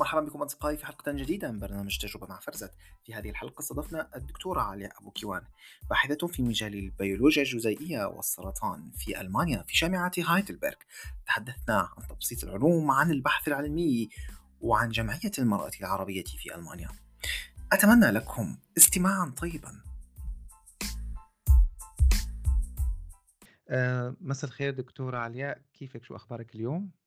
مرحبا بكم أصدقائي في حلقة جديدة من برنامج تجربة مع فرزت. في هذه الحلقة استضفنا الدكتورة علياء أبو كيوان باحثة في مجال البيولوجيا الجزيئية والسرطان في ألمانيا في جامعة هايدلبرغ. تحدثنا عن تبسيط العلوم عن البحث العلمي وعن جمعية المرأة العربية في ألمانيا. أتمنى لكم استماعا طيبا. آه، مساء الخير دكتورة علياء كيفك؟ شو أخبارك اليوم؟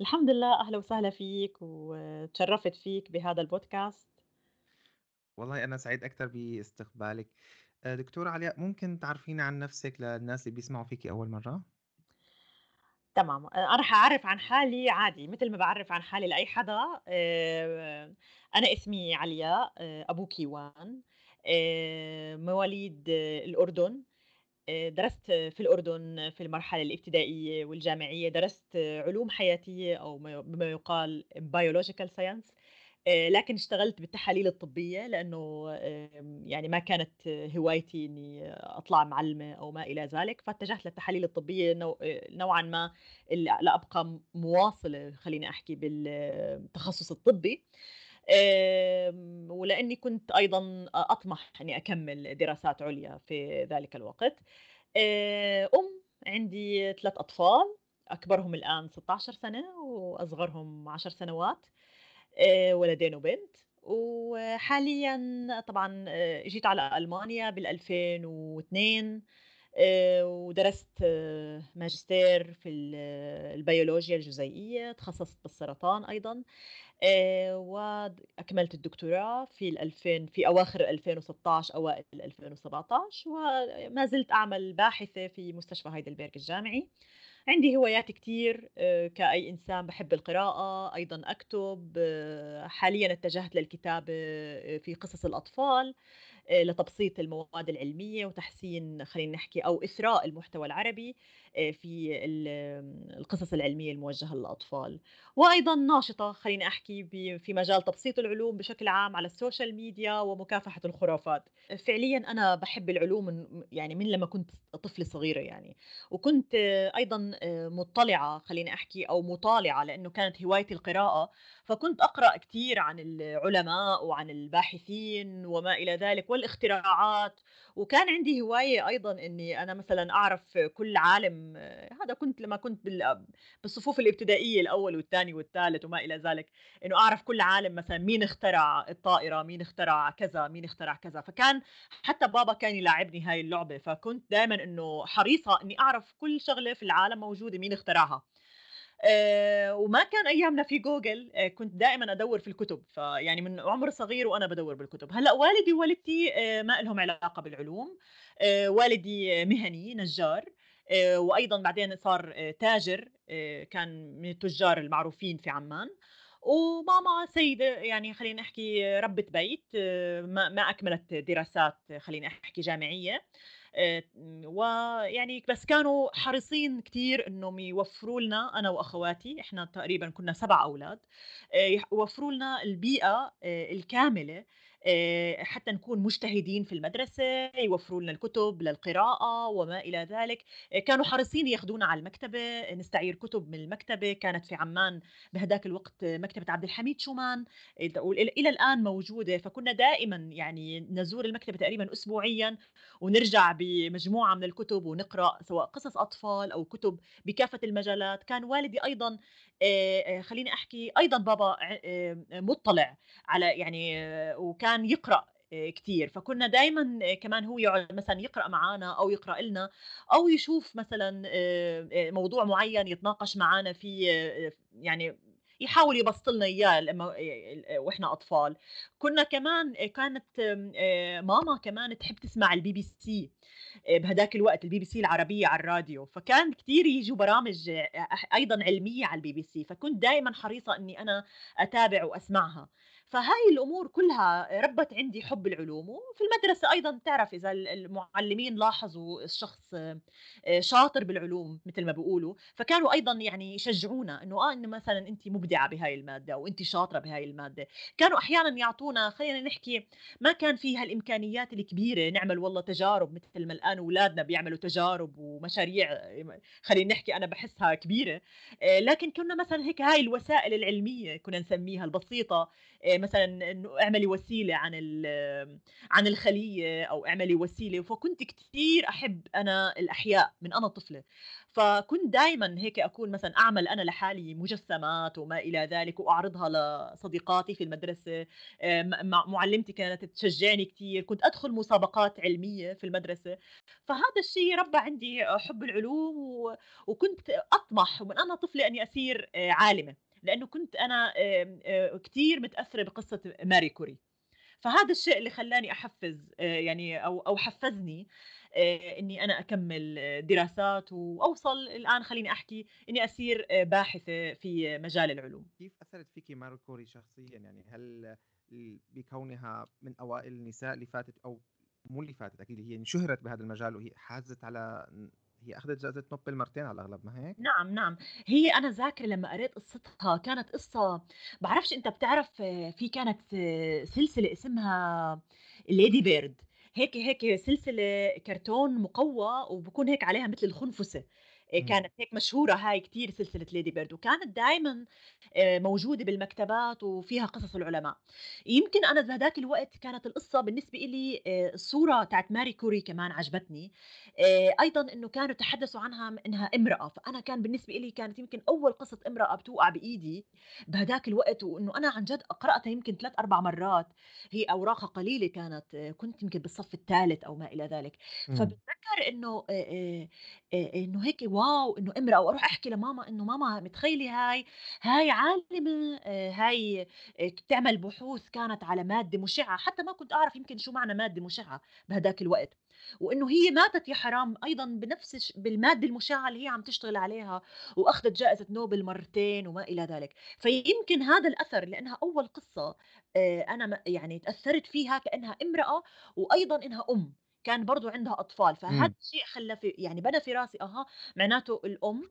الحمد لله أهلا وسهلا فيك وتشرفت فيك بهذا البودكاست. والله أنا سعيد أكثر باستقبالك. آه، دكتورة علياء ممكن تعرفيني عن نفسك للناس اللي بيسمعوا فيكي أول مرة؟ تمام. أنا رح أعرف عن حالي عادي مثل ما بعرف عن حالي لأي حدا. آه، أنا اسمي علياء آه، أبو كيوان مواليد الأردن. درست في الأردن في المرحلة الابتدائية والجامعية درست علوم حياتية أو بما يقال biological science لكن اشتغلت بالتحاليل الطبية لأنه يعني ما كانت هوايتي إني أطلع معلمة أو ما إلى ذلك فاتجهت للتحاليل الطبية نوعا ما لأبقى مواصلة خليني أحكي بالتخصص الطبي ولأني كنت أيضا أطمح إني أكمل دراسات عليا في ذلك الوقت. أم عندي ثلاث أطفال أكبرهم الآن 16 سنة وأصغرهم 10 سنوات ولدين وبنت. وحاليا طبعا جيت على ألمانيا بال 2002 ودرست ماجستير في البيولوجيا الجزيئية تخصصت بالسرطان أيضا آه، وأكملت الدكتوراه في 2000 في أواخر 2016 أوائل 2017 وما زلت أعمل باحثة في مستشفى هايدلبرغ الجامعي. عندي هوايات كتير آه، كأي إنسان بحب القراءة أيضا أكتب آه، حاليا اتجهت للكتابة في قصص الأطفال. لتبسيط المواد العلمية وتحسين خلينا نحكي أو إثراء المحتوى العربي. في القصص العلمية الموجهة للأطفال. وأيضا ناشطة خليني أحكي في مجال تبسيط العلوم بشكل عام على ال social media ومكافحة الخرافات. فعليا أنا بحب العلوم يعني من لما كنت طفلة صغيرة يعني. وكنت أيضا آه، مطلعة خليني أحكي أو مطالعة لأنه كانت هوايتي القراءة. فكنت أقرأ كثير عن العلماء وعن الباحثين وما إلى ذلك والاختراعات. وكان عندي هواية أيضا أني أنا مثلا أعرف كل عالم هذا كنت لما كنت بالصفوف الإبتدائية الأول والثاني والثالث وما إلى ذلك أنه أعرف كل عالم مثلا مين اخترع الطائرة مين اخترع كذا مين اخترع كذا. فكان حتى بابا كان يلاعبني هاي اللعبة فكنت دائما أنه حريصة أني أعرف كل شغلة في العالم موجودة مين اخترعها. آه، وما كان أيامنا في جوجل آه، كنت دائما أدور في الكتب. فيعني من عمر صغير وأنا بدور بالكتب. هلأ والدي ووالدتي آه، ما لهم علاقة بالعلوم. والدي مهني نجار. وأيضا بعدين صار تاجر كان من التجار المعروفين في عمان. وماما سيدة يعني خلينا نحكي ربة بيت ما أكملت دراسات خلينا أحكي جامعية. آه، ويعني بس كانوا حريصين كثير إنهم يوفروا لنا أنا وأخواتي إحنا تقريبا كنا سبع أولاد آه، يوفروا لنا البيئة آه، الكاملة آه، حتى نكون مجتهدين في المدرسة يوفروا لنا الكتب للقراءة وما إلى ذلك. آه، كانوا حريصين ياخذونا على المكتبة نستعير كتب من المكتبة. كانت في عمان بهداك الوقت مكتبة عبد الحميد شومان إلى الآن موجودة. فكنا دائما يعني نزور المكتبة تقريبا أسبوعيا ونرجع بمجموعة من الكتب ونقرأ سواء قصص أطفال أو كتب بكافة المجالات. كان والدي أيضا خليني أحكي أيضا بابا مطلع على يعني وكان يقرأ كثير فكنا دائما كمان هو يقعد مثلا يقرأ معنا أو يقرأ لنا أو يشوف مثلا موضوع معين يتناقش معنا فيه يعني يحاول يبسط لنا إياه لما وإحنا أطفال. كنا كمان كانت ماما كمان تحب تسمع البي بي سي بهداك الوقت البي بي سي العربية على الراديو. فكان كثير يجوا برامج أيضا علمية على البي بي سي. فكنت دائما حريصة إني أنا أتابع وأسمعها. فهاي الأمور كلها ربّت عندي حُب العلوم، وفي المدرسة أيضًا بتعرف ال المُعلّمين لاحظوا الشخص آآ شاطر بالعلوم متل ما بيقولوا، فكانوا أيضًا يعني يشجعونا إنه آه، إنه مثلًا أنتِ مُبدعة بهاي المادة أو أنتِ شاطرة بهاي المادة، كانوا أحيانًا يعطونا خلّينا نحكي ما كان في هالإمكانيات الكبيرة نعمل والله تجارب متل ما الآن ولادنا بيعملوا تجارب ومشاريع خلّينا نحكي أنا باحسها كبيرة، آآ لكن كنا مثلًا هيك هاي الوسائل العلمية كنا نسميها البسيطة آآ مثلًا إنه اعملي وسيلة عن عن الخلية أو اعملي وسيلة، فكنت كتير أحب أنا الأحياء من أنا طفلة، فكنت دايمًا هيك أكون مثلًا أعمل أنا لحالي مجسمات وما إلى ذلك وأعرضها لصديقاتي في م مع مُعلمتي كانت تشجعني كتير، كنت أدخل مسابقات علمية في المدرسة، فهذا الشيء ربّى عندي حُب العلوم وكنت أطمح ومن أنا طفلة إني أصير آآ لأنه كنت أنا آمم آآ كتير متأثّرة بقصة ماري كوري، فهذا الشيء اللي خلّاني أحفّز آآ يعني أو أو حفّزني آآ إنّي أنا أكمّل آه، دراسات وأوصل الآن خلّيني أحكي إنّي أصير آآ باحثة في مجال العلوم. كيف أثّرت فيكِ ماري كوري شخصيًا؟ يعني هل بكونها من أوائل النساء اللي فاتت أو مو اللي فاتت أكيد هي انشُهرت بهذا المجال وهي حازت على هي أخدت جائزة نوبل مرتين على الأغلب ما هيك؟ نعم، نعم. هي أنا ذاكرة لمّا قريت قصتها كانت قصة باعرفش أنت بتعرف في كانت سلسلة اسمها Lady Bird هيك هيك سلسلة كرتون مقوّى وبيكون هيك عليها مثل إمم. كانت هيك مشهورة هاي كتير سلسلة Lady Bird وكانت دايمًا آآ موجودة بالمكتبات وفيها قصص العلماء. يمكن أنا بهداك الوقت كانت القصة بالنسبة إلي آآ الصورة تاعة ماري كوري كمان عجبتني، آآ أيضًا إنه كانوا تحدثوا عنها م إنها امرأة، فأنا كان بالنسبة إلي كانت يمكن أول قصة امرأة بتوقع بإيدي بهداك الوقت، وإنه أنا عن جد قرأتها يمكن 3، 4 مرات، هي أوراقها قليلة كانت، كنت يمكن بالصف التالت أو ما إلى ذلك، إمم. فباتذكر إنه هيك واو! إنه امرأة وأروح أحكي لماما إنه ماما متخيلة هاي هاي عالمة آآ هاي بتعمل بحوث كانت على مادة مُشعة، حتى ما كنت أعرف يمكن شو معنى مادة مُشعة بهداك الوقت. وإنه هي ماتت يا حرام أيضًا بنفس الش بالمادة المُشعّة اللي هي عم تشتغل عليها، وأخدت جائزة نوبل مرتين وما إلى ذلك، فيمكن هذا أول قصة آآ أنا م يعني اتأثّرت فيها كأنها امرأة، وأيضًا إنها أم، كان برضه عندها أطفال، فهذا إمم. الشيء خلّى في يعني بنى في راسي أها معناته الأم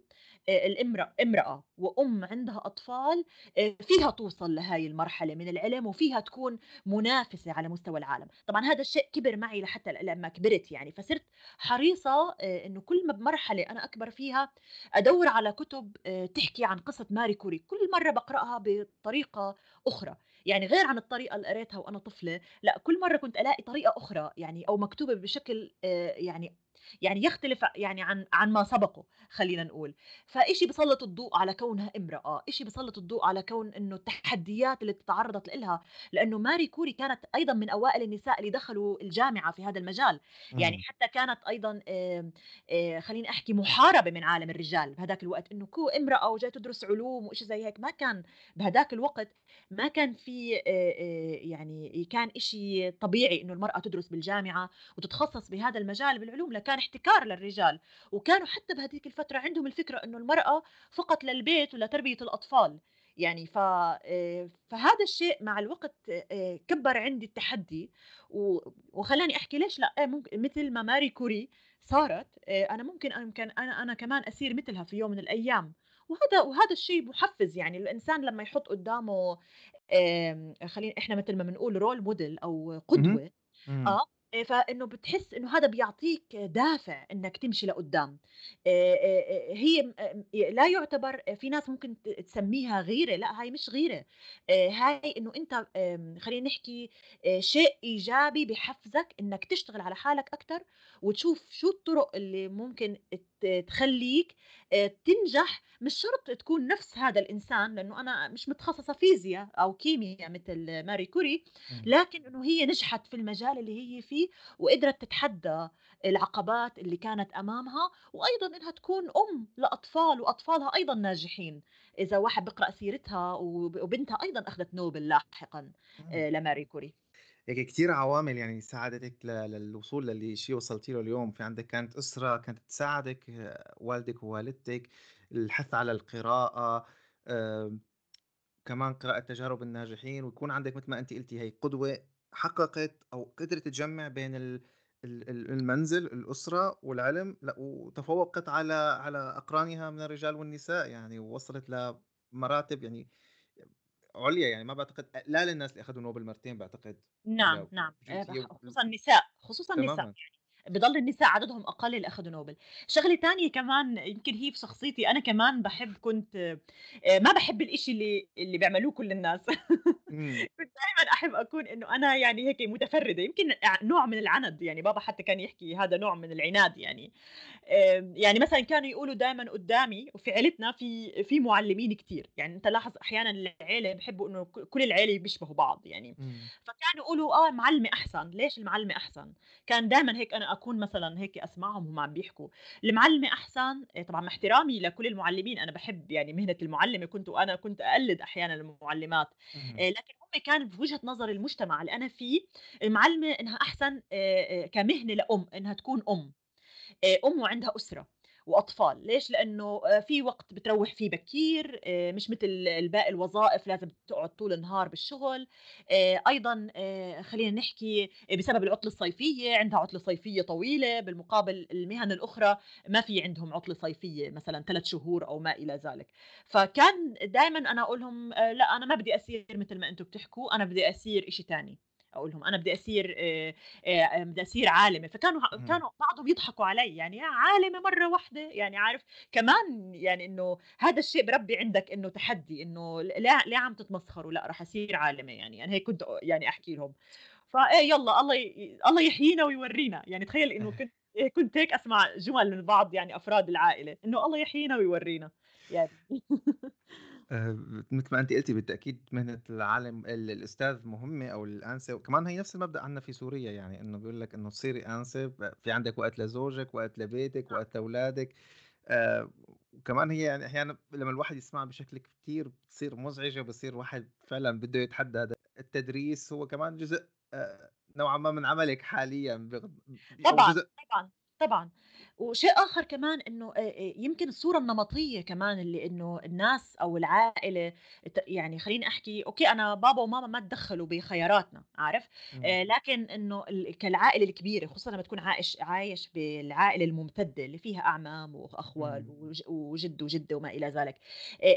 آآ الإمرأة إمرأة وأم عندها أطفال آآ فيها توصل لهاي المرحلة من العلم، وفيها تكون منافسة على مستوى العالم، طبعًا هذا الشيء كبر معي لحتى لمّا كبرت يعني، فصرت حريصة آآ إنه كل ما بمرحلة أنا أكبر فيها أدوّر على كُتب تحكي عن قصة ماري كوري، كل مرّة باقرأها بطريقة أخرى، يعني غير عن الطريقة اللي قريتها وأنا طفلة، لأ كل مرّة كنت ألاقي طريقة أخرى يعني أو مكتوبة بشكل آآ يعني يعني يختلف يعني عن عن ما سبقه خلّينا نقول، فإشي بيسلّط الضوء على كونها امرأة، إشي بيسلّط الضوء على كون إنه التحديات اللي تعرّضت لإلها لأنه ماري كوري كانت أيضًا من أوائل النساء اللي دخلوا الجامعة في هذا المجال، يعني إمم. حتى كانت أيضًا خلّيني أحكي محاربة من عالم الرجال بهداك الوقت، إنه كو امرأة وجاية تدرس علوم وإشي زي هيك، ما كان بهداك الوقت ما كان في يعني كان إشي طبيعي إنه المرأة تدرس بالجامعة وتتخصص بهذا المجال بالعلوم، لكان احتكار للرجال، وكانوا حتى بهديك الفترة عندهم الفكرة إنه المرأة فقط للبيت ولتربية الأطفال. يعني ف آآ فهذا الشيء مع الوقت آآ كبّر عندي التحدي و وخلّاني أحكي ليش لأ، إيه ممك مثل ما ماري كوري صارت أنا ممكن يمكن أنا أنا كمان أصير مثلها في يوم من الأيام، وهذا وهذا الشيء مُحفّز يعني الإنسان لمّا يحُط قدّامه خلّينا إحنا مثل ما بنقول role model أو اهم. قدوة آه، آآ فإنه بتحس إنه هذا بيعطيك دافع إنك تمشي لقدّام، آآ آآ هي لا يُعتبر في ناس ممكن تسميها غيرة، لأ هاي مش غيرة، آآ هاي أنت آمم خلّينا نحكي شيء إيجابي بيحفزك إنك تشتغل على حالك أكتر، وتشوف شو الطرق اللي ممكن تخلّيك آآ تنجح، مش شرط تكون نفس هذا الإنسان، لإنه أنا مش متخصصة فيزيا أو كيميا مثل ماري كوري، إمم. لكن إنه هي نجحت في المجال اللي هي فيه وقدرت تتحدى العقبات اللي كانت أمامها وأيضًا إنها تكون أم لأطفال وأطفالها أيضًا ناجحين، إذا واحد بيقرأ سيرتها وب وبنتها أيضًا أخدت نوبل لاحقًا إمم. آآ لماري كوري. هيك كتير عوامل يعني ساعدتِك للوصول للشيء وصلتِ له اليوم، في عندِك كانت أسرة كانت تساعدِك، آه، والدِك ووالدتِك، الحث على القراءة، كمان قراءة تجارب الناجحين ويكون عندك مثل ما أنتِ قلتِ هي قدوة حققت أو قدرت تجمع بين ال ال ال المنزل، الأسرة والعلم، وتفوقت على على أقرانها من الرجال والنساء يعني، ووصلت لمراتب يعني عُليا يعني ما باعتقد قلال الناس اللي أخذوا نوبل مرتين باعتقد نعم، نعم، جزئية خصوصًا النساء، خصوصًا النساء. يعني بضل النساء عددهم أقل اللي أخذوا نوبل. شغلة تانية كمان يمكن هي في شخصيتي، أنا كمان باحب كنت آآ ما باحب الإشي اللي اللي بيعملوه كل الناس. كنت دايمًا أحب أكون إنه أنا يعني هيك متفردة، يمكن نوع من العَنَد، يعني بابا حتى كان يحكي هذا نوع من العناد يعني. يعني مثلًا كانوا يقولوا دايمًا قدّامي وفي عيلتنا في في مُعلّمين كتير، يعني أنت لاحظ أحيانًا العيلة بيحبوا إنه ك كل العيلة بيشبهوا بعض يعني،. فكانوا يقولوا آه المعلمة أحسن، ليش المعلمة أحسن؟ كان دايمًا هيك أنا أكون مثلًا هيك أسمعهم وهُم عم بيحكوا، المعلمة أحسن آآ طبعًا مع احترامي لكل المُعلّمين، أنا باحب يعني مهنة المُعلِّمة كنت وأنا كنت أقلِّد أحيانًا المُعلِّمات، هم كان بوجهة نظر المجتمع اللي أنا فيه، أحسن آآ آآ كمهنة لأم، إنها تكون. آآ أم وعندها أسرة وأطفال، ليش؟ لإنه آآ في وقت بتروّح فيه بكير، آآ مش متل الباقي الوظائف لازم تقعد طول النهار بالشغل، آآ أيضًا آآ خلّينا نحكي بسبب العطلة الصيفية، عندها عطلة صيفية طويلة، بالمقابل المهن الأخرى ما في عندهم عطلة صيفية مثلًا 3 شهور أو ما إلى ذلك، فكان دايمًا أنا أقول لهم لأ أنا ما بدي أصير متل ما أنتم بتحكوا، أنا بدي أصير إشي تاني. أقول لهم أنا بدي أصير آآ آآ بدي أصير عالمة، فكانوا. كانوا بعضهم يضحكوا علي، يعني يا عالمة مرّة واحدة، يعني عارف كمان يعني إنه هذا الشيء بيربّي عندك إنه تحدي، إنه ل ليه ليه عم تتمسخروا، لأ راح أصير عالمة يعني، أنا هيك كنت يعني أحكي لهم، فإيه يالّا الله ي الله يحيينا ويورّينا، يعني تخيّل إنه كنت إيه كنت هيك أسمع جُمل من بعض يعني أفراد العائلة، إنه الله يحيينا ويورّينا. يعني مثل ما أنتِ قلتِ بالتأكيد مهنة العالم ال الأستاذ مهمة أو الأنسة، وكمان هي نفس المبدأ عندنا في سوريا، يعني إنه بيقول لك إنه تصيري ب في عندك وقت لزوجك، وقت لبيتك، وقت لأولادك، آآ وكمان هي يعني أحيانًا لمّا الواحد يسمعها بشكل كتير بتصير مزعجة، وبصير الواحد فعلًا بده يتحدى هذا التدريس. هو كمان جزء آآ نوعًا ما من عملِك حاليًا بغض طبعًا، جزء طبعًا، طبعًا. وشيء آخر كمان آآ يمكن الصورة النمطية كمان اللي إنه الناس أو العائلة ت يعني خلّيني أحكي أوكي أنا بابا وماما ما اتدخّلوا بخياراتنا، عارف؟ آآ لكن إنه ال كالعائلة الكبيرة خصوصًا لمّا تكون عائش عايش بالعائلة الممتدة اللي فيها أعمام وأخوال إمم، وج وجد وجدة وما إلى ذلك،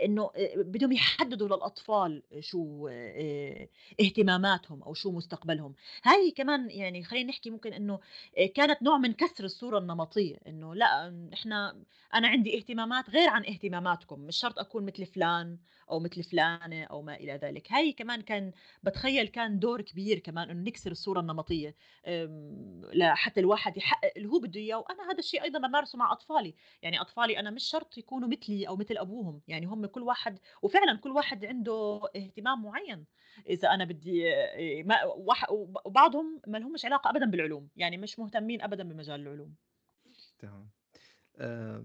إنه آآ بدهم يحددوا للأطفال شو آآ اهتماماتهم أو شو مستقبلهم. هاي كمان يعني خلّينا نحكي ممكن آآ كانت نوع من كسر الصورة النمطية، إنه م إحنا أنا عندي اهتمامات غير عن اهتماماتكم، مش شرط أكون مثل فلان أو مثل فلانة أو ما إلى ذلك، هاي كمان كان باتخيّل كان دور كبير كمان إنه نكسر الصورة النمطية، لحتى الواحد يحقق اللي هو بده إياه، وأنا هذا الشيء أيضًا بامارسه مع أطفالي، يعني أطفالي أنا مش شرط يكونوا مثلي أو مثل أبوهم، يعني هم كل واحد وفعلًا كل واحد عنده اهتمام معيّن. إذا أنا بدي آآ ما وح وب وبعضهم ما لهمش علاقة أبدًا بالعلوم، يعني مش مهتمين أبدًا بمجال العلوم. تمام. آآ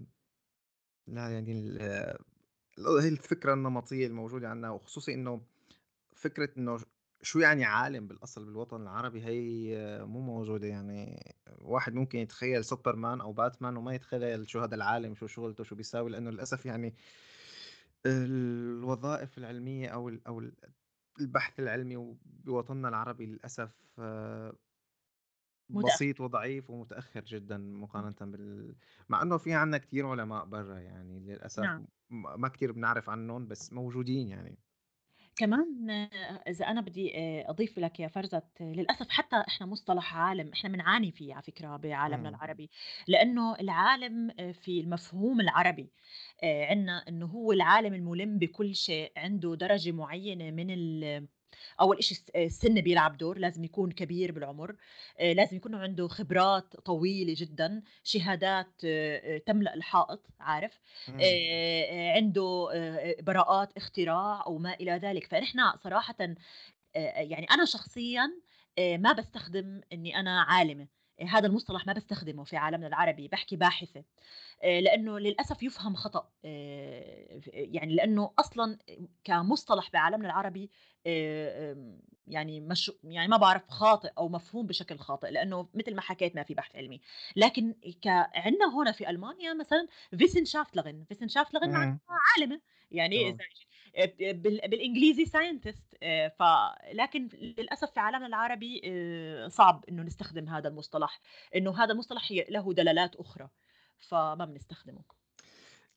لا يعني ال هي الفكرة النمطية الموجودة عندنا وخصوصي إنه فكرة إنه ش شو يعني عالم بالأصل بالوطن العربي هي مو موجودة يعني واحد ممكن يتخيل سوبرمان أو باتمان وما يتخيل شو هذا العالم شو شغلته شو بيساوي لأنه للأسف يعني الوظائف العلمية أو ال أو ال البحث العلمي بوطننا العربي للأسف آه،. بسيط وضعيف ومتأخر جدًا مقارنةً إمم. بال مع إنه في عندنا كتير علماء برّا يعني للأسف نعم. ما كتير بنعرف عنّن بس موجودين يعني. كمان آه، إذا أنا بدي آآ أضيف لك يا فرزة، للأسف حتى إحنا مصطلح عالم إحنا بنعاني فيه على فكرة بعالمنا إمم، العربي، لإنه العالم في المفهوم العربي عندنا إنه هو العالم المُلِم بكل شيء، عنده درجة معيّنة من ال أول إشي الس السِن بيلعب دور، لازم يكون كبير بالعُمر، آآ لازم يكون عنده خبرات طويلة جدًا، شهادات آآ تملأ الحائط، عارف؟ آآ عنده براءات اختراع أو ما إلى ذلك، فنحن صراحةً آآ يعني أنا شخصيًا ما باستخدم إنّي أنا عالمة، آآ هذا المصطلح ما باستخدمه في عالمنا العربي، باحكي باحثة. آآ لإنه للأسف يُفهم خطأ. ف يعني لإنه أصلًا كمصطلح بعالمنا العربي آمم يعني مش يعني ما باعرف خاطئ أو مفهوم بشكل خاطئ، لإنه متل ما حكيت ما في بحث علمي، لكن عندنا هون في ألمانيا مثلًا Wissenschaftlerin Wissenschaftlerin إمم، معناها عالمة، يعني إذا. بالإنجليزي scientist فلكن للأسف في عالمنا العربي صعب إنه نستخدم هذا المصطلح إنه هذا المصطلح له دلالات أخرى فما بنستخدمه.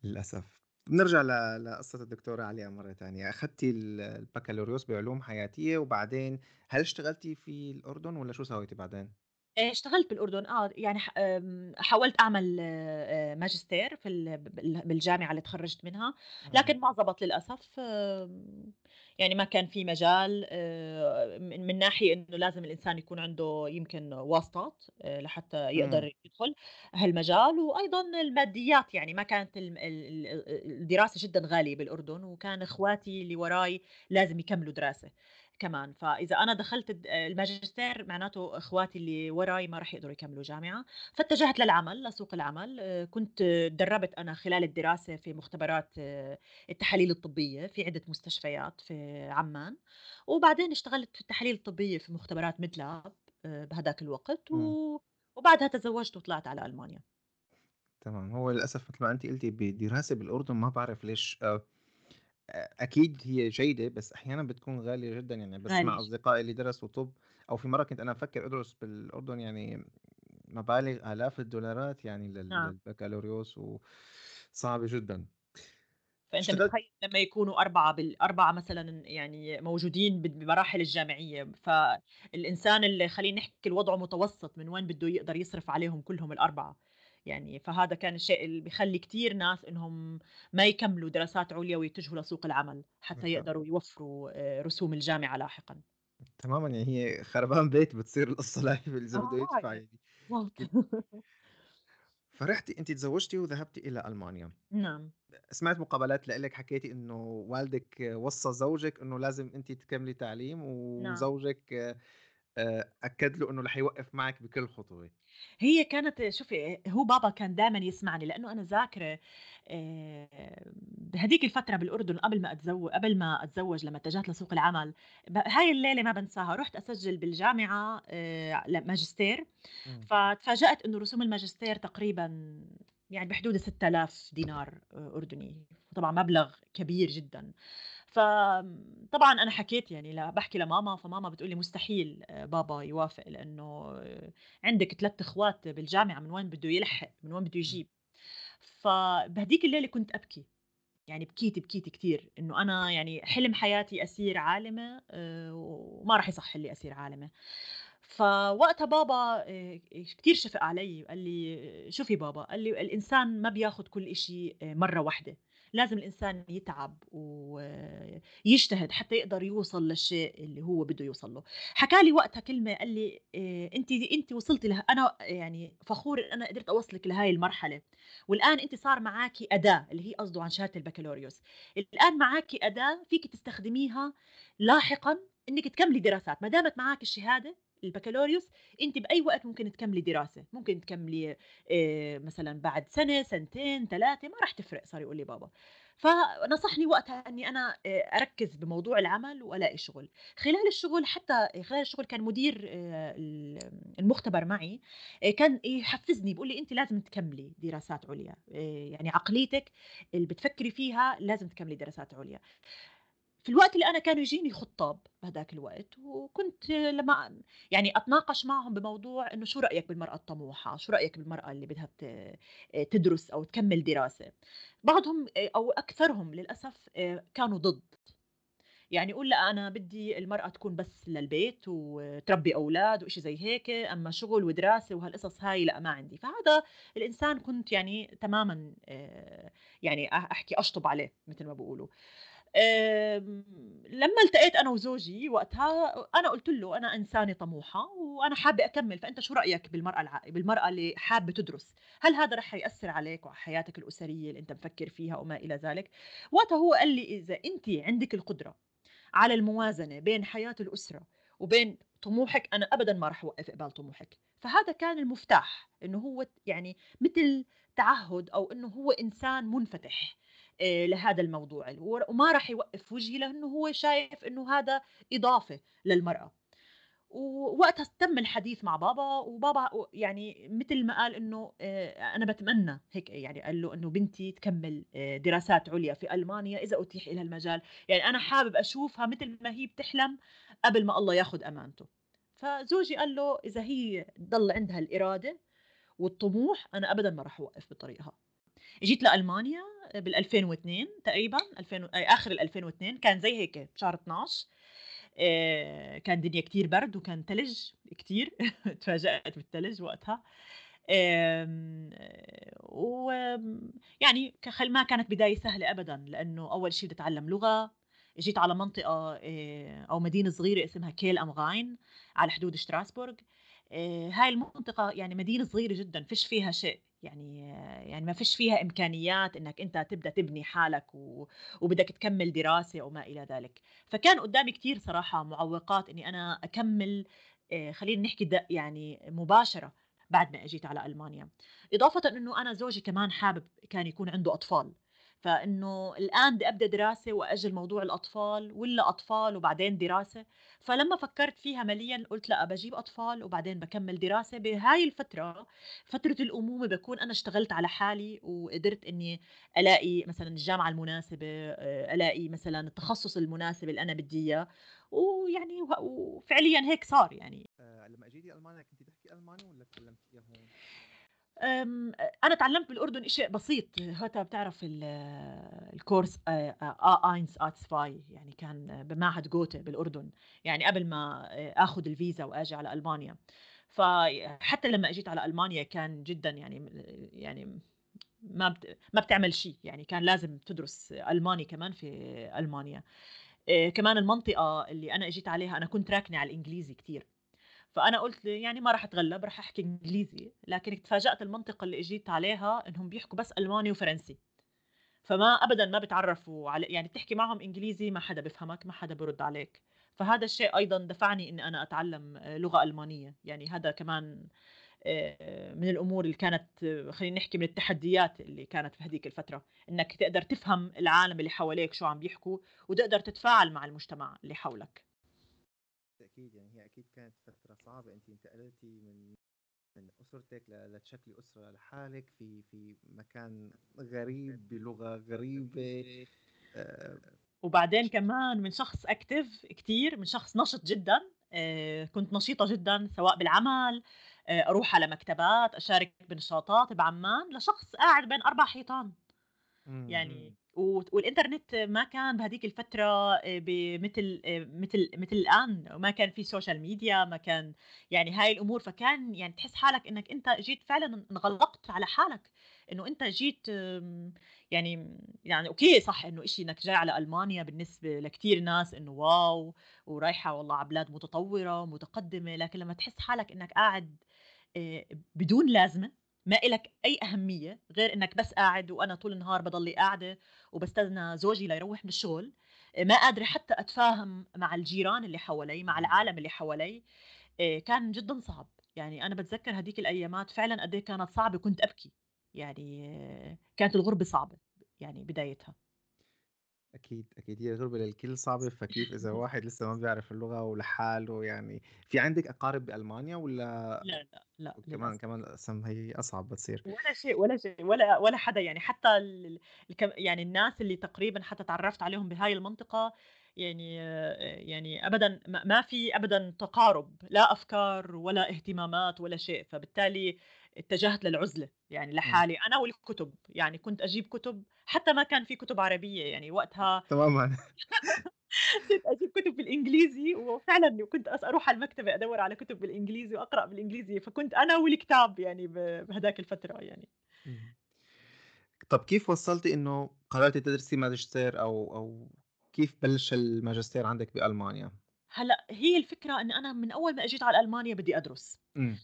للأسف. بنرجع لقصة الدكتورة عليا مرة تانية. أخذتي البكالوريوس بعلوم حياتية وبعدين هل اشتغلتي في الأردن ولا شو سويتي بعدين؟ آه، اشتغلت بالأردن آه، يعني حاولت أعمل آه، ماجستير في بالجامعة اللي تخرّجت منها، لكن ما زبط للأسف، يعني ما كان في مجال من ناحية إنه لازم الإنسان يكون عنده يمكن واسطات لحتى يقدر يدخل هالمجال، وأيضًا الماديات يعني ما كانت الدراسة جدًا غالية بالأردن، وكان إخواتي اللي وراي لازم يكملوا دراسة. كمان. فإذا أنا دخلت الماجستير معناته إخواتي اللي وراي ما راح يقدروا يكملوا جامعة فاتجهت للعمل لسوق العمل. آه، كنت تدربت أنا خلال الدراسة في مختبرات آه، التحاليل الطبية في عدة مستشفيات في عمان. وبعدين اشتغلت في التحاليل الطبية في مختبرات ميدلاب آه، بهذاك الوقت. و... وبعدها تزوجت وطلعت على ألمانيا. تمام. هو للأسف مثل ما انت قلتي بدراسة بالأردن ما بعرف ليش أكيد هي جيدة بس أحيانًا بتكون غالية جدًا، يعني بسمع أصدقائي اللي درسوا طِب أو في مرّة كنت أنا مفكّر أدرس بالأردن يعني مبالغ آلاف الدولارات يعني نعم. للبكالوريوس وصعبة جدًا. فأنت اشتغلت متخيّل لمّا يكونوا أربعة بالأربعة مثلًا يعني موجودين بمراحل الجامعية، فالإنسان اللي خلّينا نحكي الوضع متوسط من وين بده يقدر يصرف عليهم كلهم الأربعة. يعني فهذا كان الشيء اللي بيخلي كثير ناس إنهم ما يكملوا دراسات عليا ويتجهوا لسوق العمل حتى يقدروا يوفروا آه، رسوم الجامعة لاحقا. تماما يعني هي خربان بيت بتصير القصة اذا بده آه، يدفع يعني فرحتي انت تزوجتي وذهبتي إلى ألمانيا. نعم. سمعت مقابلات لك حكيتي إنه والدك وصى زوجك إنه لازم انت تكملي تعليم نعم. وزوجك آه، أكد له إنه رح يوقف معك بكل خطوة. هي كانت شوفي هو بابا كان دائما يسمعني لأنه أنا ذاكرة بهديك الفترة بالأردن قبل ما اتزوج قبل ما أتزوج لما اتجهت لسوق العمل هاي الليلة ما بنساها رحت أسجل بالجامعة ماجستير. فتفاجأت إنه رسوم الماجستير تقريبا يعني بحدود 6000 دينار أردني. طبعا مبلغ كبير جدا. فطبعا أنا حكيت يعني بحكي لماما فماما بتقول لي مستحيل آه، بابا يوافق لأنه آه، عندك ثلاث إخوات بالجامعة من وين بده يلحق؟ من وين بده يجيب؟ فبهديك الليلة كنت أبكي. يعني بكيت بكيت كثير إنه أنا يعني حلم حياتي اصير عالمة آه، وما راح يصح لي اصير عالمة. فوقتها بابا كثير شفق علي قال لي شوفي بابا قال لي الإنسان ما بياخذ كل شيء مرة واحدة. لازم الإنسان يتعب ويجتهد حتى يقدر يوصل للشيء اللي هو بده يوصل له. حكى لي وقتها كلمة قال لي انت انت وصلتي له أنا يعني فخور أنا قدرت أوصلك لهي المرحلة. والآن انت صار معك أداة اللي هي قصده عن شهادة البكالوريوس. الآن معك أداة فيك تستخدميها لاحقا إنك تكملي دراسات. ما دامت معك الشهادة البكالوريوس انت بأي وقت ممكن تكملي دراسة ممكن تكملي آه، مثلا بعد سنة سنتين ثلاثة ما راح تفرق صار يقول لي بابا. فنصحني وقتها إني أنا آه، أركز بموضوع العمل والاقي شغل خلال الشغل حتى خلال الشغل كان مدير آه، المختبر معي كان يحفزني بيقول لي انت لازم تكملي دراسات عليا يعني عقليتك اللي بتفكري فيها لازم تكملي دراسات عليا. في الوقت اللي أنا كانوا يجيني خطاب بهداك الوقت وكنت لما يعني أتناقش معهم بموضوع إنه شو رأيك بالمرأة الطموحة؟ شو رأيك بالمرأة اللي بدها تدرس أو تكمل دراسة؟ بعضهم أو أكثرهم للأسف كانوا ضد. يعني يقول لا أنا بدي المرأة تكون بس للبيت وتربي أولاد وإشي زي هيك أما شغل ودراسة وهالقصص هاي لا ما عندي. فهذا الإنسان كنت يعني تماما يعني أحكي أشطب عليه مثل ما بقولوا لما التقيت أنا وزوجي وقتها أنا قلت له أنا إنسانة طموحة وأنا حابة أكمل فأنت شو رأيك بالمرأة الع... بالمرأة اللي حابة تدرس؟ هل هذا رح يأثر عليك وعلى حياتك الأسرية اللي أنت مفكر فيها وما إلى ذلك؟ وقتها هو قال لي إذا أنت عندك القدرة على الموازنة بين حياة الأسرة وبين طموحك أنا ابدا ما راح أوقف قبال طموحك. فهذا كان المفتاح إنه هو يعني مثل تعهد أو إنه هو إنسان منفتح. لهذا الموضوع وما راح يوقف وجهي لأنه هو شايف إنه هذا إضافة للمرأة. ووقتها تم الحديث مع بابا وبابا يعني مثل ما قال إنه آه، أنا بتمنى هيك يعني قال له إنه بنتي تكمل آه، دراسات عليا في ألمانيا إذا أتيح لها المجال. يعني أنا حابب أشوفها مثل ما هي بتحلم قبل ما الله ياخذ أمانته. فزوجي قال له إذا هي ضل عندها الإرادة والطموح أنا ابدا ما راح أوقف بطريقها. جيت لألمانيا بال 2002 تقريبا 2000 آخر ال 2002 كان زي هيك بشهر 12 آه، كان دنيا كتير برد وكان تلج كتير تفاجأت بالتلج وقتها ويعني ما كانت بداية سهلة أبدا لأنه أول شيء بدي أتعلم لغة جيت على منطقة آه، أو مدينة صغيرة اسمها كيل أم غاين على حدود شتراسبورغ آه، هاي المنطقة يعني مدينة صغيرة جدا فيش فيها شيء. يعني يعني ما فيش فيها إمكانيات إنك أنت تبدأ تبني حالك و... وبدك تكمل دراسة أو ما إلى ذلك. فكان قدامي كثير صراحة معوقات إني أنا أكمل آه، خلينا نحكي يعني مباشرة بعد ما أجيت على ألمانيا. إضافة إنه أنا زوجي كمان حابب كان يكون عنده أطفال. فإنه الآن بدي أبدأ دراسة وأجل موضوع الأطفال ولا أطفال وبعدين دراسة. فلما فكرت فيها مليا قلت لا بجيب أطفال وبعدين بكمل دراسة. بهاي الفترة فترة الأمومة بكون أنا اشتغلت على حالي وقدرت إني ألاقي مثلا الجامعة المناسبة آه، ألاقي مثلا التخصص المناسب اللي أنا بدي إياه. ويعني وفعليا هيك صار يعني. آه، لما أجيتي ألمانيا كنت تحكي ألماني ولا تكلمتيها هون أنا تعلمت بالأردن شيء بسيط. حتى بتعرف الكورس A eins A zwei يعني كان بمعهد جوته بالأردن. يعني قبل ما اخذ الفيزا وآجي على ألمانيا. فحتى لما أجيت على ألمانيا كان جدا يعني يعني ما بت... ما بتعمل شيء. يعني كان لازم تدرس ألماني كمان في ألمانيا. كمان المنطقة اللي أنا أجيت عليها أنا كنت راكنة على الإنجليزي كثير فأنا قلت يعني ما راح أتغلب راح أحكي إنجليزي لكن تفاجات المنطقة اللي إجيت عليها إنهم بيحكوا بس ألماني وفرنسي. فما ابدا ما بتعرفوا على يعني بتحكي معهم إنجليزي ما حدا بفهمك ما حدا برد عليك. فهذا الشيء أيضا دفعني إني أنا أتعلم لغة ألمانية. يعني هذا كمان آه، من الأمور اللي كانت خلينا نحكي من التحديات اللي كانت في هذيك الفترة. إنك تقدر تفهم العالم اللي حواليك شو عم بيحكوا وتقدر تتفاعل مع المجتمع اللي حولك. بالتاكيد يعني هي أكيد كانت فترة صعبة. انت انتقلتي من من أسرتك لتشكلي أسرة لحالك في في مكان غريب بلغة غريبة آه. وبعدين كمان من شخص active كثير من شخص نشط جدا آه كنت نشيطة جدا سواء بالعمل آه أروح على مكتبات أشارك بنشاطات بعمان لشخص قاعد بين أربع حيطان. يعني والإنترنت ما كان بهذيك الفترة آه، بمثل آه، مثل مثل الآن وما كان في social media ما كان يعني هاي الأمور. فكان يعني تحس حالك إنك أنت جيت فعلا انغلقت على حالك إنه أنت جيت يعني يعني okay صح إنه إشي إنك جاي على ألمانيا بالنسبة لكثير ناس إنه wow ورايحة والله على بلاد متطورة ومتقدمة لكن لما تحس حالك إنك قاعد آه، بدون لازمة ما إلك أي أهمية غير إنك بس قاعد وأنا طول النهار بضلي قاعدة وبستنى زوجي ليروح من الشغل. ما قادرة حتى أتفاهم مع الجيران اللي حوالي مع العالم اللي حوالي. آه، كان جدا صعب. يعني أنا بتذكر هديك الأيامات فعلا قد إيه كانت صعبة كنت أبكي. يعني آه، كانت الغربة صعبة يعني بدايتها. أكيد أكيد. هي غربة للكل صعبة فكيف إذا واحد لسه ما بيعرف اللغة ولحاله يعني في عندك أقارب بألمانيا ولا لا لا لا كمان. كمان أصلا هي أصعب بتصير. ولا شيء ولا شيء ولا ولا حدا يعني. حتى ال... يعني الناس اللي تقريبا حتى تعرفت عليهم بهاي المنطقة يعني يعني ابدا ما في ابدا تقارب لا أفكار ولا اهتمامات ولا شيء. فبالتالي اتجهت للعزلة يعني لحالي أنا والكتب يعني كنت أجيب كتب حتى ما كان في كتب عربية يعني وقتها تماما. كنت أجيب كتب بالإنجليزي وفعلا كنت أروح على المكتبة أدور على كتب بالإنجليزي وأقرأ بالإنجليزي فكنت أنا والكتاب يعني بهداك الفترة يعني. طب كيف وصلتي إنه قررتي تدرسي ماجستير أو أو كيف بلش الماجستير عندك بألمانيا؟ هلأ هي الفكرة إن أنا من أول ما أجيت على ألمانيا بدي أدرس. م.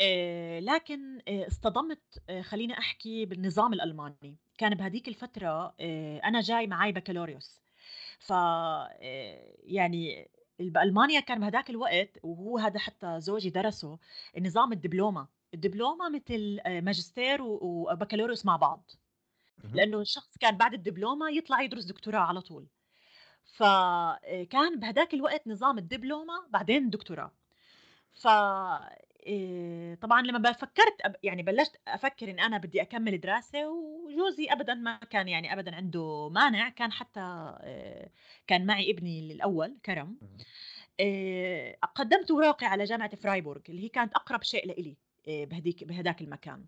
آه، لكن آه، اصطدمت آه، خليني أحكي بالنظام الألماني. كان بهديك الفترة أنا جاي معي بكالوريوس. ف يعني بألمانيا كان بهداك الوقت وهو هذا حتى زوجي درسه نظام الدبلومة. الدبلومة مثل ماجستير وبكالوريوس مع بعض. لأنه الشخص كان بعد الدبلومة يطلع يدرس دكتوراه على طول. فكان بهداك الوقت نظام الدبلومة بعدين دكتوراه. ف آآ طبعًا لمّا فكّرت أب يعني بلّشت أفكّر إن أنا بدي أكمّل دراسة وجوزي أبدًا ما كان يعني أبدًا عنده مانع، كان حتى آآ كان معي ابني الأول كرم،. آآ قدّمت أوراقي على جامعة فرايبورغ اللي هي كانت أقرب شيء لإلي آآ بهديك بهداك المكان.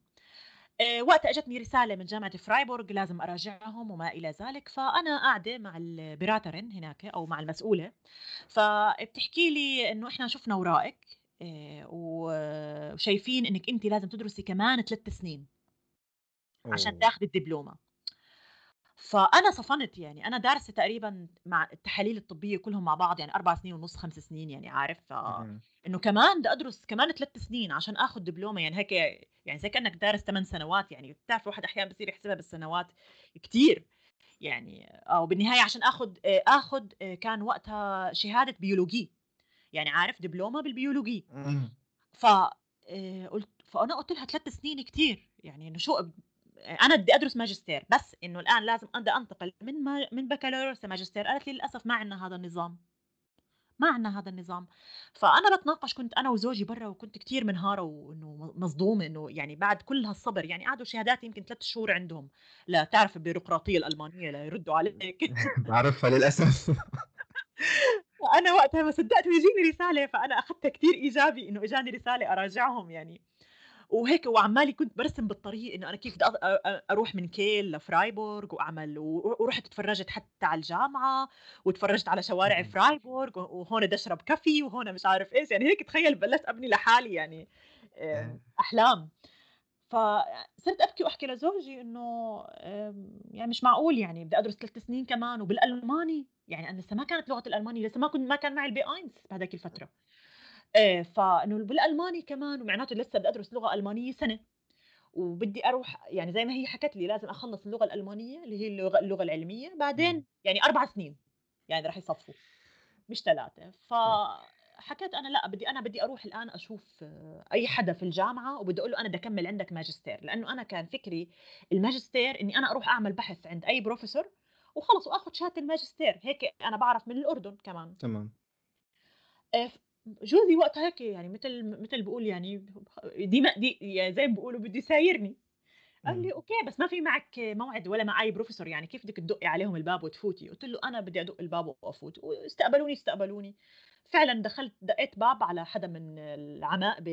آآ وقتها إجتني رسالة من جامعة فرايبورغ لازم أراجعهم وما إلى ذلك، فأنا قاعدة مع ال Beraterin هناك أو مع المسؤولة، فبتحكي لي إنه إحنا شُفنا أوراقِك آآ و وشايفين إنِّك أنتِ لازم تدرسي كمان 3 سنين عشان أوه! تاخدي الدبلومة. فأنا صفنت يعني، أنا دارسة تقريبًا مع التحاليل الطبية كلّهم مع بعض يعني 4 سنين ونُص، 5 سنين يعني عارف، ف اهم. إنه كمان بدي أدرس كمان 3 سنين عشان آخُد دبلومة يعني هيك يعني زي كإنّك دارس 8 سنوات يعني، بتعرف الواحد أحيانًا بصير يحسبها بالسنوات كتير، يعني آه، وبالنهاية عشان آخُد آآ آخُد آآ كان وقتها شهادة بيولوجي، يعني عارف دبلومة بالبيولوجي. ف آآ قُلت فأنا قُلت لها 3 سنين كتير، يعني إنه شو اب أنا بدي أدرس ماجستير، بس إنه الآن لازم بدي أنتقل من ما من بكالوريوس لماجستير، قالت لي: "للأسف ما عندنا هذا النظام، ما عندنا هذا النظام." فأنا باتناقش كنت أنا وزوجي برّا وكنت كتير منهارة وإنه م مصدومة إنه يعني بعد كل هالصبر يعني قعدوا شهادات يمكن 3 شهور عندهم لتعرف البيروقراطية الألمانية ليردوا عليك. باعرفها للأسف. فأنا وقتها ما صدقت ويجيني رسالة، فأنا أخدتها كتير إيجابي إنه إجاني رسالة أراجعهم يعني. وهيك وعمّالي كنت بارسم بالطريق إنه أنا كيف بدي أروح من كيل لفرايبورغ وأعمل و ورُحت اتفرّجت حتى على الجامعة، واتفرّجت على شوارع. فرايبورغ، وهون بدي أشرب كافي، وهون مش عارف إيش، يعني هيك تخيّل بلشت أبني لحالي يعني آمم أحلام. فصرت أبكي وأحكي لزوجي إنه آمم يعني مش معقول يعني بدي أدرس 3 سنين كمان وبالألماني، يعني أنا لسه ما كانت لغة الألماني لسه ما كنت ما كان معي الB1 بهداك الفترة. آآ فإنه بالألماني كمان ومعناته لسه بدي أدرس لغة ألمانية سنة، وبدي أروح يعني زي ما هي حكت لي لازم أخلّص اللغة الألمانية اللي هي اللغة اللغة العلمية، إمم. بعدين يعني 4 سنين يعني راح يصفّوا مش 3 فحكيت أنا لأ بدي أنا بدي أروح الآن أشوف آه، أي حدا في الجامعة وبدي أقول له أنا بدي أكمّل عندك ماجستير، لإنه أنا كان فكري الماجستير إني أنا أروح أعمل بحث عند أي بروفيسور وخلص وآخُد شهادة الماجستير، هيك أنا باعرف من الأردن كمان. تمام. ف جوزي وقتها هيك يعني متل متل بيقول يعني دي م دي يعني زي ما بيقولوا بده يسايرني، قال. لي: "okay بس ما في معك موعد ولا مع أي professor يعني كيف بدِك تدقّي عليهم الباب وتفوتي؟" قُلت له: "أنا بدي أدق الباب وأفوت." واستقبلوني، استقبلوني. فعلًا دخلت دقيت باب على حدا من العماء ب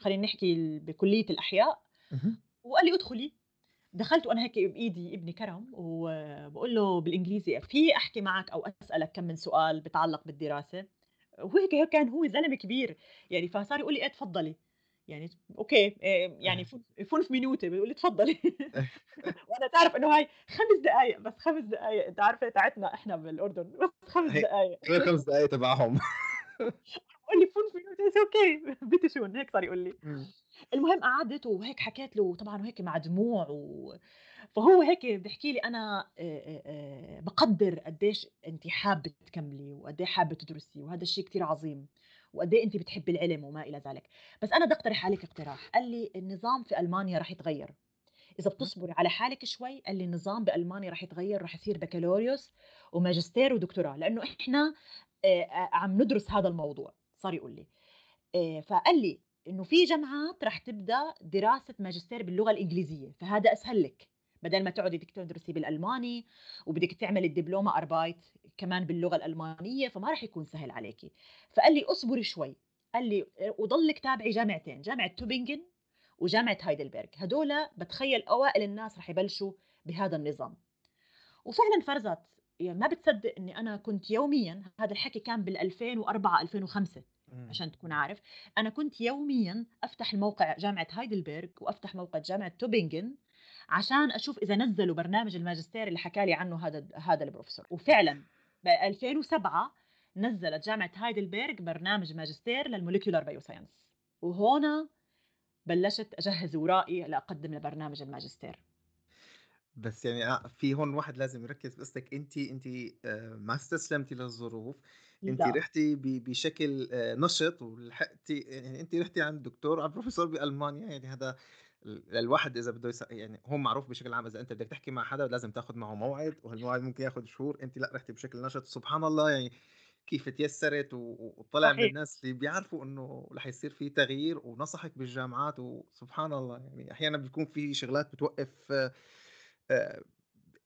خلّينا نحكي ال بكلية الأحياء اهم. وقال لي: "ادخلي." دخلت وأنا هيك بإيدي ابني كرم وباقول له بالإنجليزي: "في أحكي معك أو أسألك كم من سؤال بيتعلق بالدراسة؟" وهيك كان هو زلمة كبير، يعني فصار يقول لي: "إيه اتفضلي." يعني أوكي آآ يعني ف 5 Minuten بيقول لي: "اتفضلي." وأنا تعرف إنه هاي 5 دقايق، بس 5 دقايق أنت عارفة تاعتنا إحنا بالأردن بس 5 هي دقايق غير 5 دقايق تبعهم. بيقول لي: "5 Minuten it's okay bitte schön." هيك صار يقول لي. المهم قعدت وهيك حكيت له طبعًا وهيك مع دموع و فهو هيك بيحكي لي آآ باقدّر قدّيش أنتِ حابة تكملي وقد حابة تدرسي وهذا الشيء كتير عظيم، وقد أنتِ بتحبّي العلم وما إلى ذلك، بس أنا بدي أقترح عليكِ اقتراح، قال لي: "النظام في ألمانيا راح يتغيّر، اهم. بتصبري على حالِك شوي" قال لي: "النظام بألمانيا راح يتغيّر، راح يصير بكالوريوس وماجستير ودكتوراه، لإنه إحنا آآ عم ندرس هذا الموضوع." صار يقول لي. فقال لي إنه في جامعات رح تبدأ دراسة ماجستير باللغة الإنجليزية، فهذا أسهل لِك، بدل ما تقعدي بدِك تدرسي بالألماني وبدِك تعملي الدبلومة أربايت كمان باللغة الألمانية، فما رح يكون سهل عليكِ. فقال لي اصبري شوي، قال لي وضلِّك تابعي جامعتين، جامعة توبنجن وجامعة هايدلبرغ، هدول باتخيّل أوائل الناس رح يبلشوا بهذا النظام. وفعلًا فرزت، يعني ما بتصدّق إني أنا كنت يوميًا هذا الحكي كان بال2004، 2005 إمم. عشان تكون عارف، أنا كنت يوميًا أفتح الموقع جامعة هايدلبرغ وأفتح موقع جامعة توبنجن عشان أشوف إذا نزّلوا برنامج الماجستير اللي حكى لي عنه هذا هذا الprofessor وفعلًا ب2007 نزّلت جامعة هايدلبرغ برنامج ماجستير للmolecular bioscience وهون بلّشت أجهّز أوراقي لأقدّم لبرنامج الماجستير. بس يعني آه، في هون الواحد لازم يركّز بقصتِك أنتِ أنتِ آآ ما استسلمتِ للظروف، أنتِ لأ. رحتِ ب بشكل آآ نشط ولحقتِ يعني أنتِ رحتِ عند دكتور عند بروفيسور بألمانيا، يعني هذا ال الواحد إذا بده يس يعني هون معروف بشكل عام إذا أنت بدك تحكي مع حدا لازم تاخد معه موعد، وهالموعد ممكن ياخد شهور، أنتِ لأ رحتِ بشكل نشط، سبحان الله يعني كيف تيسّرت وطلع من صحيح. الناس اللي بيعرفوا إنه رح يصير في تغيير ونصحِك بالجامعات وسبحان الله يعني أحيانًا بيكون في شغلات بتوقّف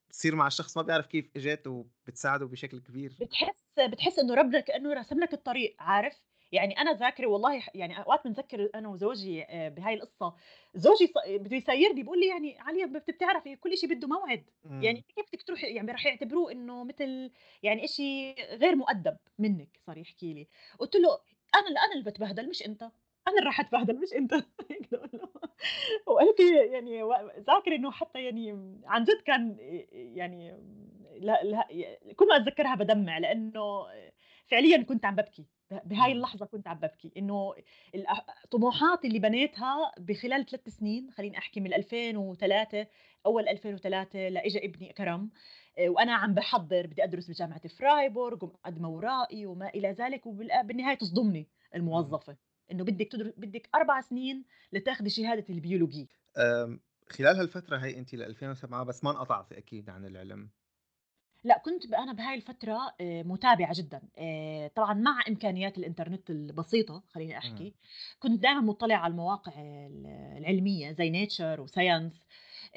بتصير مع الشخص ما بيعرف كيف إجت وبتساعده بشكل كبير. بتحس بتحس إنه ربنا كإنه راسم لك الطريق، عارف؟ يعني أنا ذاكرة والله يعني أوقات بنذكّر أنا وزوجي آآ بهاي القصة، زوجي بده يسيّرني بيقول لي: "يعني أنتِ بتعرفي كل شي بده موعد، يعني إمم، كيف بدِك تروحي" يعني رح يعتبروه إنه مثل يعني إشي غير مؤدّب منِّك، صار يحكي لي، قُلت له: "أنا ال أنا اللي باتبهدل مش أنت، أنا اللي راح أتبهدل مش أنت." هيك باقول له. وقالت لي يعني و ذاكرة إنه حتى يعني عن جد كان يعني لا لا كل ما أتذكّرها بادمّع لإنه فعليًا كنت عم بابكي، ب بهاي اللحظة كنت عم بابكي، إنه الأ طموحاتي اللي بنيتها بخلال 3 سنين خلّيني أحكي من 2003 أول 2003 لإجا ابني كرم، آآ وأنا عم باحضّر بدي أدرس بجامعة فرايبورغ ومقدّمة أوراقي وما إلى ذلك، وبال بالنهاية تصدمني. الموظفة، إنه بدِّك تدر بدِّك 4 سنين لتاخدي شهادة البيولوجي. خلال هالفترة هي أنتِ ل2007 بس ما انقطعتِ أكيد عن العلم. لأ، كنت ب أنا بهاي الفترة آآ متابعة جدًا، آآ طبعًا مع إمكانيات الإنترنت البسيطة خلّيني أحكي، كنت دايمًا مُطّلعة على المواقع ال العلمية زي nature وscience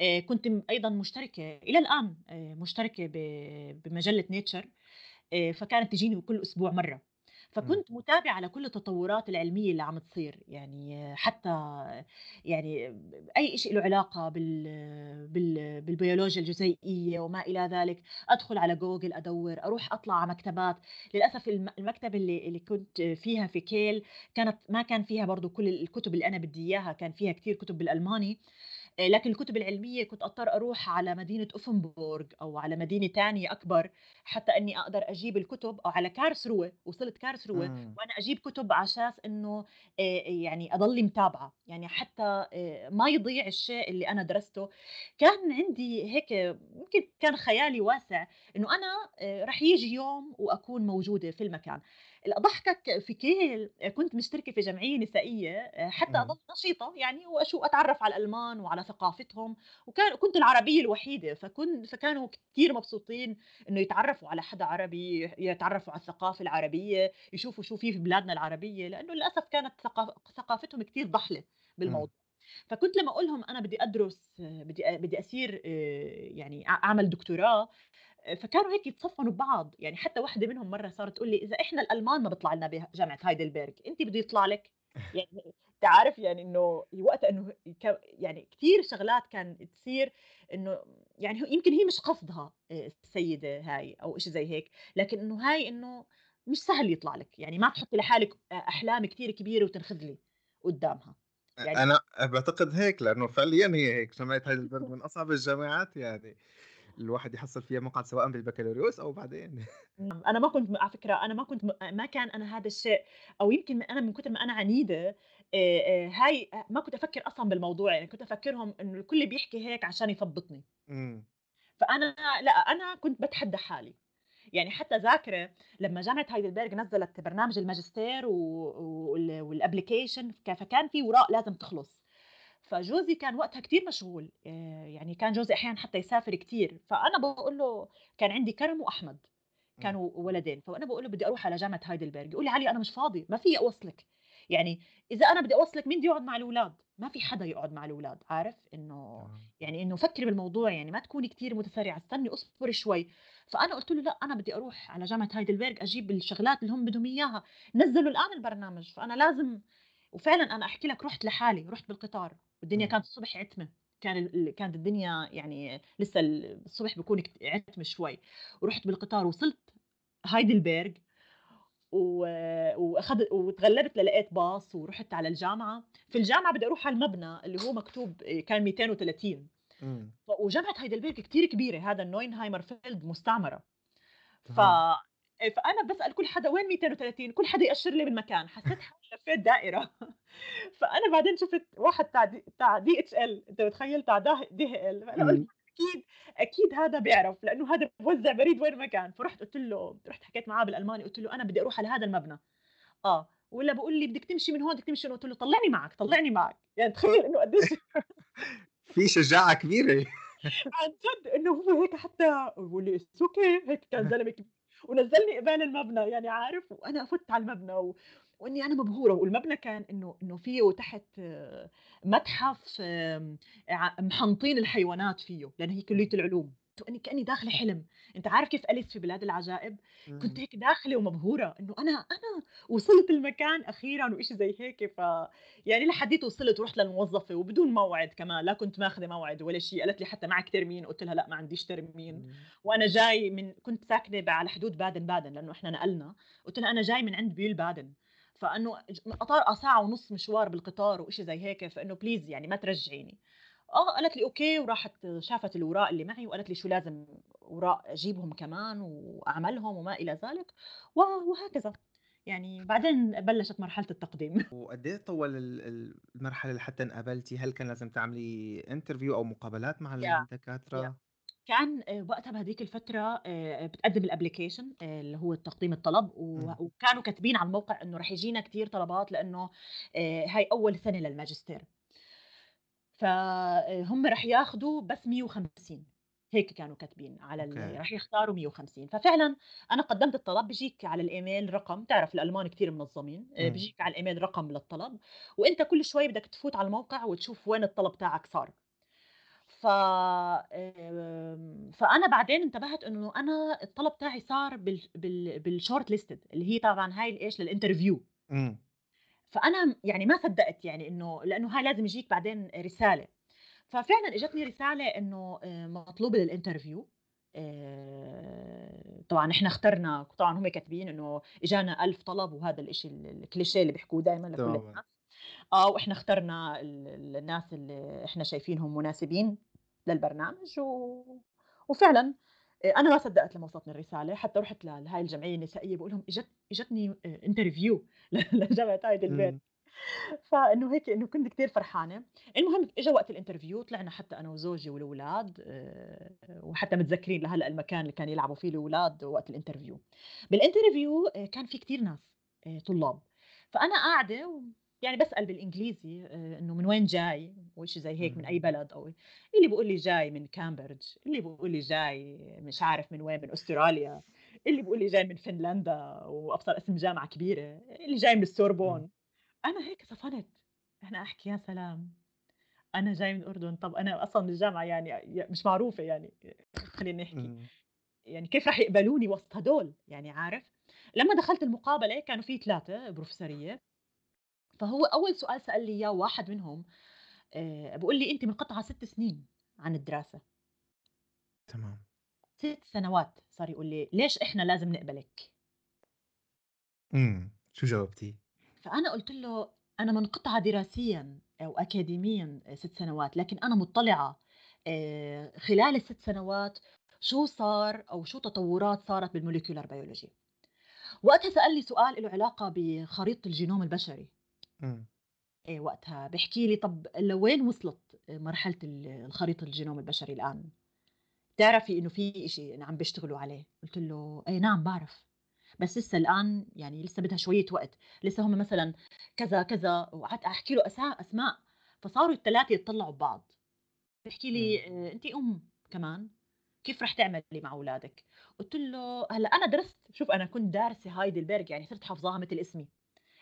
آآ كنت م أيضًا مشتركة إلى الآن آآ مشتركة ب بمجلة nature. آآ فكانت تجيني كل أسبوع مرّة، إمم، فكنت متابعة لكل التطورات العلمية اللي عم تصير، يعني حتى يعني أي إشي له علاقة بال بال بالبيولوجيا الجزيئية وما إلى ذلك، أدخل على جوجل أدوّر، أروح أطلع على مكتبات، للأسف الم المكتبة اللي اللي كنت فيها في كيل كانت ما كان فيها برضه كل الكتب اللي أنا بدي إياها، كان فيها كتير كتب بالألماني، لكن الكتب العلمية كنت أضطر أروح على مدينة أوفنبورغ أو على مدينة تانية أكبر، حتى إني أقدر أجيب الكتب أو على كارلسروه، وصلت كارلسروه إمم، وأنا أجيب كتب إنه آآ يعني أضلّي متابعة، يعني حتى ما يضيع الشيء اللي أنا درسته. كان عندي هيك يمكن كان خيالي واسع إنه أنا رح ييجي يوم وأكون موجودة في المكان. الأضحّكك في كيل كنت مشتركة في جمعية نسائية آآ حتى إمم، أضل نشيطة يعني وأشو أتعرّف على الألمان وعلى ثقافتهم، وكان كنت العربية الوحيدة، فكن فكانوا كتير مبسوطين إنه يتعرّفوا على حدا عربي، يتعرّفوا على الثقافة العربية، يشوفوا شو في في بلادنا العربية، لإنه للأسف كانت ثقا ثقافتهم كتير ضحلة إمم، بالموضوع. فكنت لمّا أقول لهم أنا بدي أدرس آه، بدي بدي أصير آآ يعني أع أعمل دكتوراه فكانوا هيك يتصفّنوا ببعض، يعني حتى واحدة منهم مرّة صارت تقول لي: "إذا إحنا الألمان ما بيطلع لنا بجامعة هايدلبرج، أنتِ بده يطلع لك؟" يعني أنت عارف يعني إنه وقتها إنه ك يعني كتير شغلات كان تصير إنه يعني يمكن هي مش قصدها آآ السيدة هاي أو إشي زي هيك، لكن إنه هاي إنه مش سهل يطلع لك، يعني ما تحطّي لحالِك أ أحلام كتير كبيرة وتنخذلي قدّامها، يعني أنا باعتقد هيك لأنه فعليًا هي هيك، جامعة هايدلبرج من أصعب الجامعات يعني. الواحد يحصل فيها مقعد سواء بالبكالوريوس أو بعدين. نعم، أنا ما كنت على فكرة أنا ما كنت ما كان أنا هذا الشيء أو يمكن أنا من كتر ما آآ آآ هاي ما كنت أفكّر أصلًا بالموضوع، يعني كنت أفكّرهم إنه الكل بيحكي هيك عشان يثبّطني، إمم، فأنا لأ، أنا كنت باتحدّى حالي، يعني حتى ذاكرة لمّا جامعة هايدلبرج نزّلت برنامج الماجستير و وال والapplication ك فكان في وراء لازم تخلص، فجوزي كان وقتها كتير مشغول، آآ يعني كان جوزي أحيانًا حتى يسافر كتير، فأنا باقول له كان عندي كرم وأحمد. إمم، كانوا ولدين، فأنا باقول له بدي أروح على جامعة هايدلبرج، يقول لي: "علي أنا مش فاضي، ما فيي أوصلِك." يعني إذا أنا بدي أوصلِك مين بده يقعد مع الولاد؟ ما في حدا يقعد مع الولاد، عارف؟ إنه تمام، يعني إنه فكّري بالموضوع يعني ما تكوني كتير متسرعة، استني أصبري شوي. فأنا قُلت له: "لأ، أنا بدي أروح على جامعة هايدلبرج أجيب الشغلات اللي هم بدهم إياها، نزّلوا الآن البرنامج، فأنا لازم" وفعلًا أنا أحكي لك رُحت لحالي، رُحت بالقطار والدنيا إمم، كانت الصبح عتمة، كان كانت الدنيا يعني لسه ال الصبح بيكون كت عتمة شوي، ورُحت بالقطار وصلت هايدلبرج و وأخد واتغلّبت للقيت باص ورُحت على الجامعة، في الجامعة بدي أروح على المبنى اللي هو مكتوب كان 230 إمم، ف وجامعة هايدلبرج كتير كبيرة، هذا النوينهايمر فيلد مستعمرة، ف آآ فأنا باسأل كل حدا وين 230 كل حدا يأشّر لي بالمكان، حسّيت حالي لفّيت دائرة فأنا بعدين شُفت واحد بتاع د بتاع DHL أنت متخيّل بتاع ده DHL فأنا قُلت إمم. أكيد أكيد هذا بيعرف لإنه هذا بيوزّع بريد وين ما كان، فرُحت قُلت له رُحت حكيت معاه بالألماني قُلت له: "أنا بدي أروح على هذا المبنى." آه، والّا بيقول لي: "بدِك تمشي من هون، بدِك تمشي من هون." قُلت له: "طلّعني معك، طلّعني معك." يعني تخيّل إنه قديش في شجاعة كبيرة. عن جد إنه هو هيك حتى بيقول لي: "It's okay." هيك كان زلمة كبير. ونزّلني قبال المبنى يعني عارف، وأنا فُتت على المبنى و وإني أنا مبهورة، والمبنى كان إنه إنه فيه تحت آه، متحف محنطين الحيوانات فيه، لأن هي كلية العلوم. وإني كأني داخلة حلم، أنت عارف كيف أليس في بلاد العجائب؟ كنت إمم. هيك داخلة ومبهورة إنه أنا أنا وصلت المكان أخيرًا وإشي زي هيك، ف يعني لحديت وصلت ورُحت للموظفة وبدون موعد كمان، لا كنت ماخذة موعد ولا شيء، قالت لي: "حتى معك Termin؟" قُلت لها: "لأ ما عنديش Termin." إمم. وأنا جاي من كنت ساكنة ب على حدود بادن بادن لإنه إحنا نقلنا، قُلت لها: "أنا جاي من عند بيول بادن." فإنه ج قطار ساعة ونُص مشوار بالقطار وإشي زي هيك، فإنه please يعني ما ترجعيني. آه، قالت لي: "أوكي." وراحت شافت الأوراق اللي معي وقالت لي شو لازم أوراق أجيبهم كمان وأعملهم وما إلى ذلك، وهكذا. يعني بعدين بلشت مرحلة التقديم. وقد إيه طوّل ال ال المرحلة لحتى انقبلتِ؟ هل كان لازم تعملي interview أو مقابلات مع! الدكاترة؟ كان آآ وقتها بهاديك الفترة آآ بتقدّم الapplication آآ اللي هو تقديم الطلب،. وكانوا كاتبين على الموقع إنه رح ييجينا كتير طلبات لإنه آآ هاي أول سنة للماجستير. فهُم رح ياخدوا بس 150 هيك كانوا كاتبين على ال okay. رح يختاروا 150 ففعلًا أنا قدّمت الطلب بيجيك على الإيميل رقم، بتعرف الألمان كتير منظمين، إمم. بيجيك على الإيميل رقم للطلب، وأنت كل شوي بدك تفوت على الموقع وتشوف وين الطلب تاعك صار. ف فأنا بعدين انتبهت إنه أنا الطلب تاعي صار بال بال بال short listed اللي هي طبعًا هاي الإيش لل interview. إمم. فأنا م يعني ما صدّقت يعني إنه لإنه هاي لازم يجيك بعدين رسالة، ففعلًا إجتني رسالة إنه آآ مطلوبة للinterview. آآ طبعًا إحنا اخترنا طبعًا هم كاتبين إنه إجانا 1000 طلب وهذا الإشي ال الcliche اللي بيحكوه دايمًا لكل. الناس، آه، وإحنا اخترنا ال ال الناس اللي إحنا شايفينهم مناسبين للبرنامج و وفعلًا آآ أنا ما صدّقت لمّا وصلتني الرسالة، حتى رُحت لهاي الجمعية النسائية باقول لهم إجت إجتني آآ interview ل لجامعة هايدلبرج. إمم. فإنه هيك إنه كنت كتير فرحانة، المهم إجا وقت الinterview طلعنا حتى أنا وزوجي والولاد آآ، وحتى متذكرين لهلأ المكان اللي كان يلعبوا فيه الولاد وقت. بالinterview آآ، كان في كتير ناس آآ، طلاب، فأنا قاعدة و يعني باسأل بالإنجليزي آآ، إنه من وين جاي وإشي زي هيك من إمم. بلد أو اللي بيقول لي جاي من كامبريدج، اللي بيقول لي جاي مش عارف من وين من أستراليا، اللي بيقول لي جاي من فنلندا وأبصر أسم جامعة كبيرة، اللي جاي من. السوربون. أنا هيك صفنت، أنا أحكي يا سلام! أنا جاي من الأردن، طَب أنا أصلًا الجامعة يعني ي مش معروفة يعني خلّينا نحكي،. يعني كيف رح يقبلوني وسط هدول، يعني عارف؟ لمّا دخلت المقابلة كانوا في 3 بروفيسورية، فهو أول سؤال سأل لي إياه واحد منهم آآ بيقول لي: "أنتِ منقطعة 6 سنين عن الدراسة." تمام. 6 سنوات، صار يقول لي: "ليش إحنا لازم نقبلِك؟" إمم. شو جاوبتِ؟ فأنا قُلت له: "أنا منقطعة دراسيًا أو أكاديميًا 6 سنوات، لكن أنا مُطّلعة آآ خلال ال6 سنوات شو صار أو شو تطورات صارت بالmolecular biology." وقتها سألني سؤال إله علاقة بخريطة الجينوم البشري، إمم. آآ وقتها بيحكي لي: "طَب لوين وصلت مرحلة ال الخريطة الجينوم البشري الآن؟ بتعرفي إنه في إشي عم بيشتغلوا عليه." قُلت له: "إيه نعم باعرف." بس لسه الآن يعني لسه بدها شوية وقت، لسه هم مثلًا كذا، كذا، وقعدت أحكي له أسا أسماء، فصاروا ال3 يتطلّعوا ببعض، بيحكي إمم. لي: آآ "أنتِ أم كمان، كيف رح تعملي مع ولادِك؟" قُلت له: "هلأ أنا درست" شوف أنا كنت دارسة هايدلبرج يعني صرت حافظاها متل اسمي،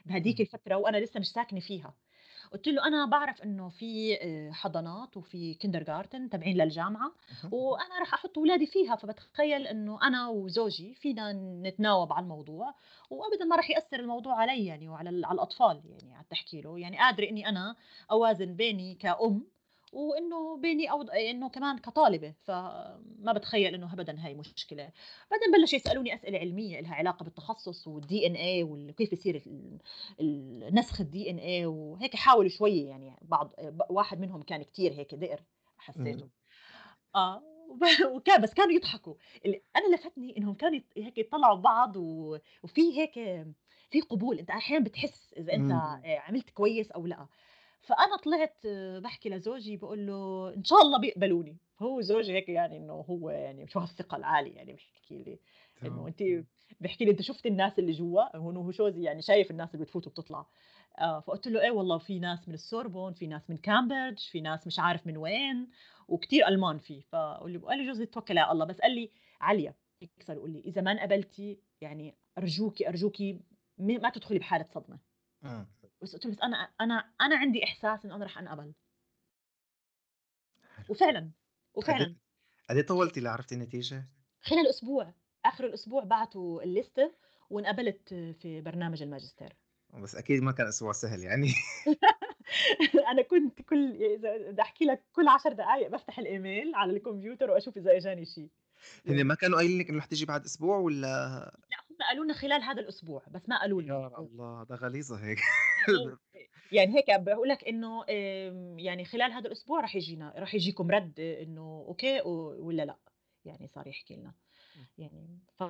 بهاديك إمم. الفترة وأنا لسه مش ساكنة فيها. قُلت له: "أنا باعرف إنه في آآ حضانات وفي kindergarten تابعين للجامعة، اهم. وأنا راح أحُط ولادي فيها، فباتخيّل إنه أنا وزوجي فينا نتناوب على الموضوع، وأبدًا ما راح يأثّر الموضوع علي يعني وعلى على الأطفال." يعني قعدت أحكي له، يعني قادرة إني أنا أوازن بيني كأم، وإنه بيني أو د إنه كمان كطالبة، فما باتخيّل إنه أبدًا هاي مشكلة. بعدين بلشوا يسألوني أسئلة علمية إلها علاقة بالتخصُّص والDNA وال كيف يصير ال ال نسخ الDNA وهيك حاولوا شوية يعني بعض واحد منهم كان كتير هيك دِقر حسّيته. وب وكان بس كانوا يضحكوا، أنا لفتني إنهم كانوا هيك يتطلّعوا ببعض و وفي هيك في قبول، أنت أحيانًا بتحس إمم. آآ عملت كويس أو لأ. فأنا طلعت باحكي لزوجي باقول له: "إن شاء الله بيقبلوني." فهو زوجي هيك يعني إنه هو يعني شو هالثقة العالية يعني بيحكي لي إنه تمام. أنتِ بيحكي لي: "أنت شُفت الناس اللي جوا؟" هون هو جوزي يعني شايف الناس اللي بتفوت وبتطلع. آه، فقُلت له: "إيه والله في ناس من السوربون، في ناس من كامبريدج، في ناس مش عارف من وين، وكتير ألمان في." فقول لي جوزي: "توكّلي على الله." بس قال لي: "علياء." هيك صار يقول لي إذا ما انقبلتي يعني أرجوكي أرجوكي ما تدخلي بحالة صدمة آه. بس قلت له بس أنا أنا أنا عندي إحساس إنه أنا رح أنقبل. وفعلا وفعلا. قد إيه طولتي لعرفتي النتيجة؟ خلال أسبوع آخر الأسبوع بعتوا الليستة وانقبلت في برنامج الماجستير. بس أكيد ما كان أسبوع سهل يعني. أنا كنت كل إذا بدي أحكي لك كل عشر دقائق بفتح الإيميل على الكمبيوتر وأشوف إذا إجاني شيء هن ما كانوا قايلين لك إنه رح تيجي بعد أسبوع ولا؟ لا هم قالوا لنا خلال هذا الأسبوع بس ما قالوا لي. يا الله ده غليظة هيك. يعني هيك بقول لك إنه يعني خلال هذا الأسبوع رح يجينا رح يجيكم رد إنه أوكي ولا لأ يعني صار يحكي لنا. يعني ف...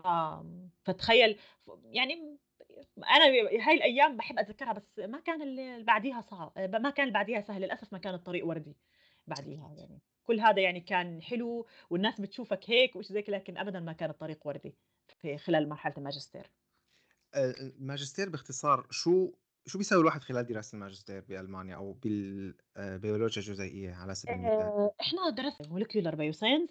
فتخيل يعني أنا هاي الأيام بحب أتذكرها بس ما كان اللي بعديها صعب ما كان اللي بعديها سهل للأسف ما كان الطريق وردي بعديها يعني. كل هذا يعني كان حلو والناس بتشوفك هيك وش زي لكن ابدا ما كان الطريق وردي في خلال مرحلة الماجستير. الماجستير باختصار شو شو بيساوي الواحد خلال دراسة الماجستير بألمانيا أو بالبيولوجيا الجزيئيه على سبيل المثال؟ إحنا درسنا molecular bioscience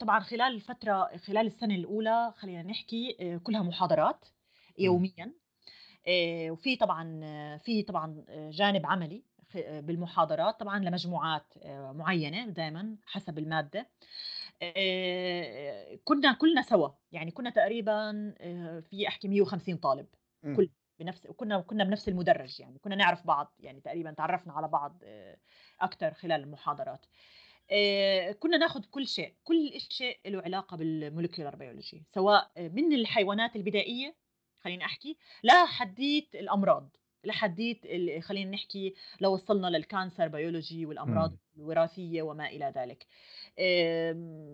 طبعا خلال الفترة خلال السنة الأولى خلينا نحكي كلها محاضرات يوميا. وفي طبعا في طبعا جانب عملي بالمحاضرات طبعا لمجموعات معينة دائما حسب المادة. كنا كلنا سوا يعني كنا تقريبا في أحكي 150 طالب كل بنفس وكنا كنا بنفس المدرج يعني كنا نعرف بعض يعني تقريبا تعرفنا على بعض أكثر خلال المحاضرات. كنا ناخذ كل شيء كل شيء له علاقة بال molecular biology سواء من الحيوانات البدائية خليني أحكي لحديت الأمراض لحديت خلينا نحكي لو وصلنا لل cancer biology والأمراض. الوراثيه وما إلى ذلك.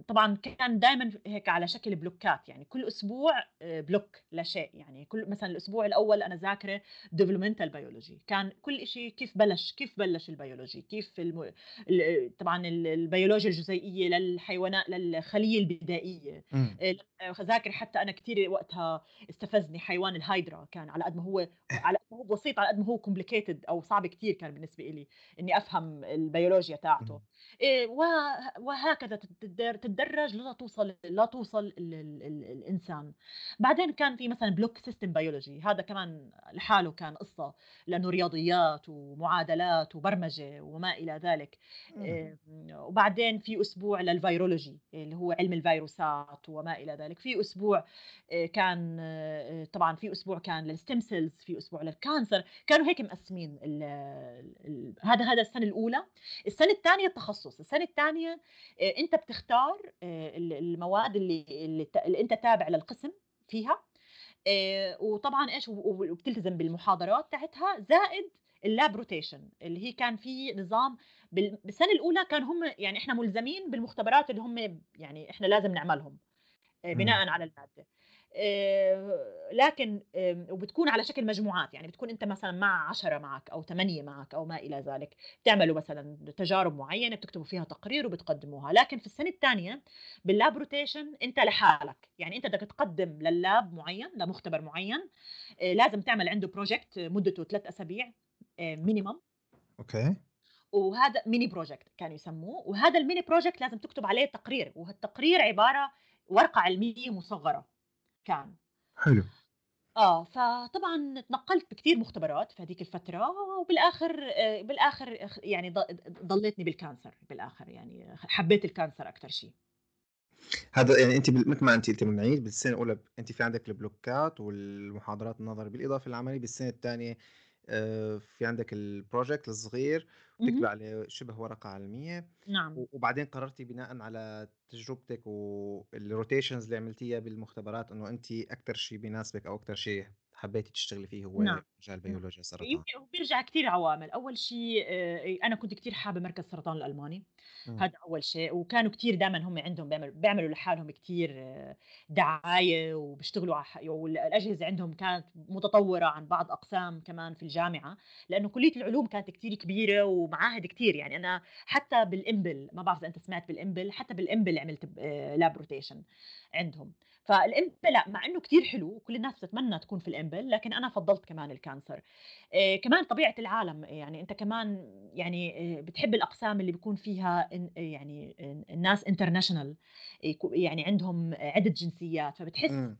طبعا كان دائما هيك على شكل block ات يعني كل أسبوع آه، block لشيء يعني كل مثلا الأسبوع الأول أنا ذاكرة developmental biology كان كل شيء كيف بلش كيف بلش البيولوجي كيف الم... طبعا البيولوجيا الجزيئية للحيوانات للخلية البدائية. آه، ذاكر حتى أنا كثير وقتها استفزني حيوان الهايدرا كان على قد ما هو على قد ما هو بسيط على قد ما هو complicated أو صعب كثير كان بالنسبة لي إني أفهم البيولوجيا تاعته إيه، وهكذا تتدرج لا توصل لا توصل الإنسان. بعدين كان في مثلا block system biology هذا كمان لحاله كان قصة لأنه رياضيات ومعادلات وبرمجة وما إلى ذلك. إيه، وبعدين في أسبوع لل virology اللي هو علم الفيروسات وما إلى ذلك. في أسبوع كان طبعا في أسبوع كان لل stem cells في أسبوع لل cancer كانوا هيك مقسمين هذا هذا السنة الأولى. السنة الثانية التخصص السنة الثانية آه، أنت بتختار آه، المواد اللي اللي, أنت تابع للقسم فيها آه، وطبعا إيش وبتلتزم بالمحاضرات تاعتها زائد ال lab rotation اللي هي كان في نظام بالسنة الأولى كان هم يعني إحنا ملزمين بالمختبرات اللي هم يعني إحنا لازم نعملهم بناء على الماده لكن وبتكون على شكل مجموعات يعني بتكون أنت مثلا مع عشرة معك أو ثمانية معك أو ما إلى ذلك بتعملوا مثلا تجارب معينة بتكتبوا فيها تقرير وبتقدموها. لكن في السنة الثانية بال lab rotation أنت لحالك يعني أنت بدك تقدم لل lab معين لمختبر معين آه، لازم تعمل عنده project مدته ثلاث أسابيع minimum okay. وهذا mini project كانوا يسموه. وهذا ال mini project لازم تكتب عليه تقرير. وهالتقرير عبارة ورقة علمية مصغرة. كان. حلو. آه فطبعا تنقلت بكثير مختبرات في هذيك الفترة وبالآخر آه، بالآخر يعني ضليتني بال cancer بالآخر يعني حبيت ال cancer أكثر شيء. هذا يعني انت مثل ما انت قلتي من عيد بالسنة الأولى انت في عندك ال block ات والمحاضرات النظري بالإضافة للعملي بالسنة الثانية في عندك ال project الصغير بتكتبي عليه شبه ورقة علمية نعم. وبعدين قررتي بناء على تجربتك وال rotations اللي عملتيها بالمختبرات إنه انت أكثر شيء بيناسبك أو أكثر شيء حبيتي تشتغلي فيه هو نعم. مجال نعم. بيولوجيا السرطان؟ يمكن بيرجع كثير عوامل. أول شيء آه، أنا كنت كثير حابة مركز السرطان الألماني. هذا أول شيء. وكانوا كثير دائما هم عندهم بيعملوا بيعملوا لحالهم كثير آه، دعاية وبيشتغلوا على والأجهزة عندهم كانت متطورة عن بعض أقسام كمان في الجامعة لأنه كلية العلوم كانت كثير كبيرة ومعاهد كثير يعني أنا حتى بال EMBL ما بعرف إذا أنت سمعت بال EMBL حتى بال EMBL عملت lab rotation عندهم. فال EMBL لا مع إنه كثير حلو وكل الناس بتتمنى تكون في ال EMBL لكن أنا فضّلت كمان ال cancer. آآ كمان طبيعة العالم، يعني أنت كمان يعني آآ بتحب الأقسام اللي بيكون فيها إن يعني ال الناس يكو يعني عندهم عدة جنسيات، فبتحس إمم.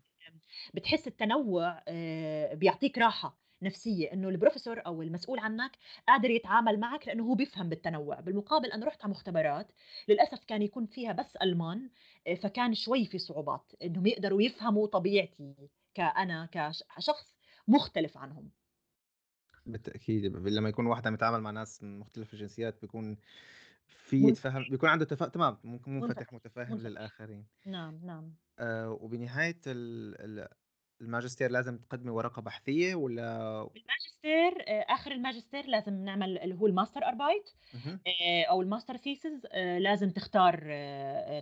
بتحس التنوُّع بيعطيك راحة نفسية، إنه الprofessor أو المسؤول عنّك قادر يتعامل معك لإنه هو بيفهم بالتنوُّع، بالمقابل أنا رُحت على مختبرات للأسف كان يكون فيها بس ألمان، آآ فكان شوي في صعوبات إنهم يقدروا يفهموا طبيعتي كأنا كش شخص مختلف عنهم. بالتأكيد ب لمّا يكون الواحد عم يتعامل مع ناس من مختلف الجنسيات بيكون في يتفهم بيكون عنده تفا تمام ممكن منفتح، منفتح. للآخرين. نعم، نعم. آآ وبنهاية ال ال الماجستير لازم تقدمي ورقة بحثية والّا بالماجستير آآ آخر الماجستير لازم نعمل اللي هو الmasterarbeit اهم، آآ أو الmaster thesis آآ لازم تختار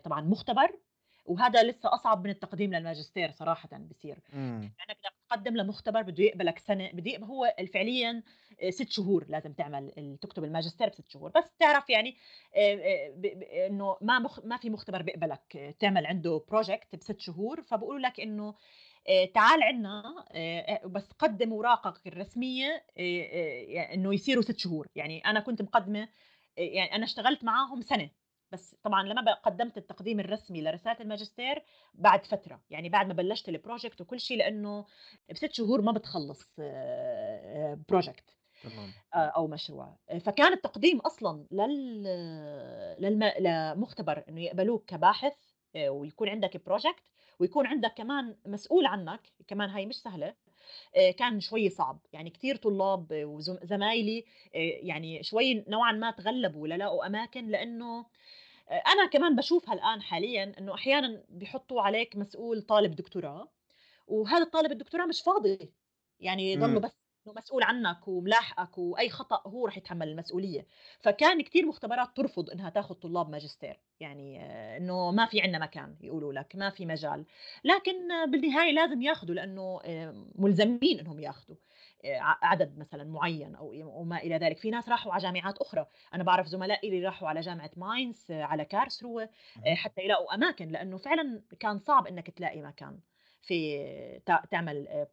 طبعًا مختبر، وهذا لسه أصعب من التقديم للماجستير صراحةً بيصير، إمم، لأنك بدك تقدّم لمختبر بده يقبلك سنة بده يق هو فعليًا 6 شهور لازم تعمل تكتب الماجستير ب6 شهور، بس تعرف يعني إنه ما مخ ما في مختبر بيقبلك آه، تعمل عنده project ب6 شهور، فبيقولوا لك آآ تعال عندنا آآ بس قدّم أوراقك الرسمية آآ آآ إنه يصيروا 6 شهور، يعني أنا كنت مقدمة آآ يعني أنا اشتغلت معاهم سنة، بس طبعًا لمّا قدّمت التقديم الرسمي لرسالة الماجستير بعد فترة، يعني بعد ما بلّشت الproject وكل شي لإنه ب6 شهور ما بتخلّص project تمام، أو مشروع، فكان التقديم أصلًا لل للم لمختبر إنه يقبلوك كباحث ويكون عندك project ويكون عندك كمان مسؤول عنّك، كمان هاي مش سهلة، آآ كان شوي صعب، يعني كتير طلاب وزم زمايلي آآ يعني شوي نوعًا ما تغلّبوا للاقوا أماكن لإنه أ أنا كمان باشوفها الآن حاليًا إنه أحيانًا بيحطّوا عليك مسؤول طالب دكتوراه وهذا الطالب الدكتوراه مش فاضي، يعني إمم، بس إنه مسؤول عنّك وملاحقك وأي خطأ هو رح يتحمّل المسؤولية، فكان كتير مختبرات ترفض إنها تاخُد طلاب ماجستير، يعني آه، إنه ما في عندنا مكان يقولوا لك، ما في مجال، لكن آه، بالنهاية لازم ياخدوا لإنه آآ ملزمين آآ ع عدد مثلًا معيّن ي وما إلى ذلك، في ناس راحوا على جامعات أخرى، أنا باعرف زملائي اللي راحوا على جامعة ماينز، على اهم، حتى يلاقوا أماكن، لإنه فعلًا كان صعب إنّك تلاقي مكان. في تعمل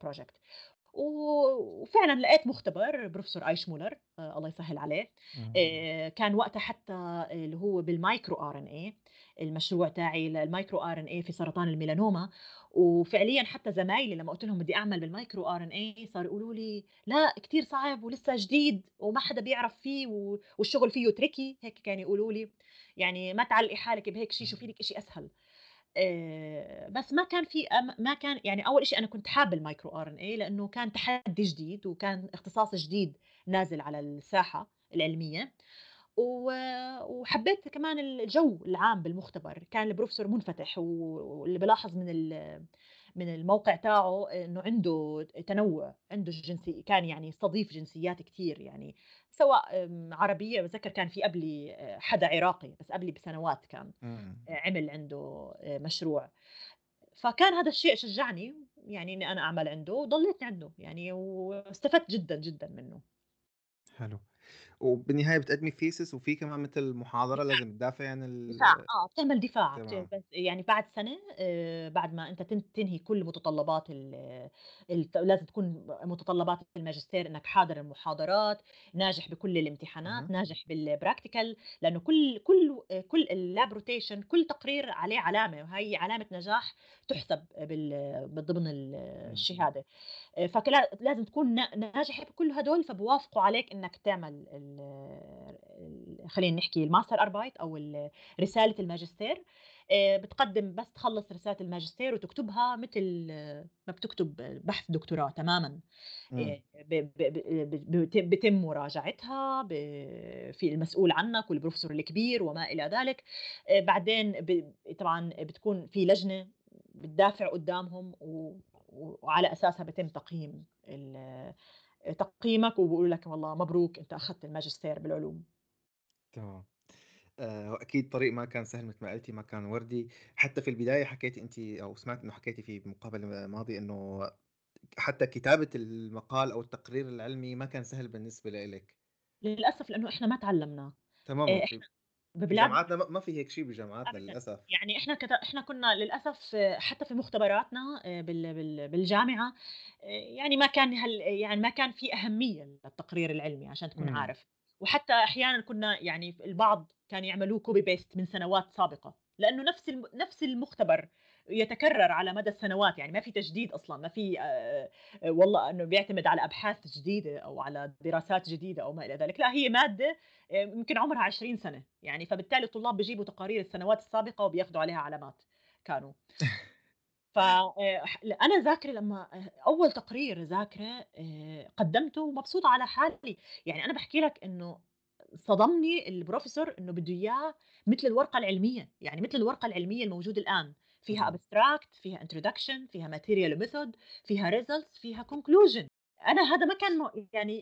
و وفعلًا لقيت مختبر بروفيسور أيشمولر آآ الله يسهّل عليه، آآ كان وقتها حتى اللي هو بالmicro RNA المشروع تاعي للmicro RNA في سرطان الميلانوما، وفعليًا حتى زمايلي لمّا قُلت لهم بدي أعمل بالmicro RNA صاروا يقولوا لي: "لأ كتير صعب ولسه جديد وما حدا بيعرف فيه والشغل فيه tricky" هيك كانوا يقولوا لي، يعني "ما تعلقي حالِك بهيك شي، شوفي لِك إشي أسهل." آآ بس ما كان في ما كان يعني أول إشي أنا كنت حابة الmicro RNA لإنه كان تحدي جديد، وكان اختصاص جديد نازل على الساحة العلمية، و وحبيت كمان الجو العام بالمختبر، كان البروفيسور منفتح، واللي بالاحظ من من الموقع تاعه إنه عنده تنوُّع، عنده جنسي كان يعني يستضيف جنسيات كتير يعني، سواء آمم عربية باتذكر كان في قبلي آآ حدا عراقي، بس قبلي بسنوات كان. إمم، عمل عنده آآ مشروع، فكان هذا الشيء شجّعني يعني إني أنا أعمل عنده وضليتني عنده يعني واستفدت جدًا، جدًا منه. حلو، وبالنهاية بتقدمي thesis وفي كمان مثل محاضرة دفاع. لازم تدافعي عن دفاع، ال آه، بتعمل دفاع بس يعني بعد سنة آآ، بعد ما تن تنهي كل متطلبات ال الت لازم تكون متطلبات الماجستير إنك حاضر المحاضرات، ناجح بكل الامتحانات، اهم، ناجح بالpractical لأنه كل كل كل الlab rotation كل تقرير عليه علامة، وهي علامة نجاح تُحسب بال ضمن ال إمم، الشهادة. آآ فكلا لازم تكون نا ناجح بكل هدول، فبيوافقوا عليك إنك تعمل ال ال خلّينا نحكي الmasterarbeit أو ال رسالة الماجستير، آآ بتقدّم بس تخلّص رسالة الماجستير وتكتبها متل ما بتكتب بحث دكتوراه تمامًا، إمم، آآ ب ب ب ب بيتم بيتم مراجعتها في المسؤول عنك والprofessor الكبير وما إلى ذلك، آآ بعدين طبعًا بتكون في لجنة بتدافع قدّامهم وعلى أساسها بيتم تقييم تقييمك وبيقولوا لك والله مبروك أنت أخدت الماجستير بالعلوم. تمام. آآ وأكيد طريق ما كان سهل مثل ما قلتِ، ما كان وردي، حتى في البداية حكيتِ أنتِ أو سمعت إنه حكيتِ في مقابلة ماضية إنه حتى كتابة المقال أو التقرير العلمي ما كان سهل بالنسبة لإلِك. للأسف لإنه إحنا ما اتعلمناه. تمامًا في إحنا ببلاد بجامعاتنا ما في هيك شيء بجامعاتنا للأسف. يعني إحنا كت... إحنا كنا للأسف آه، حتى في مختبراتنا آه، بال... بال... بالجامعة آه، يعني ما كان هل... يعني ما كان في أهمية للتقرير العلمي عشان تكون عارف. وحتى أحيانا كنا يعني البعض كان يعملوه copy paste من سنوات سابقة لأنه نفس الم... نفس المختبر يتكرر على مدى السنوات يعني ما في تجديد أصلا ما في آه، آه، والله إنه بيعتمد على أبحاث جديدة أو على دراسات جديدة أو ما إلى ذلك لا هي مادة آه، يمكن عمرها 20 سنة يعني فبالتالي الطلاب بيجيبوا تقارير السنوات السابقة وبياخذوا عليها علامات كانوا. فانا ذاكرة لما أول تقرير ذاكرة آه، قدمته ومبسوطه على حالي يعني أنا بحكي لك إنه صدمني البروفيسور إنه بده إياه مثل الورقة العلمية يعني مثل الورقة العلمية الموجودة الآن. فيها. abstract فيها introduction فيها material method فيها results فيها conclusion أنا هذا ما كان م- يعني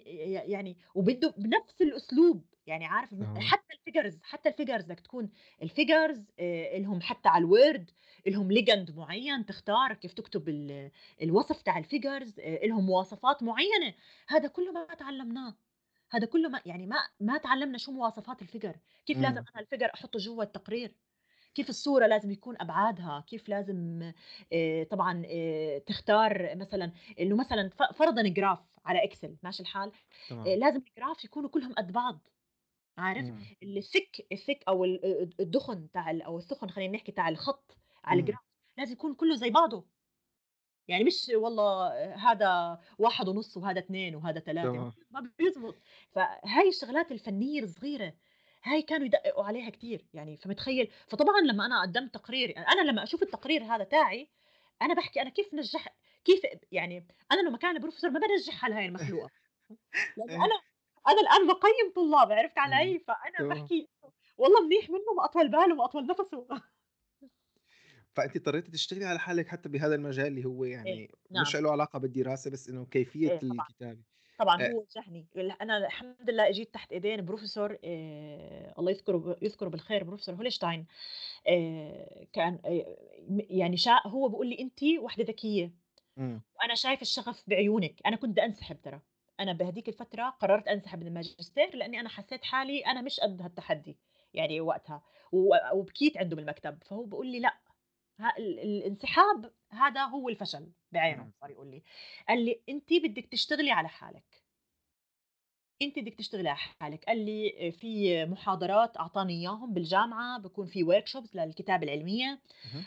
يعني وبده بنفس الأسلوب يعني عارف آه. حتى ال figures حتى ال figures بدك تكون ال figures لهم حتى على ال Word لهم legend معين تختار كيف تكتب ال- الوصف تاع ال figures لهم مواصفات معينة هذا كله ما تعلمناه هذا كله ما يعني ما ما تعلمنا شو مواصفات ال figure كيف لازم مم. أنا ال figure أحطه جوا التقرير كيف الصورة لازم يكون أبعادها؟ كيف لازم آه، طبعا آه، تختار مثلا إنه مثلا فرضا graph على Excel ماشي الحال؟ آه، تمام. لازم ال graph يكونوا كلهم قد بعض عارف؟ مم. الثك الثك أو ال- الدخن تاع أو الثخن خلينا نحكي تاع الخط على مم. الجراف لازم يكون كله زي بعضه. يعني مش والله هذا واحد ونص وهذا اثنين وهذا ثلاثة ما بيزبط. فهاي الشغلات الفنية الصغيرة هاي كانوا يدققوا عليها كثير يعني فمتخيل؟ فطبعا لما أنا قدمت تقريري أنا لما أشوف التقرير هذا تاعي أنا بحكي أنا كيف نجح كيف يعني أنا لو مكان البروفيسور ما بنجح على هاي المخلوقة. لأنه إيه. أنا أنا الآن بقيم طلاب عرفت. علي؟ فأنا تمام. بحكي والله منيح منه ما اطول باله ما اطول نفسه فأنت اضطريتي تشتغلي على حالك حتى بهذا المجال اللي هو إيه. يعني نعم. مش له علاقة بالدراسة بس إنه كيفية طبعا. الكتابة. طبعا هو وجهني. أنا الحمد لله أجيت تحت إيدين بروفيسور آه الله يذكره يذكره بالخير بروفيسور هولشتاين. آه كان آه يعني شاء هو بيقول لي انت وحدة ذكية. مم. وأنا شايف الشغف بعيونك. أنا كنت بدي أنسحب ترى. أنا بهديك الفترة قررت أنسحب من الماجستير لأني أنا حسيت حالي أنا مش قد هالتحدي يعني وقتها. وبكيت عنده بالمكتب. فهو بيقول لي لأ الانسحاب هذا هو الفشل بعينه مم. صار يقول لي قال لي انت بدك تشتغلي على حالك انت بدك تشتغلي على حالك قال لي في محاضرات أعطاني إياهم بالجامعة بكون في ورك شوبز للكتابة العلمية.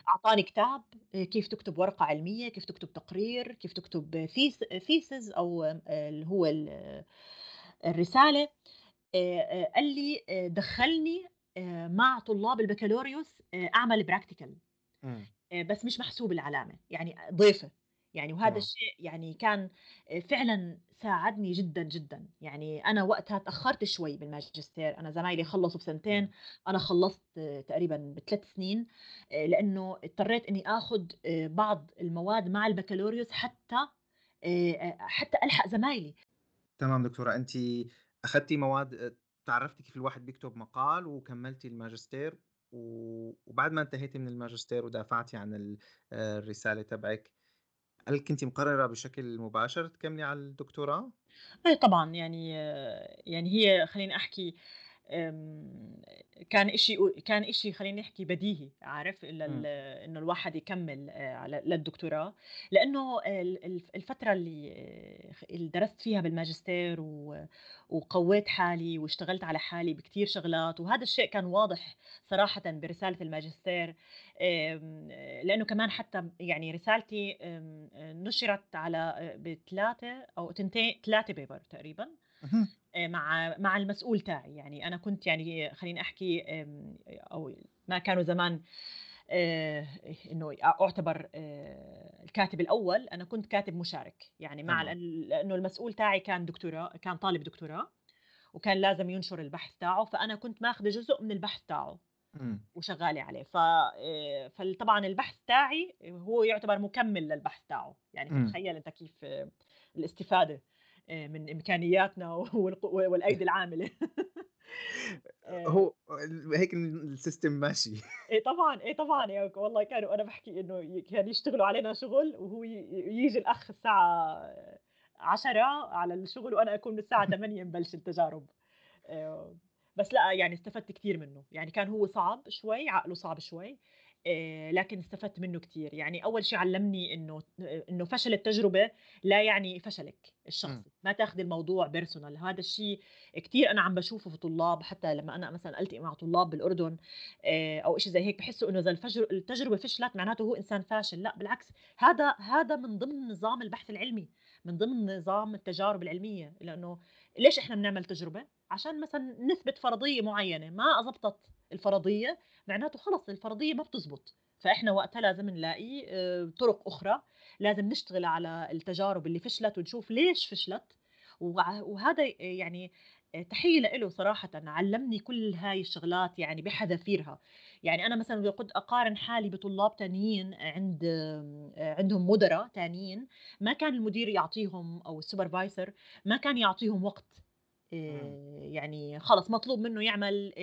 أعطاني كتاب كيف تكتب ورقة علمية كيف تكتب تقرير كيف تكتب thes- thesis أو اللي هو ال- الرسالة آه، آه، قال لي آه، دخلني آه، مع طلاب البكالوريوس آه، أعمل practical. آه، بس مش محسوب العلامة يعني ضيفة. يعني وهذا الشيء يعني كان فعلا ساعدني جدا جدا. يعني أنا وقتها تأخرت شوي بالماجستير. أنا زمايلي خلصوا بسنتين. مم. أنا خلصت تقريبا بثلاث سنين لأنه اضطريت إني آخذ بعض المواد مع البكالوريوس حتى حتى ألحق زمايلي. تمام دكتورة. أنت أخذتي مواد تعرفتي كيف الواحد بيكتب مقال وكملتي الماجستير؟ وبعد ما انتهيتي من الماجستير ودافعتي عن آه، الرسالة تبعك هل كنت مقررة بشكل مباشر تكملي على الدكتوراه؟ أي طبعا يعني آه، يعني هي خليني أحكي كان إشي كان إشي خليني نحكي بديهي عارف إلا ال- مم. إنه الواحد يكمل آه، على للدكتوراه لأنه ال- الف- الفترة اللي آه، درست فيها بالماجستير وقويت حالي واشتغلت على حالي بكتير شغلات وهذا الشيء كان واضح صراحة برسالة الماجستير أم، لأنه كمان حتى يعني رسالتي نشرت على بثلاثة أو تنتين ثلاثة بيبر تقريبا. آه، مع مع المسؤول تاعي. يعني أنا كنت يعني خليني أحكي أو ما كانوا زمان آه، إنه أعتبر آه، الكاتب الأول أنا كنت كاتب مشارك. يعني مع لأنه المسؤول تاعي كان دكتوراه كان طالب دكتوراه وكان لازم ينشر البحث تاعه. فأنا كنت ماخذه جزء من البحث تاعه. وشغالة عليه. ف آه، فطبعا البحث تاعي هو يعتبر مكمل للبحث تاعه. يعني مم. فتخيل أنت كيف الاستفادة من إمكانياتنا والأيدي العاملة. آه، هو هيك السيستم ماشي. إيه طبعا إيه طبعا والله كانوا أنا بحكي إنه كانوا يشتغلوا علينا شغل وهو يجي الأخ الساعة 10 على الشغل وأنا أكون من الساعة 8 مبلش التجارب. آه، بس لأ يعني استفدت كتير منه، يعني كان هو صعب شوي، عقله صعب شوي، لكن استفدت منه كتير، يعني أول شي علّمني إنه إنه فشل التجربة لا يعني فشلِك إمم. الشخصي، ما تاخدي الموضوع personal. هذا الشي كتير أنا عم باشوفه في طلاب، حتى لمّا أنا مثلًا ألتقي مع طلاب بالأردن آآ أو إشي زي هيك باحسّوا إنه إذا الفجر التجربة فشلت معناته هو إنسان فاشل، لأ بالعكس هذا هذا من ضمن نظام البحث العلمي، من ضمن نظام التجارب العلمية، لإنه ليش إحنا بنعمل تجربة؟ عشان مثلًا نثبت فرضية معيّنة، ما زبطت الفرضية معناته خلص الفرضية ما بتزبط، فإحنا وقتها لازم نلاقي آآ طرق أخرى، لازم نشتغل على التجارب اللي فشلت ونشوف ليش فشلت، وهذا يعني آآ تحية لإله صراحةً، علّمني كل هاي الشغلات يعني بحذافيرها، يعني أنا مثلًا كنت أقارن حالي بطلاب تانيين عند آمم عندهم مُدراء تانيين، ما كان المدير يعطيهم أو الsupervisor ما كان يعطيهم وقت. يعني خلص مطلوب منه يعمل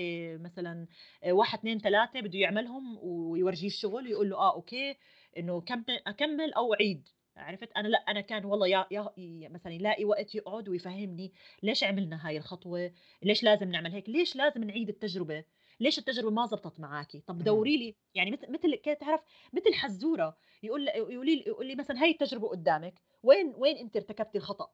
مثلًا 1، 2، 3 بده يعملهم ويورجيه الشغل يقول له آه أوكي، إنه كمّل أكمّل أو عيد، عرفت؟ أنا لأ، أنا كان والله يا يا مثلًا يلاقي وقت يقعد ويفهّمني ليش عملنا هاي الخطوة، ليش لازم نعمل هيك، ليش لازم نعيد التجربة، ليش التجربة ما زبطت معاكِ، طب إمم. دوري لي. يعني مثل مثل تعرف؟ مثل حزورة يقول لي يقول لي مثلًا هاي التجربة قدّامِك، وين وين أنتِ ارتكبتِ الخطأ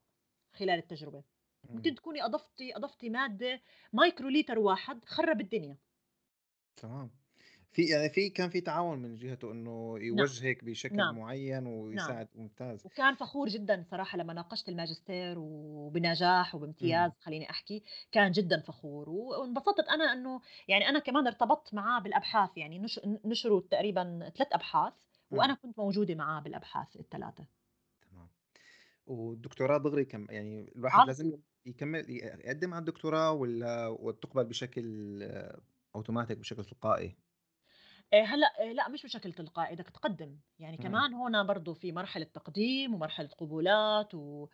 خلال التجربة؟ ممكن تكوني أضفتِ أضفتِ مادة مايكروليتر واحد خرّب الدنيا. تمام. في يعني في كان في تعاون من جهته نعم، يوجهِك بشكل نعم، معيّن نعم. ويساعد ممتاز. وكان فخور جدًا صراحة لمّا ناقشت الماجستير وبنجاح وبامتياز إمم. خلّيني أحكي، كان جدًا فخور، وانبسطت أنا إنه يعني أنا كمان ارتبطت معاه بالأبحاث، يعني نش نشروا تقريبًا 3 أبحاث، إمم. وأنا كنت موجودة معاه بالأبحاث ال3. تمام. والدكتوراه دغري كم يعني الواحد على لازم. يكمّل يقدّم على الدكتوراه والّا وتُقبل بشكل أوتوماتيك بشكل تلقائي؟ آآ هلأ آآ لأ مش بشكل تلقائي، بدك تقدّم، يعني. كمان هون برضه في مرحلة تقديم ومرحلة قبولات و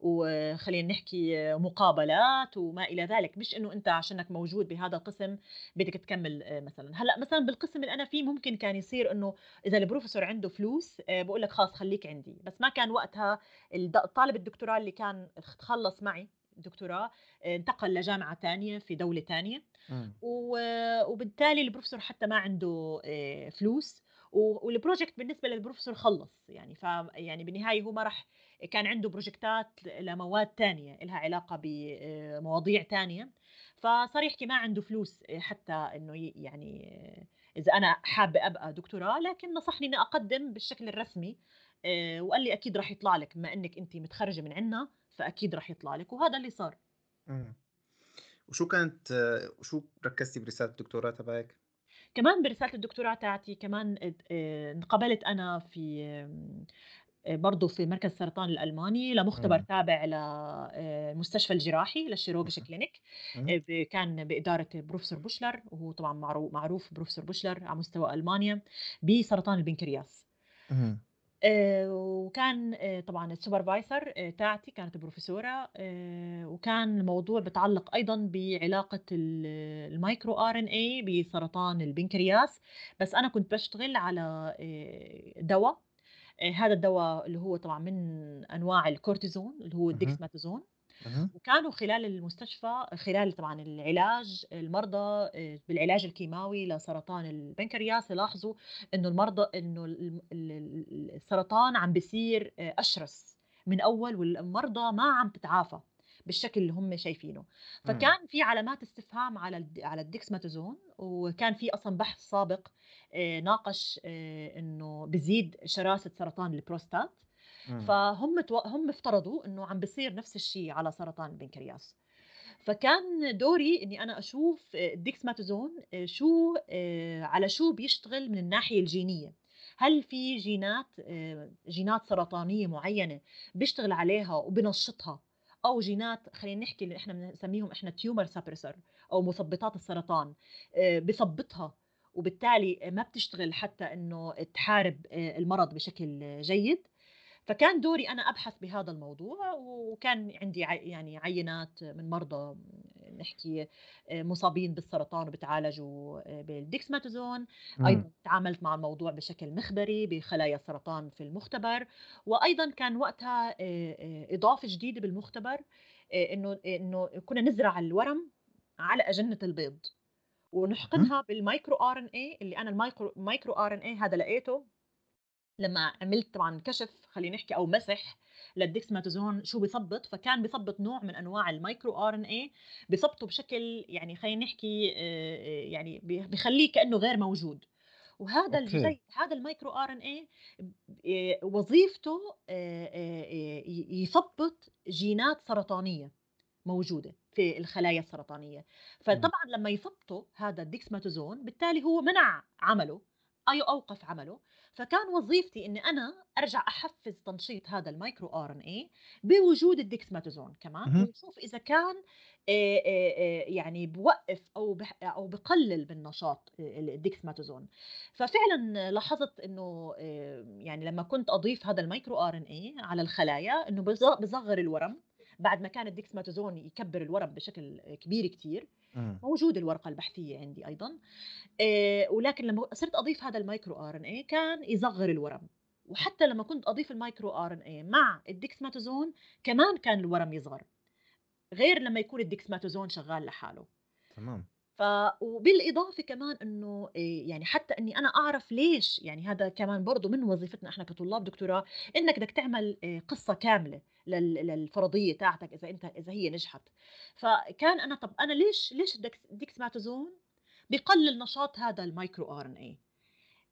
وخلّينا نحكي مقابلات وما إلى ذلك، مش إنه أنت عشانك موجود بهذا القسم بدك تكمّل آآ مثلًا، هلأ مثلًا بالقسم اللي أنا فيه ممكن كان يصير إنه إذا الprofessor عنده فلوس آآ بيقول لك خلاص خلّيك عندي، بس ما كان وقتها طالب الدكتوراه اللي كان خ خلّص معي دكتوراه آآ انتقل لجامعة تانية في دولة تانية. إمم. و وبالتالي الprofessor حتى ما عنده آآ فلوس، و والproject بالنسبة للprofessor خلّص. يعني، ف يعني بالنهاية هو ما راح كان عنده بروجيكتات لمواد تانية إلها علاقة بمواضيع تانية، فصار يحكي ما عنده فلوس حتى إنه ي يعني آه، إذا أنا حابة أبقى دكتوراه، لكن نصحني إني أقدّم بالشكل الرسمي وقال لي: "أكيد راح يطلع لِك بما إنِّك أنتِ متخرّجة من عندنا، فأكيد راح يطلع لِك." وهذا اللي صار. وشو كانت وشو ركّزتِ برسالة الدكتوراه تبعِك؟ كمان برسالة الدكتوراه تاعتي كمان آآ انقبلت أنا في آآ برضه في مركز السرطان الألماني لمختبر إمم. تابع ل آآ المستشفى الجراحي لل Chirurgische اهم. Klinik كان بإدارة بروفيسور بوشلر وهو طبعًا معرو معروف بروفيسور بوشلر على مستوى ألمانيا بسرطان البنكرياس. اهم. آآ وكان آآ طبعًا ال supervisor آآ تاعتي كانت بروفيسورة آآ وكان الموضوع بيتعلّق أيضًا بعلاقة ال الmicro RNA بسرطان البنكرياس، بس أنا كنت باشتغل على آآ دوا، آآ هذا الدوا اللي هو طبعًا من أنواع الكورتيزون اللي هو اهم. اهم. وكانوا خلال المستشفى خلال طبعًا العلاج المرضى آآ بالعلاج الكيماوي لسرطان البنكرياس يلاحظوا إنه المرضى ال السرطان عم بيصير آآ أشرس من أول والمرضى ما عم تتعافى بالشكل اللي هم شايفينه،. فكان في علامات استفهام على على الديكساميثازون وكان في أصلًا بحث سابق آآ ناقش آآ إنه بيزيد شراسة سرطان البروستات. إمم. فهم تو هم افترضوا إنه عم بيصير نفس الشيء على سرطان البنكرياس، فكان دوري إني أنا أشوف آآ الديكساميثازون آآ شو آآ على شو بيشتغل من الناحية الجينية، هل في جينات جينات سرطانية معينة بيشتغل عليها وبينشطها، أو جينات خلّينا نحكي اللي إحنا بنسميهم إحنا tumor suppressor أو مثبطات السرطان آآ بيثبطها، وبالتالي ما بتشتغل حتى إنه تحارب المرض بشكل جيد. فكان دوري أنا أبحث بهذا الموضوع، وكان عندي يعني عينات من مرضى نحكي آآ مصابين بالسرطان وبيتعالجوا آآ بالديكساميثازون، إمم. أيضًا تعاملت مع الموضوع بشكل مخبري بخلايا السرطان في المختبر، وأيضًا كان وقتها آآ إضافة جديدة بالمختبر آآ إنه إنه كنا نزرع الورم على أجنة البيض ونحقنها بال micro RNA اللي أنا ال micro micro RNA هذا لقيته. لما عملت طبعا كشف خلينا نحكي أو مسح للديكسماتوزون شو بيثبط. فكان بيثبط نوع من أنواع ال micro RNA بيثبطه بشكل يعني خلينا نحكي آه، آه، يعني بخليه كأنه غير موجود. وهذا الجزيء هذا ال micro RNA وظيفته آه، يثبط جينات سرطانية موجودة في الخلايا السرطانية. فطبعا لما يثبطه هذا الديكسماتوزون بالتالي هو منع عمله أي أوقف عمله. فكان وظيفتي إني أنا أرجع أحفز تنشيط هذا ال micro RNA بوجود الديكسماتوزون كمان ونشوف إذا كان يعني بوقف أو أو بقلل من نشاط الديكسماتوزون. ففعلا لاحظت إنه يعني لما كنت أضيف هذا ال micro RNA على الخلايا إنه بصغر الورم. بعد ما كان الديكسماتوزون يكبر الورم بشكل كبير كتير موجود الورقة البحثية عندي أيضا. آه، ولكن لما صرت أضيف هذا ال micro RNA كان يصغر الورم. وحتى لما كنت أضيف المايكرو آر إن اي مع الديكسماتوزون كمان كان الورم يصغر غير لما يكون الديكسماتوزون شغال لحاله. تمام. ف وبالإضافة كمان إنه يعني حتى إني أنا أعرف ليش يعني هذا كمان برضه من وظيفتنا إحنا كطلاب دكتوراه إنك بدك تعمل قصة كاملة للفرضية تاعتك إذا أنت إذا هي نجحت. فكان أنا طب أنا ليش ليش الديكسماتوزون بقلل نشاط هذا ال micro RNA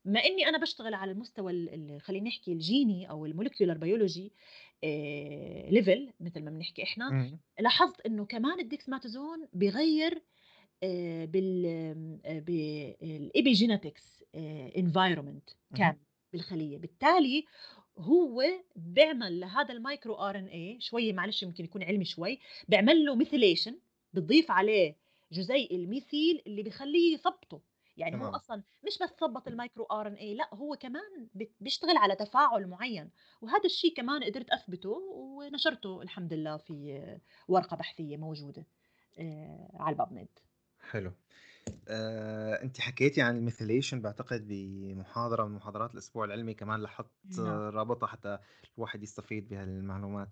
ما إني أنا بشتغل على المستوى خلينا نحكي الجيني أو ال molecular biology level مثل ما بنحكي إحنا لاحظت إنه كمان الديكسماتوزون بغير آه، بال بال epigenetics environment كان بالخلية. بالتالي هو بيعمل لهذا ال micro RNA شوي معلش يمكن يكون علمي شوي بيعمل له methylation بتضيف عليه جزيء الميثيل اللي بيخليه يثبطه. يعني هو أصلا مش بس ثبط ال micro RNA لا هو كمان بيشتغل على تفاعل معين. وهذا الشيء كمان قدرت أثبته ونشرته الحمد لله في ورقة بحثية موجودة آه، على ال PubMed. حلو. آه، انت حكيتي عن ال methylation بعتقد بمحاضرة من محاضرات الأسبوع العلمي كمان لاحظت نعم. رابطة حتى الواحد يستفيد بهالمعلومات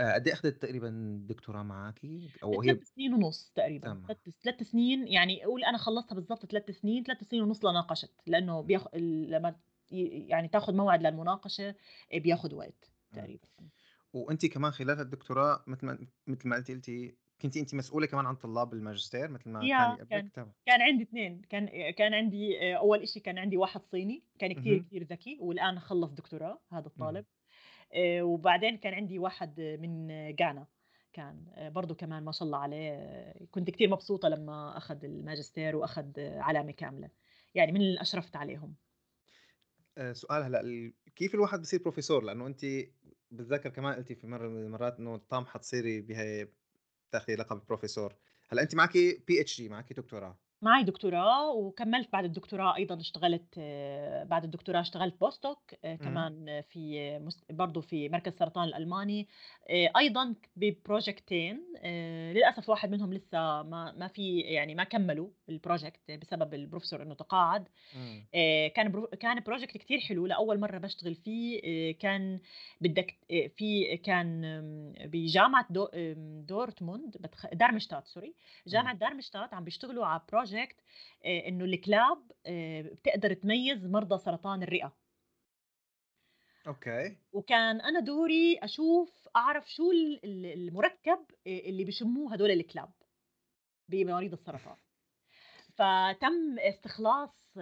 آه، قد إيه أخذت تقريبا دكتوراه معاكي أو هي ثلاث سنين ونص تقريبا. ثلاث ثلاث سنين يعني قول أنا خلصتها بالضبط ثلاث سنين ثلاث سنين ونص لناقشت لأنه بياخ... لما يعني تاخذ موعد للمناقشة بياخذ وقت تقريبا. وانت كمان خلال الدكتوراه مثل ما مثل ما قلتي قلتي كنت انت مسؤولة كمان عن طلاب الماجستير مثل ما كان قبلك كان, كان عندي اثنين كان كان عندي أول شيء كان عندي واحد صيني كان كثير كثير ذكي والآن خلص دكتوراه هذا الطالب آه، وبعدين كان عندي واحد من غانا كان آه، برضه كمان ما شاء الله عليه كنت كثير مبسوطة لما أخذ الماجستير وأخذ علامة كاملة يعني من اللي أشرفت عليهم. آه، سؤال هلأ كيف الواحد بصير بروفيسور لأنه انت بتذكر كمان قلتي في مرة من المرات إنه طامحه تصيري بهي تاخذي لقب بروفيسور هلأ انت معك PhD معك دكتوراه. معي دكتوراه وكملت بعد الدكتوراه أيضا اشتغلت بعد الدكتوراه اشتغلت postdoc آه، كمان في برضه في مركز السرطان الألماني آه، أيضا ب projectين آه، للأسف واحد منهم لسه ما ما في يعني ما كملوا ال project بسبب البروفيسور إنه تقاعد. كان كان project كثير حلو لأول مرة بشتغل فيه كان بدك في كان بجامعة دو دورتموند دارمشتات sorry جامعة دارمشتات عم بيشتغلوا على project إنه الكلاب بتقدر تميز مرضى سرطان الرئة. okay. وكان أنا دوري أشوف أعرف شو المركب اللي بشموه هدول الكلاب بمريض السرطان. فتم استخلاص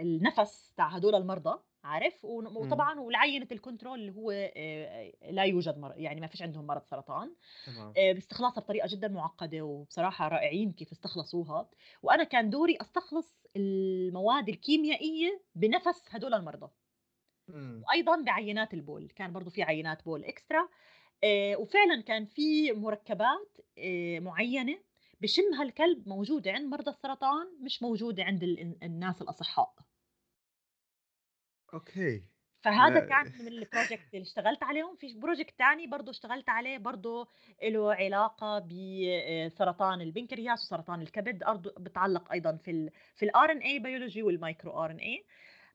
النفس تاع هدول المرضى. عارف؟ وطبعا والعينه ال control اللي هو لا يوجد مر... يعني ما فيش عندهم مرض سرطان تمام. باستخلاصها بطريقة جدا معقدة وبصراحة رائعين كيف استخلصوها. وأنا كان دوري أستخلص المواد الكيميائية بنفس هدول المرضى. إمم. وأيضا بعينات البول كان برضو في عينات بول extra وفعلا كان في مركبات معينة بشمها الكلب موجودة عند مرضى السرطان مش موجودة عند الناس الأصحاء. okay فهذا لا. كان من ال project اللي اشتغلت عليهم في project ثاني برضه اشتغلت عليه برضه له علاقة بسرطان البنكرياس وسرطان الكبد بتعلق أيضا في في ال RNA biology وال micro RNA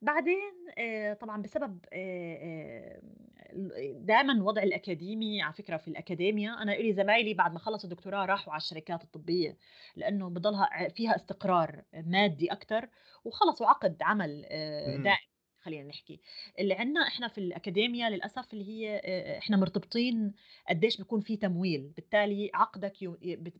بعدين آآ طبعًا بسبب ال دايمًا الوضع الأكاديمي على فكرة في الأكاديميا أنا إلي زمايلي بعد ما خلصوا دكتوراه راحوا على الشركات الطبية، لإنه بضلها فيها استقرار مادي أكتر، وخلص وعقد عمل. دائم خلّينا نحكي. اللي عندنا إحنا في الأكاديميا للأسف اللي هي آآ إحنا مرتبطين قديش بيكون في تمويل، بالتالي عقدك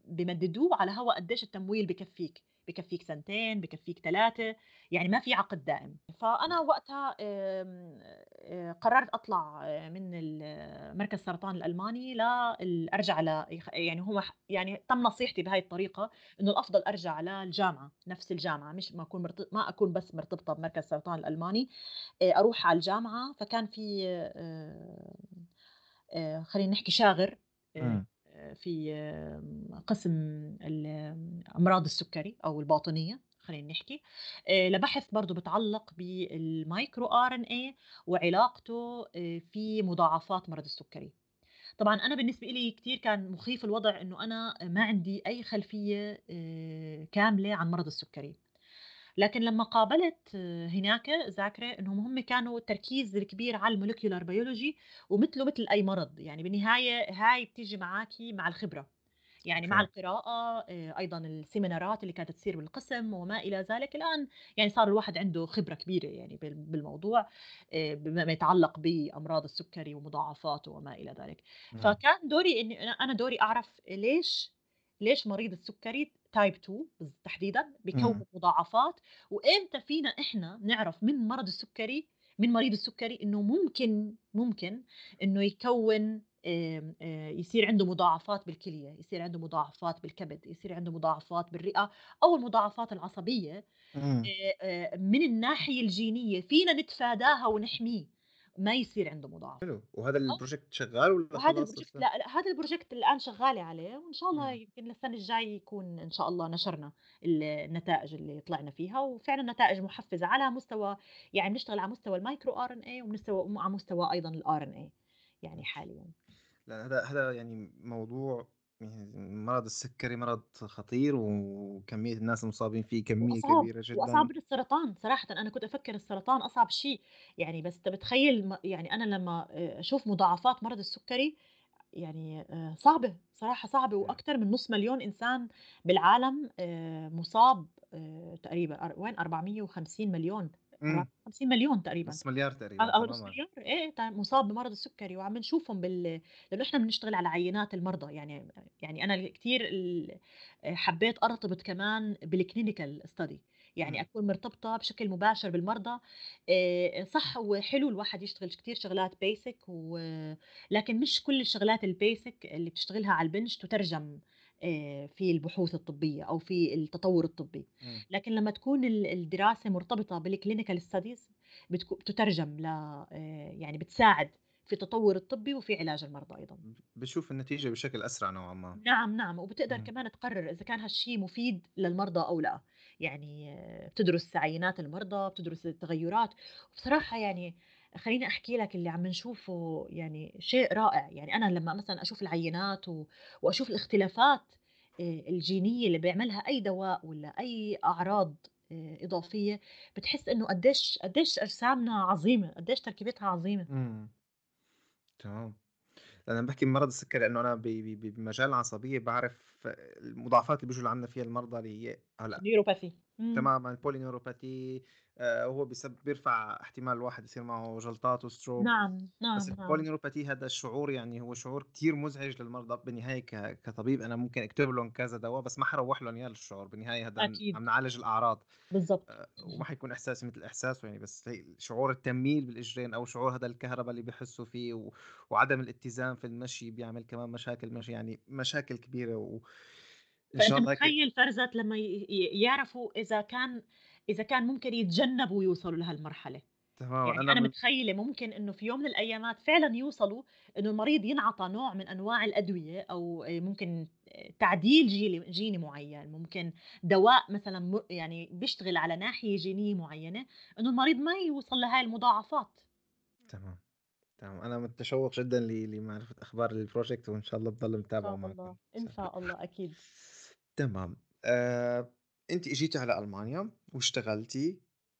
بيمددوه على هوا قديش التمويل بكفّيك، بكفّيك سنتين، بكفّيك 3 يعني ما في عقد دائم. فأنا وقتها آآ قررت أطلع آه، من ال مركز السرطان الألماني لل أرجع ل يعني هو يعني تم نصيحتي بهاي الطريقة إنه الأفضل أرجع للجامعة، نفس الجامعة مش ما أكون مرت ما أكون بس مرتبطة بمركز السرطان الألماني، أروح على الجامعة، فكان في خلّينا نحكي شاغر. في قسم ال أمراض السُكّري أو الباطنية خلّينا نحكي، آآ لبحث برضه بيتعلّق بالmicro RNA وعلاقته آآ في مضاعفات مرض السُكّري. طبعًا أنا بالنسبة إلي كتير كان مخيف الوضع إنه أنا ما عندي أي خلفية آآ كاملة عن مرض السُكّري. لكن لمّا قابلت آه، هناك ذاكرة إنهم هم كانوا التركيز الكبير على الmolecular biology ومثله مثل أي مرض، يعني بالنهاية هاي بتيجي معاكِ مع الخبرة، يعني مع. القراءة آآ أيضًا السيمينارات اللي كانت تصير بالقسم وما إلى ذلك، الآن يعني صار الواحد عنده خبرة كبيرة يعني بال بالموضوع آآ بما يتعلق بأمراض السُكّري ومضاعفاته وما إلى ذلك، إمم. فكان دوري إني أنا دوري أعرف ليش ليش مريض السُكّري type 2 بالض تحديدًا بيكوّن إمم. مضاعفات وإمتى فينا إحنا نعرف من مرض السُكّري من مريض السُكّري إنه ممكن ممكن إنه يكوّن يصير عنده مضاعفات بالكلية، يصير عنده مضاعفات بالكبد، يصير عنده مضاعفات بالرئة أو المضاعفات العصبية إمم. من الناحية الجينية فينا نتفاداها ونحميه، ما يصير عنده مضاعف حلو، وهذا الproject شغال والّا وهذا لسه؟ لأ، لأ هذا الproject الآن شغّالة عليه وإن شاء الله إمم. يمكن السنة الجاية يكون إن شاء الله نشرنا ال النتائج اللي طلعنا فيها، وفعلًا نتائج محفّزة على مستوى يعني بنشتغل على مستوى الmicro RNA وبنستوى على مستوى أيضًا الRNA يعني حاليًا. لأ هذا هذا يعني موضوع مرض السكري مرض خطير، وكمية الناس المصابين فيه كمية وأصعب، وأصعب جدًا. من السرطان صراحةً، أنا كنت أفكّر السرطان أصعب شيء، يعني بس بتخيّل يعني أنا لمّا آآ أشوف مضاعفات مرض السُكّري يعني آآ صعبة، صراحة صعبة. إمم. وأكتر من نُص مليون إنسان بالعالم آآ مُصاب تقريبًا وين؟ 450 مليون، إمم. 450 مليون تقريبًا. نص مليار تقريبًا أو نُص. مليار ت مُصاب بمرض السُكّري وعم نشوفهم بال لإنه إحنا بنشتغل على عينات المرضى، يعني يعني ال آآ حبّيت أرتبط كمان بالclinical study يعني إمم. أكون مرتبطة بشكل مباشر بالمرضى، آآ صح هو حلو الواحد يشتغل كتير شغلات basic و لكن مش كل الشغلات الbasic اللي بتشتغلها على الbench تُترجم في البحوث الطبية أو في التطوّر الطبي، إمم. لكن لمّا تكون ال الدراسة مرتبطة بالclinical studies بتكو بتُترجم ل يعني بتساعد في التطوّر الطبّي وفي علاج المرضى أيضًا. ب باشوف النتيجة بشكل أسرع نوعًا ما. نعم، نعم، وبتقدر إمم. كمان تقرّر إذا كان هالشي مفيد للمرضى أو لأ، يعني بتدرس عينات المرضى، بتدرس التغيُّرات، وبصراحة يعني خلّيني أحكي لك اللي عم نشوفه يعني شيء رائع، يعني أنا لمّا مثلًا أشوف العينات و وأشوف الاختلافات آآ الجينية اللي بيعملها أي دواء والّا أي أعراض آآ إضافية، بتحس إنه قديش قديش أجسامنا عظيمة، قديش تركيبتها عظيمة. إمم. تمام. أنا باحكي بمرض ب ب ب بمجال العصبية باعرف المضاعفات اللي بييجوا لعندنا فيها المرضى اللي هي هلأ النيوروباثي. تمامًا الpolinuropathy آآ وهو بيسب بيرفع احتمال الواحد يصير معه جلطات وstroke نعم، بس نعم، نعم. الpolinuropathy هذا الشعور يعني هو شعور كتير مزعج للمرضى، بالنهاية ك كطبيب. أنا ممكن أكتب لهم كذا دوا بس ما حاروّح لهم إياه الشعور، بالنهاية هذا أكيد، عم نعالج الأعراض. بالضبط. آآ وما حيكون إحساسي مثل إحساسه يعني بس هي شعور التنميل بالإجرين أو شعور هذا الكهربا اللي بيحسّوا فيه و وعدم الاتزان في المشي بيعمل كمان مشاكل مشي يعني مشاكل كبيرة وإن هيك متخيّل فرزت لمّا يعرفوا إذا كان إذا كان ممكن يتجنّبوا يوصلوا لهالمرحلة، تمامًا يعني أنا أنا من متخيّلة ممكن إنه في يوم من الأيامات فعلًا يوصلوا إنه المريض ينعطى نوع من أنواع الأدوية أو آآ ممكن تعديل جيني معيّن، ممكن دواء مثلًا يعني بيشتغل على ناحية جينية معيّنة، إنه المريض ما يوصل لهاي المضاعفات. تمام، تمام، أنا متشوّق جدًا ل لمعرفة أخبار الproject وإن شاء الله باضل إن متابعه معكم. إن شاء الله أكيد. تمام، آآ أنتِ أجيتِ على ألمانيا واشتغلتِ،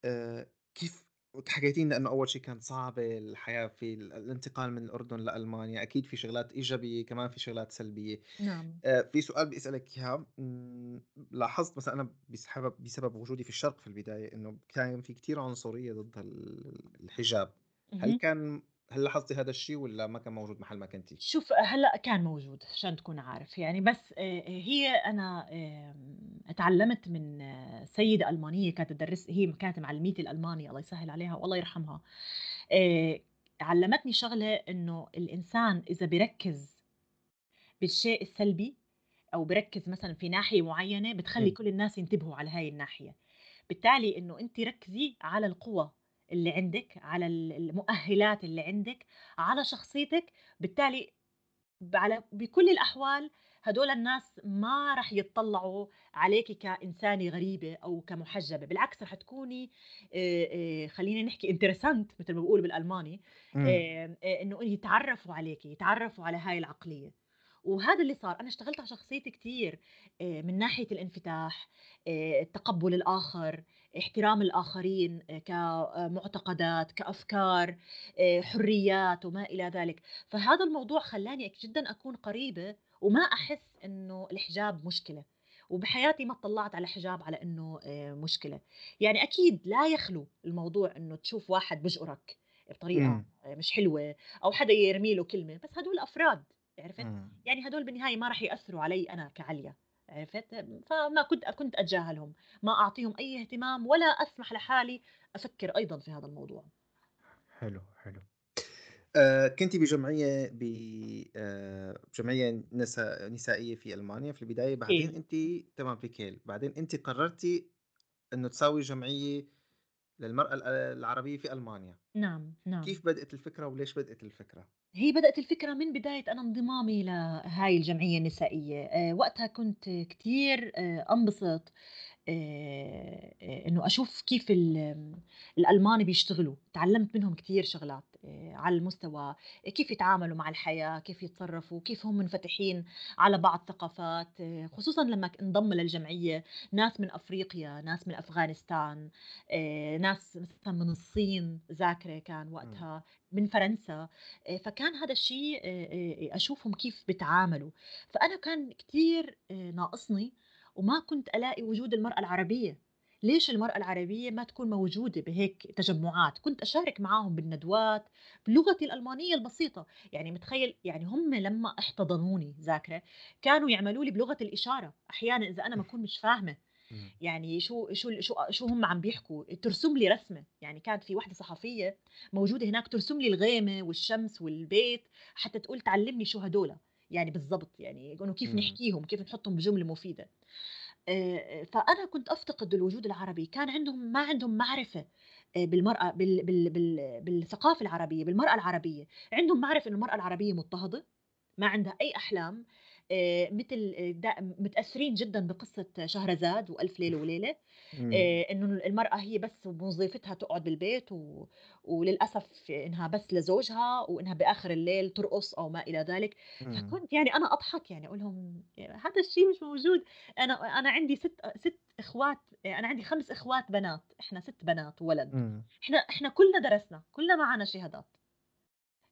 آآ كيف حكيتي لنا إنه أول شي كانت صعبة الحياة في ال الانتقال من الأردن لألمانيا، أكيد في شغلات إيجابية كمان في شغلات سلبية. نعم. آآ في سؤال بدي أسألِك إياه، إمم، لاحظت مثلًا أنا بسبب بسبب وجودي في الشرق في البداية إنه كان في كتير عنصرية ضد ال الحجاب، هل. كان هل لاحظتِ هذا الشيء والّا ما كان موجود محل ما كنتِ؟ شوف هلأ كان موجود عشان تكون عارف، يعني بس هي أنا آمم اتعلّمت من سيدة ألمانية كانت تدرس هي كانت معلمتي الألماني الله يسهّل عليها والله يرحمها، علّمتني شغلة إنه الإنسان إذا بيركّز بالشيء السلبي أو بيركّز مثلًا في ناحية معيّنة بتخلّي إمم، كل الناس ينتبهوا على هاي الناحية، بالتالي إنه أنتِ ركّزي على القوى اللي عندِك، على ال المؤهلات اللي عندِك، على شخصيتِك، بالتالي على بكل الأحوال هدول الناس ما رح يتطلّعوا عليكِ كإنسانة غريبة أو كمُحجّبة، بالعكس رح تكوني خلّينا نحكي interessant متل ما بيقولوا بالألماني، إمم، آمم إنه يتعرّفوا عليكِ، يتعرّفوا على هاي العقلية. وهذا اللي صار، أنا اشتغلت على شخصيتي كتير آآ من ناحية الانفتاح، تقبُّل الآخر، احترام الآخرين آآ كمعتقدات، كأفكار، آآ حريات وما إلى ذلك، فهذا الموضوع خلّاني جدًا أكون قريبة وما أحس إنه الحجاب مشكلة، وبحياتي ما اطلّعت على حجاب على إنه آآ مشكلة، يعني أكيد لا يخلو الموضوع إنه تشوف واحد بيجأرك بطريقة إمم، مش حلوة أو حدا يرمي له كلمة، بس هدول أفراد، عرفت؟ إمم. يعني هدول بالنهاية ما راح يأثّروا علي أنا كعليا، عرفت؟ فما كنت كنت أتجاهلهم، ما أعطيهم أي اهتمام ولا أسمح لحالي أفكّر أيضًا في هذا الموضوع. حلو، حلو. آآ كنتِ بجمعية ب آآ بجمعية نسا نسائية في ألمانيا في البداية، بعدين كيل أنتِ تمام في كيل، بعدين أنتِ قررتِ إنه تساوي جمعية للمرأة ال العربية في ألمانيا، نعم، نعم. كيف بدأت الفكرة وليش بدأت الفكرة؟ هي بدأت الفكرة من بداية أنا انضمامي لهاي الجمعية النسائية، آآ وقتها كنت كتير آآ أنبسط. آآ آآ إنه أشوف كيف ال آمم الألمان بيشتغلوا، اتعلّمت منهم كتير شغلات آآ على المستوى كيف يتعاملوا مع الحياة، كيف يتصرّفوا، كيف هم منفتحين على بعض ثقافات، آآ خصوصًا لمّا انضم للجمعية. ناس من أفريقيا، ناس من أفغانستان، آآ ناس مثلًا من الصين ذاكرة كان وقتها، من فرنسا، فكان هذا الشيء أشوفهم كيف بيتعاملوا، فأنا كان كتير آآ ناقصني وما كنت ألاقي وجود المرأة العربية، ليش المرأة العربية ما تكون موجودة بهيك تجمعات؟ كنت أشارك معاهم بالندوات بلغتي الألمانية البسيطة، يعني متخيل؟ يعني هم لمّا احتضنوني ذاكرة، كانوا يعملوا لي بلغة الإشارة، أحيانًا إذا أنا ما أكون مش فاهمة. يعني شو شو شو شو هم عم بيحكوا، ترسم لي رسمة، يعني كانت في واحدة صحفية موجودة هناك ترسم لي الغيمة والشمس والبيت حتى تقول تعلمني شو هدول، يعني بالضبط يعني إنه كيف إمم، نحكيهم، كيف نحطهم بجملة مفيدة. آآ، فأنا كنت أفتقد الوجود العربي، كان عندهم ما عندهم معرفة آآ، بالمرأة بال بال بال بالثقافة العربية، بالمرأة العربية، عندهم معرفة إنه المرأة العربية مضطهدة، ما عندها أي أحلام، آآ، مثل آآ، د متأثرين جدًا بقصة شهرزاد وألف ليلة وليلة. إمم، آآ إنه المرأة هي بس وظيفتها تقعد بالبيت و وللأسف إنها بس لزوجها وإنها بآخر الليل ترقص أو ما إلى ذلك، فكنت يعني أنا أضحك يعني أقول لهم هذا الشيء مش موجود، أنا أنا عندي 6 6 إخوات أنا عندي 5 إخوات بنات، إحنا 6 بنات وولد، إمم، إحنا إحنا كلنا درسنا، كلنا معانا شهادات.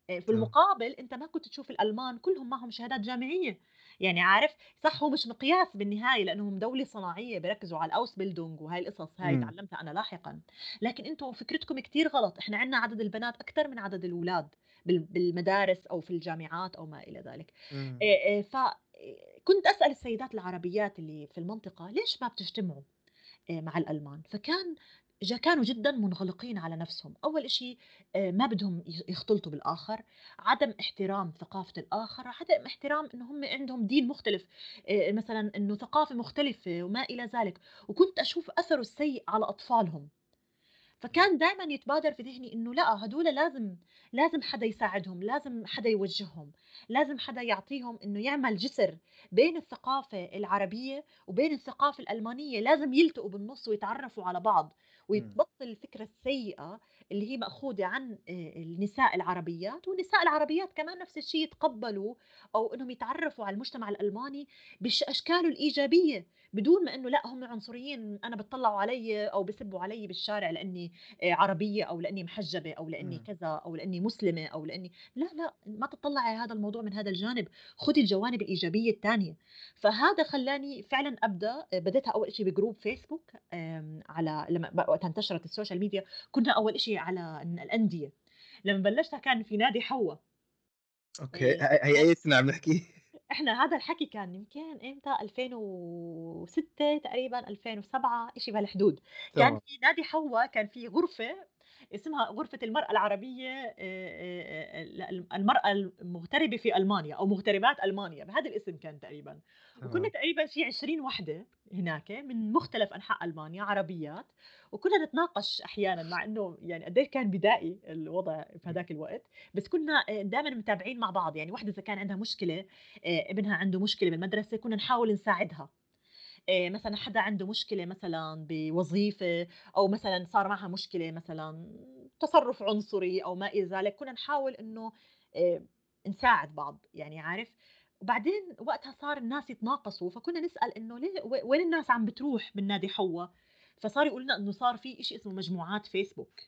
آآ في آه، المقابل أنت ما كنت تشوف الألمان كلهم معهم شهادات جامعية، يعني عارف صح هو مش مقياس بالنهاية لأنهم دولة صناعية بيركزوا على الausbildung وهاي القصص هاي إمم، اتعلمتها أنا لاحقًا، لكن أنتم فكرتكم كتير غلط، إحنا عندنا عدد البنات أكتر من عدد الولاد بال بالمدارس أو في الجامعات أو ما إلى ذلك. آآ ف كنت أسأل السيدات العربيات اللي في المنطقة ليش ما بتجتمعوا؟ مع الألمان، فكان كانوا جدًا منغلقين على نفسهم، أول إشي آآ ما بدهم يختلطوا بالآخر، عدم احترام ثقافة الآخر، عدم احترام إنه هم عندهم دين مختلف، آآ مثلًا إنه ثقافة مختلفة وما إلى ذلك، وكنت أشوف أثره السيء على أطفالهم. فكان دايمًا يتبادر في ذهني إنه لأ هادول لازم لازم حدا يساعدهم، لازم حدا يوجّههم، لازم حدا يعطيهم إنه يعمل جسر بين الثقافة العربية وبين الثقافة الألمانية، لازم يلتقوا بالنُص ويتعرّفوا على بعض، وتبطّل الفكرة السيئة اللي هي مأخوذة عن النساء العربيات، والنساء العربيات كمان نفس الشي يتقبّلوا أو إنهم يتعرّفوا على المجتمع الألماني بالش أشكاله الإيجابية، بدون ما إنه لأ هم عنصريين أنا بتطلعوا علي أو بسبوا علي بالشارع لأني آه، عربية أو لأني محجبة أو لأني إمم. كذا أو لأني مسلمة أو لأني لا لا ما تطلعي هذا الموضوع من هذا الجانب. خذي الجوانب الإيجابية الثانية. فهذا خلاني فعلا أبدأ آه، بديتها أول شيء ب group فيسبوك على لما وقتها انتشرت ال social media. كنا أول شيء على الأندية. لما بلشتها كان في نادي حواء. okay. إيه، هي اي سنه عم نحكي إحنا هذا الحكي كان يمكن إمتى؟ 2006 تقريبًا 2007 شيء بهالحدود، كان في نادي حوا كان في غرفة اسمها غرفة المرأة العربية المرأة المغتربة في ألمانيا أو مغتربات ألمانيا، بهذا الاسم كان تقريبًا، وكنا تقريبًا في 20 وحدة هناك من مختلف أنحاء ألمانيا عربيات، وكنا نتناقش أحيانًا مع إنه يعني قد إيه كان بدائي الوضع في هذاك الوقت، بس كنا دائمًا متابعين مع بعض، يعني وحدة إذا كان عندها مشكلة ابنها عنده مشكلة بالمدرسة كنا نحاول نساعدها. مثلا حدا عنده مشكلة مثلا بوظيفة أو مثلا صار معها مشكلة مثلا تصرف عنصري أو ما إلى ذلك كنا نحاول إنه نساعد بعض يعني عارف؟ وبعدين وقتها صار الناس يتناقصوا فكنا نسأل إنه ليه وين الناس عم بتروح من نادي حوا فصار يقول لنا إنه صار في شيء اسمه مجموعات فيسبوك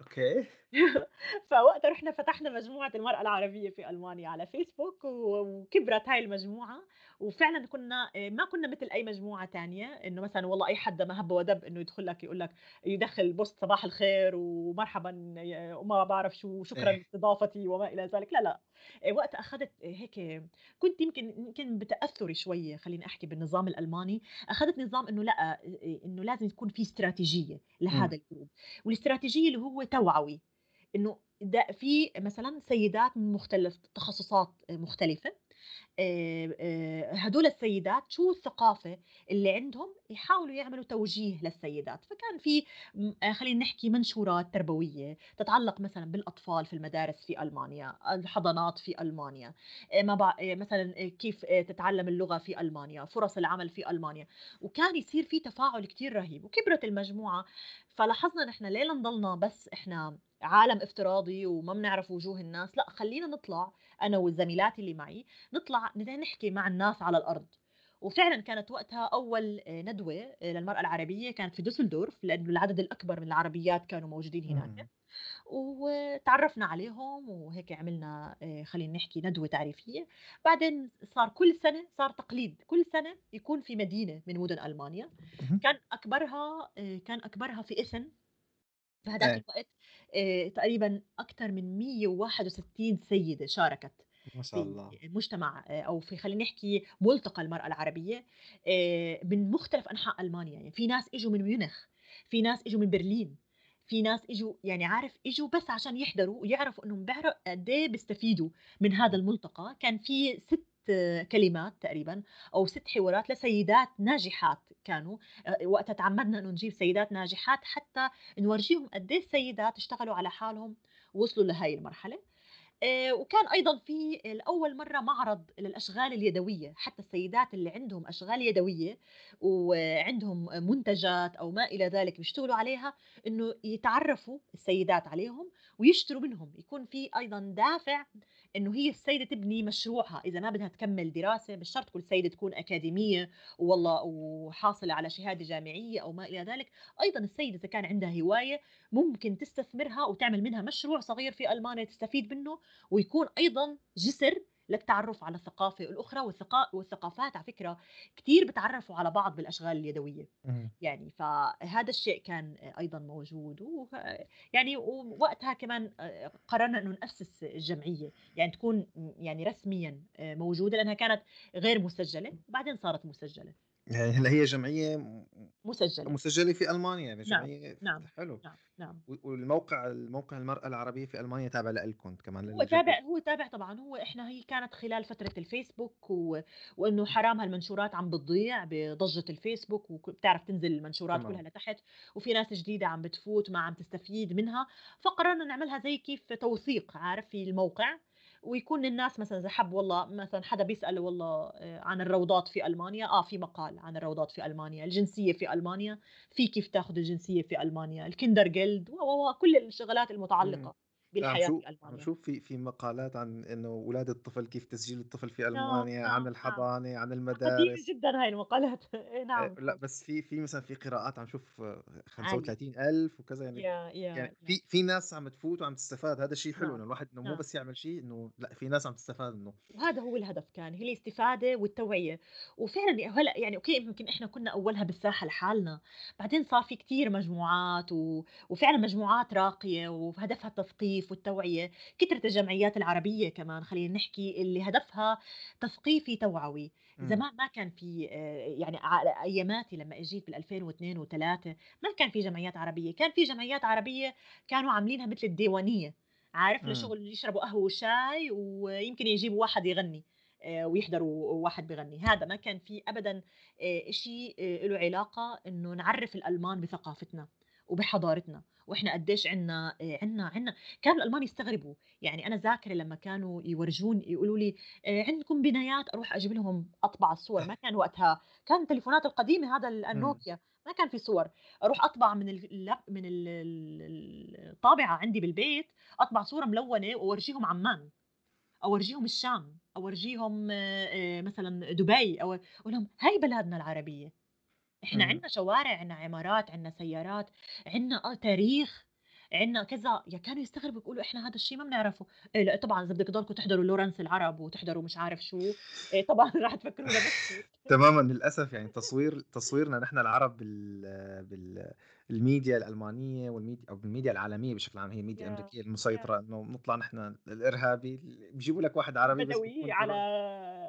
أوكي. فوقتها رحنا فتحنا مجموعة المرأة العربية في ألمانيا على فيسبوك وكبرت هاي المجموعة. وفعلا كنا ما كنا مثل أي مجموعة تانية إنه مثلا والله أي حدا ما هب ودب إنه يدخل لك يقول لك يدخل post صباح الخير ومرحبا وما بعرف شو شكرا إيه. لاستضافتي وما إلى ذلك. لا لا. وقت أخذت هيك كنت يمكن يمكن بتأثري شوية خليني أحكي بالنظام الألماني. أخذت نظام إنه لا إنه لازم تكون في استراتيجية لهذا ال group. والاستراتيجية اللي هو توعوي. إنه ده في مثلا سيدات من مختلف تخصصات مختلفة هدول السيدات شو الثقافة اللي عندهم يحاولوا يعملوا توجيه للسيدات. فكان في خلينا نحكي منشورات تربوية تتعلق مثلا بالأطفال في المدارس في ألمانيا الحضانات في ألمانيا ما مثلا كيف تتعلم اللغة في ألمانيا فرص العمل في ألمانيا. وكان يصير في تفاعل كتير رهيب وكبرت المجموعة. فلاحظنا نحن ليه نضلنا بس إحنا عالم افتراضي وما بنعرف وجوه الناس لا خلينا نطلع أنا والزميلات اللي معي نطلع نحكي مع الناس على الأرض. وفعلا كانت وقتها أول ندوة للمرأة العربية كانت في دوسلدورف لأنه العدد الأكبر من العربيات كانوا موجودين هناك. وتعرفنا عليهم وهيك عملنا خلينا نحكي ندوة تعريفية. بعدين صار كل سنة صار تقليد كل سنة يكون في مدينة من مدن ألمانيا. كان أكبرها كان أكبرها في اسن بهذاك إيه. الوقت آه، تقريبا أكثر من 161 سيدة شاركت ما شاء الله. في مجتمع آه، أو في خلينا نحكي ملتقى المرأة العربية آه، من مختلف أنحاء ألمانيا. يعني في ناس إجوا من ميونخ في ناس إجوا من برلين في ناس إجوا يعني عارف إجوا بس عشان يحضروا ويعرفوا إنهم بيعرفوا قد إيه بيستفيدوا من هذا الملتقى. كان في ست كلمات تقريبا أو ست حوارات لسيدات ناجحات كانوا آه، وقتها تعمدنا إنه نجيب سيدات ناجحات حتى نورجيهم قد إيه السيدات اشتغلوا على حالهم ووصلوا لهي المرحلة. آه، وكان أيضا في لاول مرة معرض للأشغال اليدوية حتى السيدات اللي عندهم أشغال يدوية وعندهم منتجات أو ما إلى ذلك بيشتغلوا عليها إنه يتعرفوا السيدات عليهم ويشتروا منهم. يكون في أيضا دافع إنه هي السيدة تبني مشروعها. إذا ما بدها تكمل دراسة مش شرط كل سيدة تكون أكاديمية والله وحاصلة على شهادة جامعية أو ما إلى ذلك. أيضا السيدة إذا كان عندها هواية ممكن تستثمرها وتعمل منها مشروع صغير في ألمانيا تستفيد منه ويكون أيضا جسر للتعرف على الثقافة الأخرى والثقافات على فكرة كثير بتعرفوا على بعض بالأشغال اليدوية. يعني فهذا الشيء كان أيضا موجود يعني ووقتها كمان آه، قررنا أنه نأسس الجمعية. يعني تكون يعني رسميا آه، موجودة لأنها كانت غير مسجلة بعدين صارت مسجلة. يعني هلا هي جمعية مسجلة. مسجلة في ألمانيا يعني نعم جمعية نعم حلو. نعم نعم. والموقع الموقع المرأة العربية في ألمانيا تابع لكم كمان هو تابع هو تابع طبعا هو إحنا هي كانت خلال فترة الفيسبوك و... وإنه حرام هالمنشورات عم بتضيع بضجة الفيسبوك وبتعرف تنزل المنشورات تمام. كلها لتحت وفي ناس جديدة عم بتفوت ما عم تستفيد منها فقررنا نعملها زي كيف توثيق عارف في الموقع؟ ويكون الناس مثلا إذا حب والله مثلا حدا بيسال والله آه، عن الروضات في ألمانيا آه في مقال عن الروضات في ألمانيا الجنسية في ألمانيا في كيف تأخذ الجنسية في ألمانيا الكندر جيلد وكل الشغلات المتعلقة. لا بالحياة شوف في عم ألمانيا. شوف في في مقالات عن إنه ولادة الطفل كيف تسجيل الطفل في نعم، ألمانيا، عن نعم، نعم. الحضانة، عن المدارس. جدًا هاي المقالات إيه آآ نعم، نعم. بس في في مثلًا في قراءات عم شوف عالية. 35,000 وكذا يعني يا يا يعني يا في في ناس عم تفوت وعم تستفاد، هذا الشيء حلو نعم، الواحد إنه مو نعم. بس يعمل شيء إنه لأ في ناس عم تستفاد منه. وهذا هو الهدف كان، هي الاستفادة والتوعية، وفعلًا هلأ يعني أوكي يمكن إحنا كنا أولها بالساحة لحالنا، بعدين صار في كتير مجموعات و وفعلًا مجموعات راقية وهدفها التثقيف والتوعية، كترت الجمعيات العربية كمان خلّينا نحكي اللي هدفها تثقيفي توعوي، إمم. زمان ما كان في آآ يعني على أياماتي لمّا أجيت بال2002 و3 ما كان في جمعيات عربية، كان في جمعيات عربية كانوا عاملينها مثل الديوانية، عارف إمم. لشغل يشربوا قهوة وشاي ويمكن يجيبوا واحد يغني آآ ويحضروا واحد بيغني، هذا ما كان في أبدًا آآ إشي آآ إله علاقة إنه نعرّف الألمان بثقافتنا وبحضارتنا، وإحنا قديش عندنا آآ عندنا عندنا كانوا الألمان يستغربوا، يعني أنا ذاكرة لمّا كانوا يورجوني يقولوا لي: "آآ عندكم بنايات؟" أروح أجيب لهم أطبع الصور، ما كان وقتها. كان التليفونات القديمة هذا إمم. النوكيا، ما كان في صور، أروح أطبع من ال lap من ال ال الطابعة عندي بالبيت، أطبع صورة ملونة وأورجيهم عمان، أورجيهم الشام، أورجيهم آآ مثلًا دبي، أو أقول لهم هاي بلادنا العربية، إحنا إمم. عندنا شوارع، عندنا عمارات، عندنا سيارات، عندنا آه تاريخ، عندنا كذا، يا كانوا يستغربوا يقولوا إحنا هذا الشي ما بنعرفه، إيه لأ طبعًا إذا بدكم تضلكم تحضروا لورنس العرب وتحضروا مش عارف شو، آآ طبعًا راح تفكرونا بسكت. تمامًا للأسف يعني تصوير تصويرنا نحن العرب بال بال الميديا الألمانية والميديا أو بالميديا العالمية بشكل عام، هي الميديا يا الأمريكية يا المسيطرة إنه بنطلع نحن الإرهابي، بيجيبوا لك واحد عربي بيكون على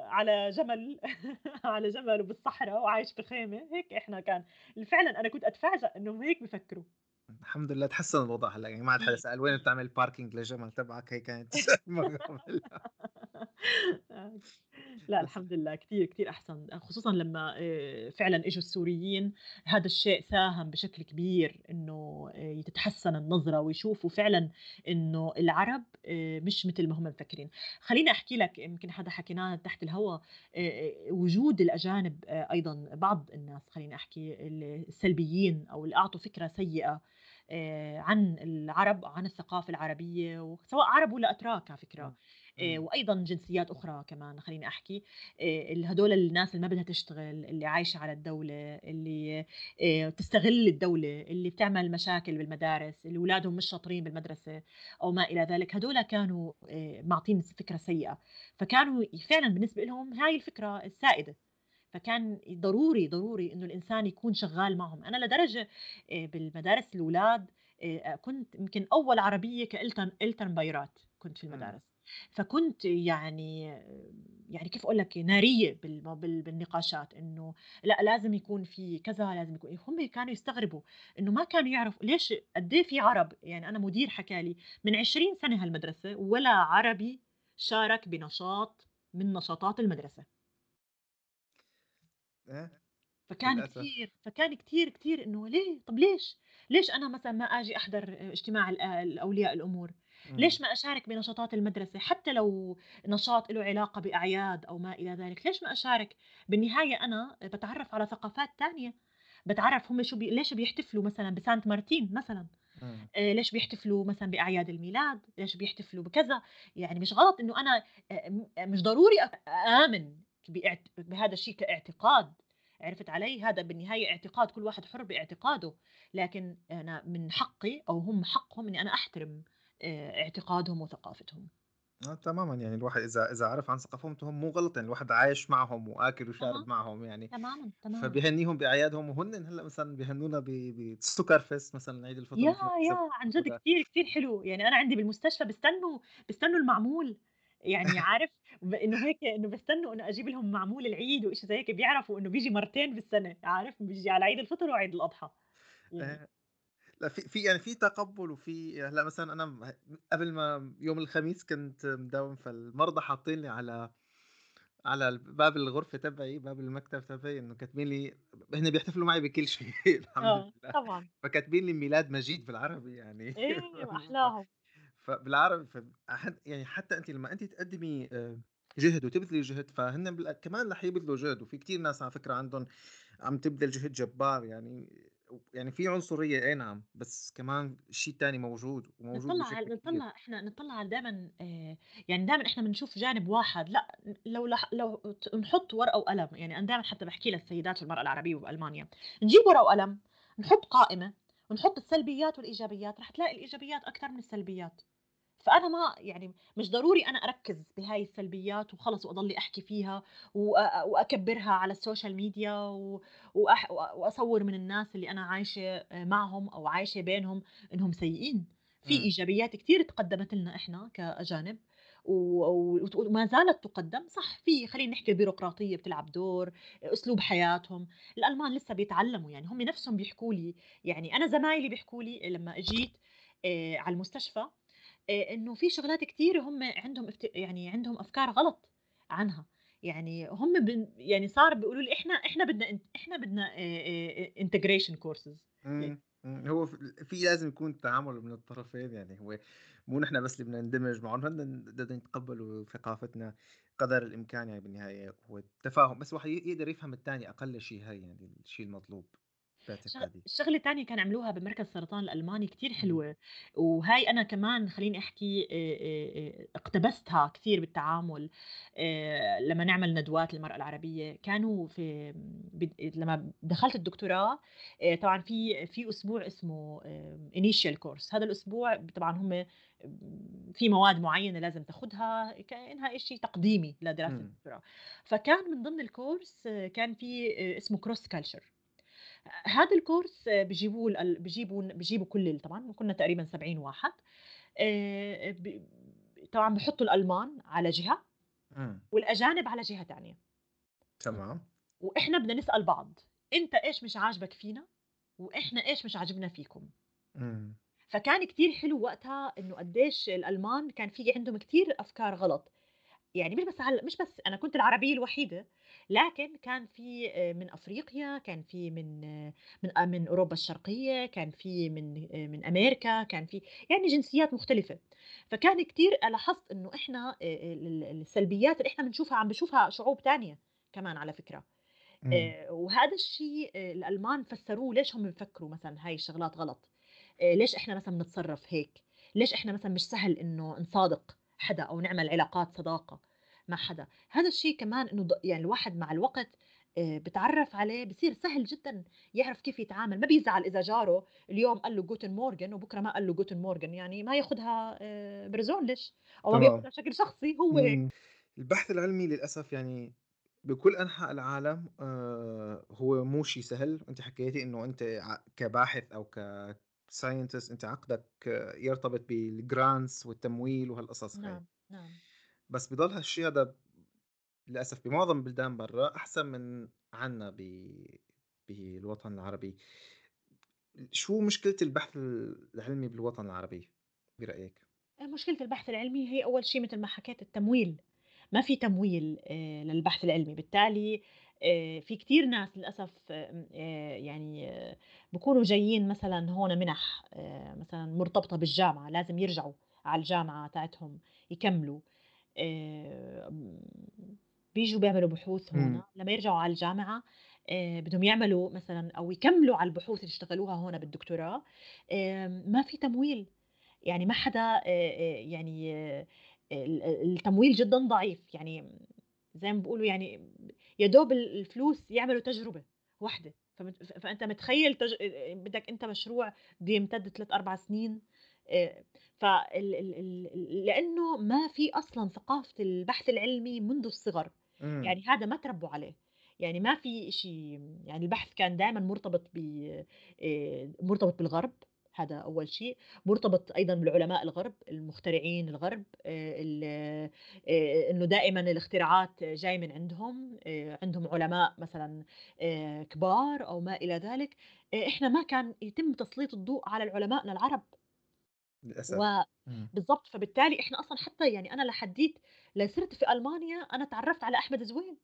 على جمل على جمل وبالصحرا وعايش بخيمة، هيك إحنا كان. فعلًا أنا كنت أتفاجأ إنهم هيك بيفكروا. الحمد لله تحسّن الوضع هلأ، يعني ما عاد حدا كتير، سأل وين. بتعمل parking للجمل تبعك، هي كانت آه. بس الحمد لله كتير، كتير أحسن، خصوصًا لمّا آآ فعلًا إجوا السوريين، هذا الشيء ساهم بشكل كبير إنه آآ تتحسّن النظرة ويشوفوا فعلًا إنه العرب آآ مش متل ما هم مفكرين. خلّيني أحكي لك يمكن هذا حكيناه تحت الهوا، آآ وجود الأجانب آآ أيضًا بعض الناس خلّيني أحكي ال السلبيين أو اللي أعطوا فكرة سيئة آآ عن العرب، عن الثقافة العربية وسواء عرب والّا أتراك على آآ إمم، وأيضًا جنسيات أخرى كمان خلّيني أحكي، آآ ال هدول الناس اللي ما بدها تشتغل، اللي عايشة على الدولة، اللي آآ تستغل الدولة، اللي بتعمل مشاكل بالمدارس، اللي ولادهم مش شاطرين بالمدرسة أو ما إلى ذلك، هدول كانوا معطين فكرة سيئة، فكانوا فعلًا بالنسبة إلهم هاي الفكرة السائدة، فكان ضروري، ضروري إنه الإنسان يكون شغّال معهم، أنا لدرجة آآ بالمدارس الولاد آآ كنت يمكن أول عربية كإلترن إلترنبايرات كنت في إمم، المدارس. فكنت يعني يعني كيف أقول لك بال بالنقاشات، إنه لأ لازم يكون في كذا، لازم يكون هم كانوا يستغربوا إنه ما كانوا يعرفوا ليش قد إيه في عرب، يعني أنا مدير حكى لي من 20 سنة هالمدرسة ولا عربي شارك بنشاط من نشاطات المدرسة. إيه فكان للأسف، كتير فكان كتير، كتير إنه ليه؟ طَب ليش؟ ليش أنا مثلًا ما آجي أحضر اجتماع ال الأولياء الأمور؟ إمم، ليش ما أشارك بنشاطات المدرسة؟ حتى لو نشاط له علاقة بأعياد أو ما إلى ذلك، ليش ما أشارك؟ بالنهاية أنا باتعرّف على ثقافات تانية، باتعرّف هم شو بي ليش بيحتفلوا مثلًا بسانت مارتين مثلًا، إمم، آآ ليش بيحتفلوا مثلًا بأعياد الميلاد، ليش بيحتفلوا بكذا، يعني مش غلط إنه أنا آآ م مش ضروري أ آمن باعت بهذا الشيء كاعتقاد، عرفت علي؟ هذا بالنهاية اعتقاد، كل واحد حُر باعتقاده، لكن أنا من حقي أو هم حقهم إني أنا أحترم آآ اعتقادهم وثقافتهم. آه تمامًا، يعني الواحد إذا إذا عرف عن ثقافتهم مو غلط، يعني الواحد عايش معهم وآكل وشارب تمام، معهم يعني، تمامًا، تمامًا. فبيهنّيهم بأعيادهم. وهُنّن هلأ مثلًا بيهنّونا ب بالسُكرفest مثلًا عيد الفطر يا يا عن جد كتير، كتير حلو، يعني أنا عندي بالمستشفى بيستنوا بيستنوا المعمول، يعني عارف ب إنه هيك إنه بيستنوا إنه أجيب لهم معمول العيد وإشي زي هيك، بيعرفوا إنه بييجي مرتين بالسنة، عارف؟ بييجي على عيد الفطر وعيد الأضحى، يعني آآ لأ في في يعني في تقبُّل وفي هلأ مثلًا أنا م قبل ما يوم الخميس كنت مداوم، فالمرضى حاطين لي على على باب الغرفة تبعي، باب المكتب تبعي إنه كاتبين لي هن بيحتفلوا معي بكل شيء الحمد آه، لله، طبعًا، فكاتبين لي ميلاد مجيد بالعربي يعني. ف وأحلاهم، فبالعربي يعني حتى أنتِ لمّا أنتِ تقدّمي آآ جهد وتبذلي جهد، فهن كمان رح يبذلوا جهد، وفي كتير ناس على فكرة عندهم عم تبذل جهد جبار يعني يعني في عنصرية أي نعم بس كمان شيء تاني موجود وموجود نطلّع على نطلّع إحنا نطلّع على دايمًا آآ يعني دايمًا إحنا بنشوف جانب واحد، لأ لو لح لو نحُط ورقة وقلم، يعني أنا دايمًا حتى باحكي للسيدات في المرأة العربية وبألمانيا، نجيب ورقة وقلم، نحُط قائمة، ونحُط السلبيات والإيجابيات، رح تلاقي الإيجابيات أكتر من السلبيات. فأنا ما يعني مش ضروري أنا أركّز بهاي السلبيات وخلص وأضلّي أحكي فيها وأ وأكبّرها على ال social media و وأح وأ وأصوّر من الناس اللي أنا عايشة معهم أو عايشة بينهم إنهم سيئين، في إمم. إيجابيات كتير تقدّمت لنا و وت وما زالت تُقدّم، صح في خلّينا نحكي البيروقراطية بتلعب دور، أسلوب حياتهم، الألمان لسه بيتعلّموا يعني هم نَفْسهم بيحكوا لي، يعني أنا زمايلي بيحكوا لي لمّا جيت آآ على المستشفى آآ إنه في شغلات كتير هم عندهم افت يعني عندهم أفكار غلط عنها، يعني هم بن يعني صار بيقولوا لي إحنا إحنا بدنا إن إحنا بدنا آآ آآ integration courses. ي إمم، إمم، هو في لازم يكون تعامل من الطرفين، يعني هو مو نحن بس اللي بدنا نندمج معاهم، هن بدهم يتقبلوا ثقافتنا قدر الإمكان يعني بالنهاية هو التفاهم، بس الواحد ي يقدر يفهم التاني أقل شيء هاي يعني الشيء المطلوب. شغلة تانية كان عملوها بمركز السرطان الألماني كتير إمم، حلوة، وهاي أنا كمان خلّيني آآ اقتبستها كتير بالتعامل لمّا نعمل ندوات للمرأة العربية، كانوا في لمّا دخلت الدكتوراه طبعًا في في أسبوع اسمه آآ initial course. هذا الأسبوع طبعًا هم في مواد معيّنة لازم تاخدها كإنها إشي تقديمي لدراسة إمم، الدكتوراه، فكان من ضمن الcourse كان في اسمه cross culture. هذا الكورس بيجيبوه الأل بيجيبوا بيجيبوا كل طبعًا كنا تقريبًا 70 واحد. ب طبعًا بيحطّوا الألمان على جهة إمم، والأجانب على جهة تانية، تمام، وإحنا بدنا نسأل بعض، أنت إيش مش عاجبك فينا، وإحنا إيش مش عاجبنا فيكم، إمم، فكان كتير حلو وقتها إنه قديش الألمان كان في عندهم كتير أفكار غلط. يعني مش بس على مش بس أنا كنت العربية الوحيدة، لكن كان في آآ من أفريقيا، كان في من آه، من أ من أوروبا الشرقية، كان في من من أمريكا، كان في يعني جنسيات مختلفة، فكان كتير لاحظت ال ال السلبيات اللي إحنا بنشوفها عم بيشوفها شعوب تانية كمان على فكرة، إمم، وهذا الشيء آآ الألمان فسروه ليش هم بيفكروا مثلًا هاي الشغلات غلط، ليش إحنا مثلًا بنتصرف هيك، ليش إحنا مثلًا مش سهل إنه نصادق؟ حدا أو نعمل علاقات صداقة مع حدا، هذا الشيء كمان إنه ض يعني الواحد مع الوقت آآ بيتعرّف عليه بصير سهل جدًا يعرف كيف يتعامل، ما بيزعل إذا جاره اليوم قال له Guten Morgen وبكرة ما قال له Guten Morgen يعني ما ياخدها آآ persönlich أو ما تمام، بياخدها بشكل شخصي هو. هيك. البحث العلمي للأسف يعني بكل أنحاء العالم آآ هو مو شيء سهل، أنتِ حكيتِ إنه أنتِ ع كباحث أو كscientist أنتِ عقدك يرتبط بالgrants والتمويل وهالقصص هاي، نعم، نعم. بس بضل هالشي هذا للأسف بمعظم البلدان برّا أحسن من عنا ب بالوطن العربي. شو مشكلة البحث العلمي بالوطن العربي برأيك؟ آآ مشكلة البحث العلمي هي أول شي متل ما حكيت التمويل، ما في تمويل للبحث العلمي، بالتالي في كتير ناس للأسف آمم يعني بيكونوا جايين مثلًا هون مِنَح مثلًا مرتبطة بالجامعة، لازم يرجعوا على الجامعة تاعتهم يكملوا، آمم بييجوا بيعملوا بحوث هون، إمم، لمّا يرجعوا على الجامعة بدهم يعملوا مثلًا أو يكملوا على البحوث اللي اشتغلوها هون بالدكتوراه، آمم ما في تمويل. يعني ما حدا يعني التمويل جدًا ضعيف، يعني زي ما بيقولوا يعني يا دوب ال الفلوس يعملوا تجربة واحدة، فمت ف فأنت متخيّل تج بدك أنت مشروع بده يمتد 3، 4 سنين؟ ال ال لإنه ما في أصلًا ثقافة البحث العلمي منذ الصغر، إمم، يعني هذا ما اتربوا عليه، يعني ما في إشي يعني البحث كان دايمًا مرتبط ب آآ مرتبط بالغرب، هذا أول شيء. مرتبط أيضًا بالعلماء الغرب، المخترعين الغرب، ال آآ إنه دائمًا الاختراعات جاي من عندهم، آآ عندهم علماء مثلًا كبار أو ما إلى ذلك، إحنا ما كان يتم تسليط الضوء على العلمائنا العرب، إمم، بالضبط، فبالتالي إحنا أصلًا حتى يعني أنا لحديت لصرت في ألمانيا أنا اتعرّفت على أحمد زويل.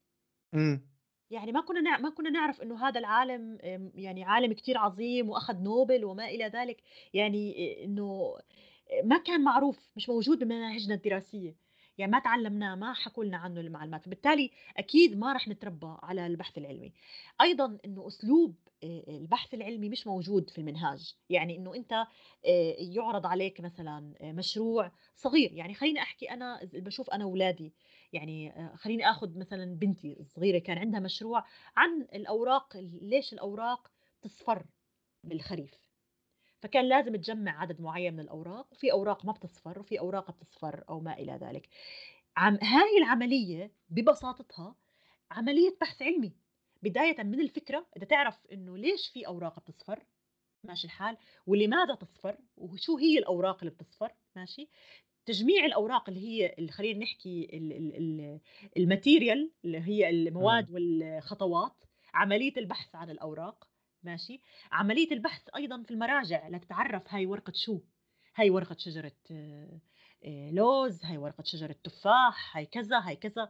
إمم، يعني ما كنا نع ما كنا نعرف إنه هذا العالم آمم، يعني عالم كتير عظيم وأخذ نوبل وما إلى ذلك، يعني آآ إنه ما كان معروف، مش موجود بمناهجنا الدراسية، يعني ما تعلمناه، ما حكوا لنا عنه المعلومات، فبالتالي أكيد ما رح نتربى على البحث العلمي. أيضًا إنه أسلوب البحث العلمي مش موجود في المنهاج. يعني إنه أنت يعرض عليك مثلا مشروع صغير. يعني خليني أحكي أنا بشوف أنا اولادي يعني خليني اخذ مثلا بنتي الصغيرة كان عندها مشروع عن الأوراق ليش الأوراق تصفر بالخريف فكان لازم تجمع عدد معين من الأوراق وفي أوراق ما بتصفر وفي أوراق بتصفر أو ما إلى ذلك. عم هاي العملية ببساطتها عملية بحث علمي. بداية من الفكرة إذا تعرف إنه ليش في أوراق بتصفر ماشي الحال ولماذا تصفر وشو هي الأوراق اللي بتصفر ماشي؟ تجميع الأوراق اللي هي اللي خلينا نحكي ال material اللي هي المواد والخطوات عملية البحث عن الأوراق ماشي؟ عملية البحث أيضا في المراجع لتتعرف هاي ورقة شو؟ هاي ورقة شجرة لوز هاي ورقة شجرة تفاح هاي كذا هاي كذا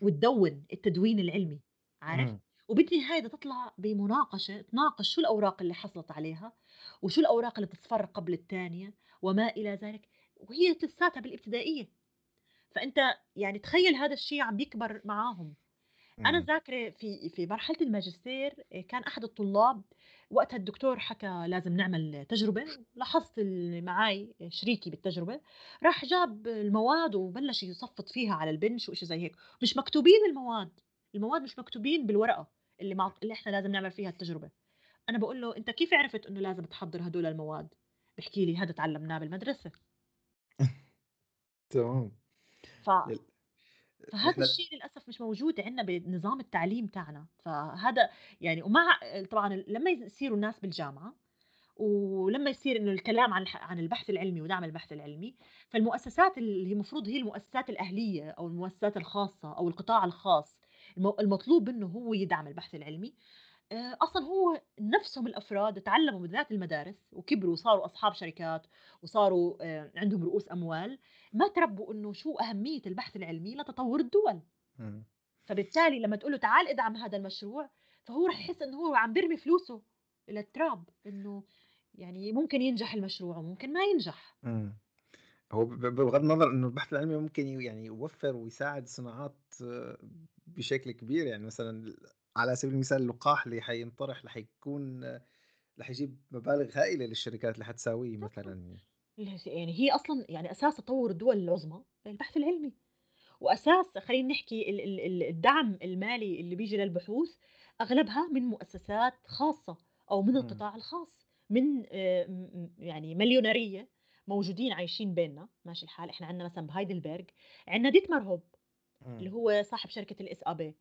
وتدون التدوين العلمي عارف؟ وبالنهايه تطلع بمناقشة تناقش شو الأوراق اللي حصلت عليها وشو الأوراق اللي بتصفر قبل الثانية وما إلى ذلك. وهي لساتها بالابتدائية. فأنت يعني تخيل هذا الشيء عم بيكبر معاهم. أنا ذاكرة في في مرحلة الماجستير آه، كان أحد الطلاب وقتها الدكتور حكى لازم نعمل تجربة لاحظت اللي معي شريكي بالتجربة راح جاب المواد وبلش يصفط فيها على البنش وشيء زي هيك. مش مكتوبين المواد المواد مش مكتوبين بالورقة اللي مع... اللي إحنا لازم نعمل فيها التجربة. أنا بقول له أنت كيف عرفت إنه لازم تحضر هدول المواد؟ بحكي لي هذا تعلمناه بالمدرسة. تمام. ف فهذا الشيء للأسف مش موجود عندنا بنظام التعليم تاعنا. فهذا يعني ومع طبعا لما يصيروا الناس بالجامعة ولما يصير إنه الكلام عن عن البحث العلمي ودعم البحث العلمي فالمؤسسات اللي المفروض هي المؤسسات الأهلية أو المؤسسات الخاصة أو القطاع الخاص المطلوب منه هو يدعم البحث العلمي. أصلا هو نفسهم الأفراد تعلموا بذات المدارس وكبروا وصاروا أصحاب شركات وصاروا آه، عندهم رؤوس أموال ما تربوا إنه شو أهمية البحث العلمي لتطور الدول. فبالتالي لما تقول له تعال ادعم هذا المشروع فهو رح يحس إنه هو عم بيرمي فلوسه إلى التراب إنه يعني ممكن ينجح المشروع وممكن ما ينجح. هو بغض النظر إنه البحث العلمي ممكن يعني يوفر ويساعد صناعات آه، بشكل كبير يعني مثلا على سبيل المثال اللقاح اللي حينطرح رح يكون رح يجيب مبالغ هائلة للشركات اللي حتساويه مثلا. يعني هي أصلا يعني أساس تطور الدول العظمى البحث العلمي وأساس خلينا نحكي الدعم المالي اللي بيجي للبحوث أغلبها من مؤسسات خاصة أو من القطاع الخاص من آه، يعني مليونيرية موجودين عايشين بيننا. ماشي الحال إحنا عندنا مثلا بهايدلبرغ عندنا ديتمار هوب اللي هو صاحب شركة ال SAP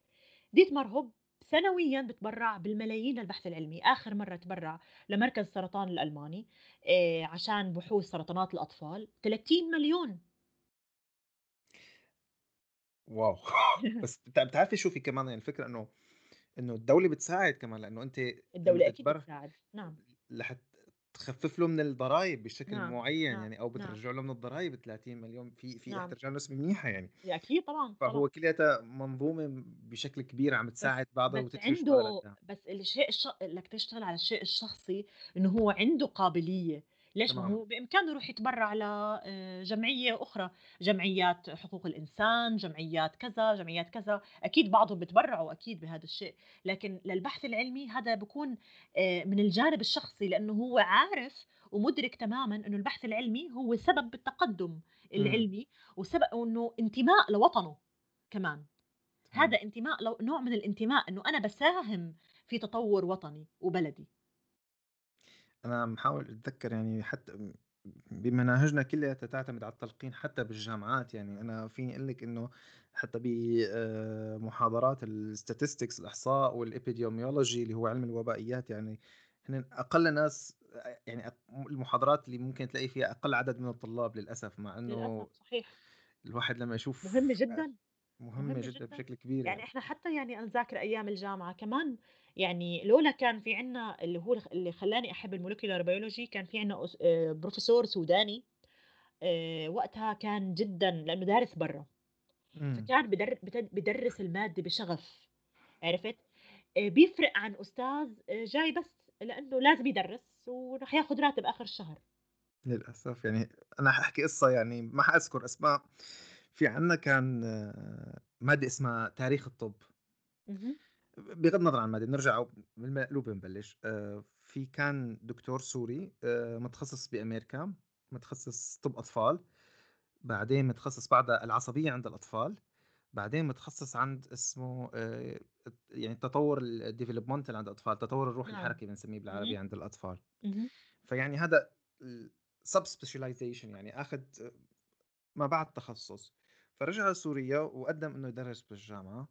ديتمار هوب سنويا بتبرع بالملايين للبحث العلمي آخر مرة تبرع لمركز السرطان الألماني آه، عشان بحوث سرطانات الأطفال 30 مليون. واو. بس بتعرفي شو في كمان يعني الفكرة إنه إنه الدولة بتساعد كمان لأنه أنت الدولة أكيد بتساعد. نعم. لحت تخفف له من الضرائب بشكل نعم معين نعم يعني أو نعم. بترجع له من الضرائب 30 مليون في في نعم. ترجع له نسبه منيحة يعني. أكيد طبعا فهو كلياتها منظومة بشكل كبير عم تساعد بعضها بس عنده بس الشيء الش... إنك تشتغل على الشيء الشخصي إنه هو عنده قابلية. ليش ما هو؟ بإمكانه يروح يتبرع لجمعيه آه، أخرى. جمعيات حقوق الإنسان جمعيات كذا جمعيات كذا. أكيد بعضهم بتبرعوا أكيد بهذا الشيء. لكن للبحث العلمي هذا بكون آه، من الجانب الشخصي لأنه هو عارف ومدرك تماما إنه البحث العلمي هو سبب بالتقدم العلمي وسبب إنه انتماء لوطنه كمان. هذا انتماء لو نوع من الانتماء إنه أنا بساهم في تطور وطني وبلدي. أنا محاول أتذكّر يعني حتى بمناهجنا كلّياتها تعتمد على التلقين حتى بالجامعات، يعني أنا فيني أقول لِك إنه حتى بمحاضرات الstatistics الإحصاء والepidemiology اللي هو علم الوبائيات يعني هن أقل ناس يعني المحاضرات اللي ممكن تلاقي فيها أقل عدد من الطلاب للأسف، مع إنه للأسف صحيح. الواحد لمّا يشوف مهمة جدًا. مهمة مهمة جدًا جدًا. بشكل كبير يعني يعني. إحنا حتى يعني أنا ذاكرة أيام الجامعة كمان يعني لولا كان في عنا اللي هو اللي خلّاني أحب الmolecular biology كان في عنا آه، بروفيسور سوداني آه، وقتها كان جدًا لإنه دارس برّا، فكان بدر بدرس المادة بشغف، عرفت؟ آه، بيفرق عن أستاذ جاي بس لإنه لازم يدرس ورح ياخذ راتب آخر الشهر. للأسف يعني أنا حاحكي قصّة يعني ما حأذكر أسماء، في عندنا كان مادة اسمها تاريخ الطب. بغض النظر عن المادة بنرجع من المقلوب بنبلش آه، في كان دكتور سوري آه، متخصص بأمريكا متخصص طب أطفال بعدين متخصص بعدها العصبية عند الأطفال بعدين متخصص عند اسمه آه، يعني التطور ال developmental عند الأطفال التطور الروحي نعم. الحركي بنسميه بالعربي عند الأطفال. مهم. فيعني هذا sub specialization يعني أخذ ما بعد تخصص. فرجع سوريا وقدم إنه يدرس بالجامعة.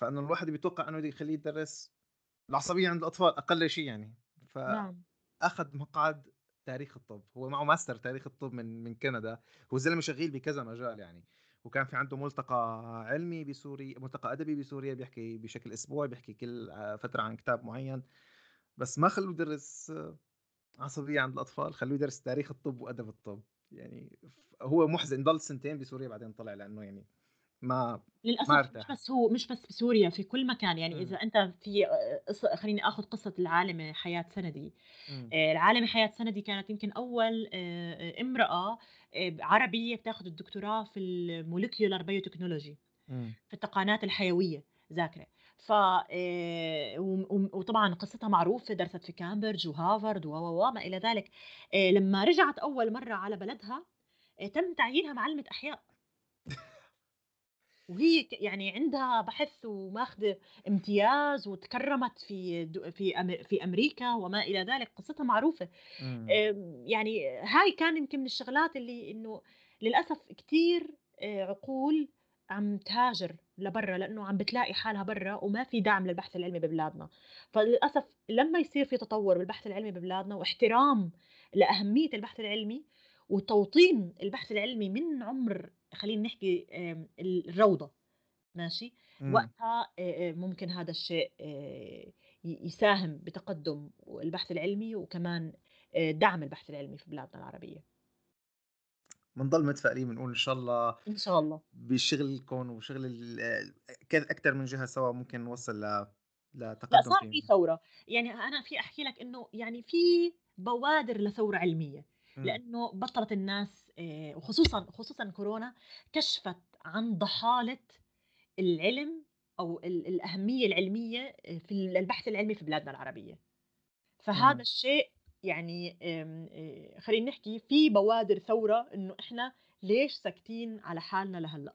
فإنه الواحد بيتوقع إنه بده يخليه يدرس العصبية عند الأطفال أقل شيء يعني. نعم. فاخذ مقعد تاريخ الطب. هو معه ماستر تاريخ الطب من من كندا. هو زلمة شغيل بكذا مجال يعني. وكان في عنده ملتقى علمي بسوريا ملتقى أدبي بسوريا بيحكي بشكل أسبوعي بيحكي كل فترة عن كتاب معين. بس ما خلوه يدرس عصبية عند الأطفال خلوه يدرس تاريخ الطب وأدب الطب. يعني هو محزن ضل سنتين بسوريا بعدين طلع لأنه يعني ما للأسف ما مش بس هو مش بس بسوريا في كل مكان يعني مم. إذا أنت في قصة خليني آخذ قصة العالمه حياة سندي مم. آه، العالمه حياة سندي كانت يمكن أول آه، آه، امرأة آه، عربية بتاخذ الدكتوراه في ال molecular biotechnology مم. في التقانات الحيوية ذاكرة ف آه، وطبعا قصتها معروفة درست في كامبريدج وهارفارد و و و ما إلى ذلك آه، لما رجعت أول مرة على بلدها آه، تم تعيينها معلمة أحياء وهي يعني عندها بحث وماخذه امتياز وتكرمت في في في أمريكا وما إلى ذلك قصتها معروفة مم. يعني هاي كان يمكن من الشغلات اللي إنه للأسف كثير عقول عم تهاجر لبرا لأنه عم بتلاقي حالها برا وما في دعم للبحث العلمي ببلادنا فللأسف لما يصير في تطور بالبحث العلمي ببلادنا واحترام لأهمية البحث العلمي وتوطين البحث العلمي من عمر خلينا نحكي الروضة ماشي؟ مم. وقتها ممكن هذا الشيء يساهم بتقدم البحث العلمي وكمان دعم البحث العلمي في بلادنا العربية. بنضل متفائلين بنقول إن شاء الله إن شاء الله. بشغلكم وشغل أكثر من جهة سوا ممكن نوصل ل لا لتقدم صار في ثورة. يعني أنا في أحكي لك إنه يعني في بوادر لثورة علمية. مم. لأنه بطلت الناس آه، وخصوصا خصوصا كورونا كشفت عن ضحالة العلم أو ال- الأهمية العلمية آه، في البحث العلمي في بلادنا العربية فهذا. الشيء يعني آه، خلينا نحكي في بوادر ثورة إنه إحنا ليش ساكتين على حالنا لهلأ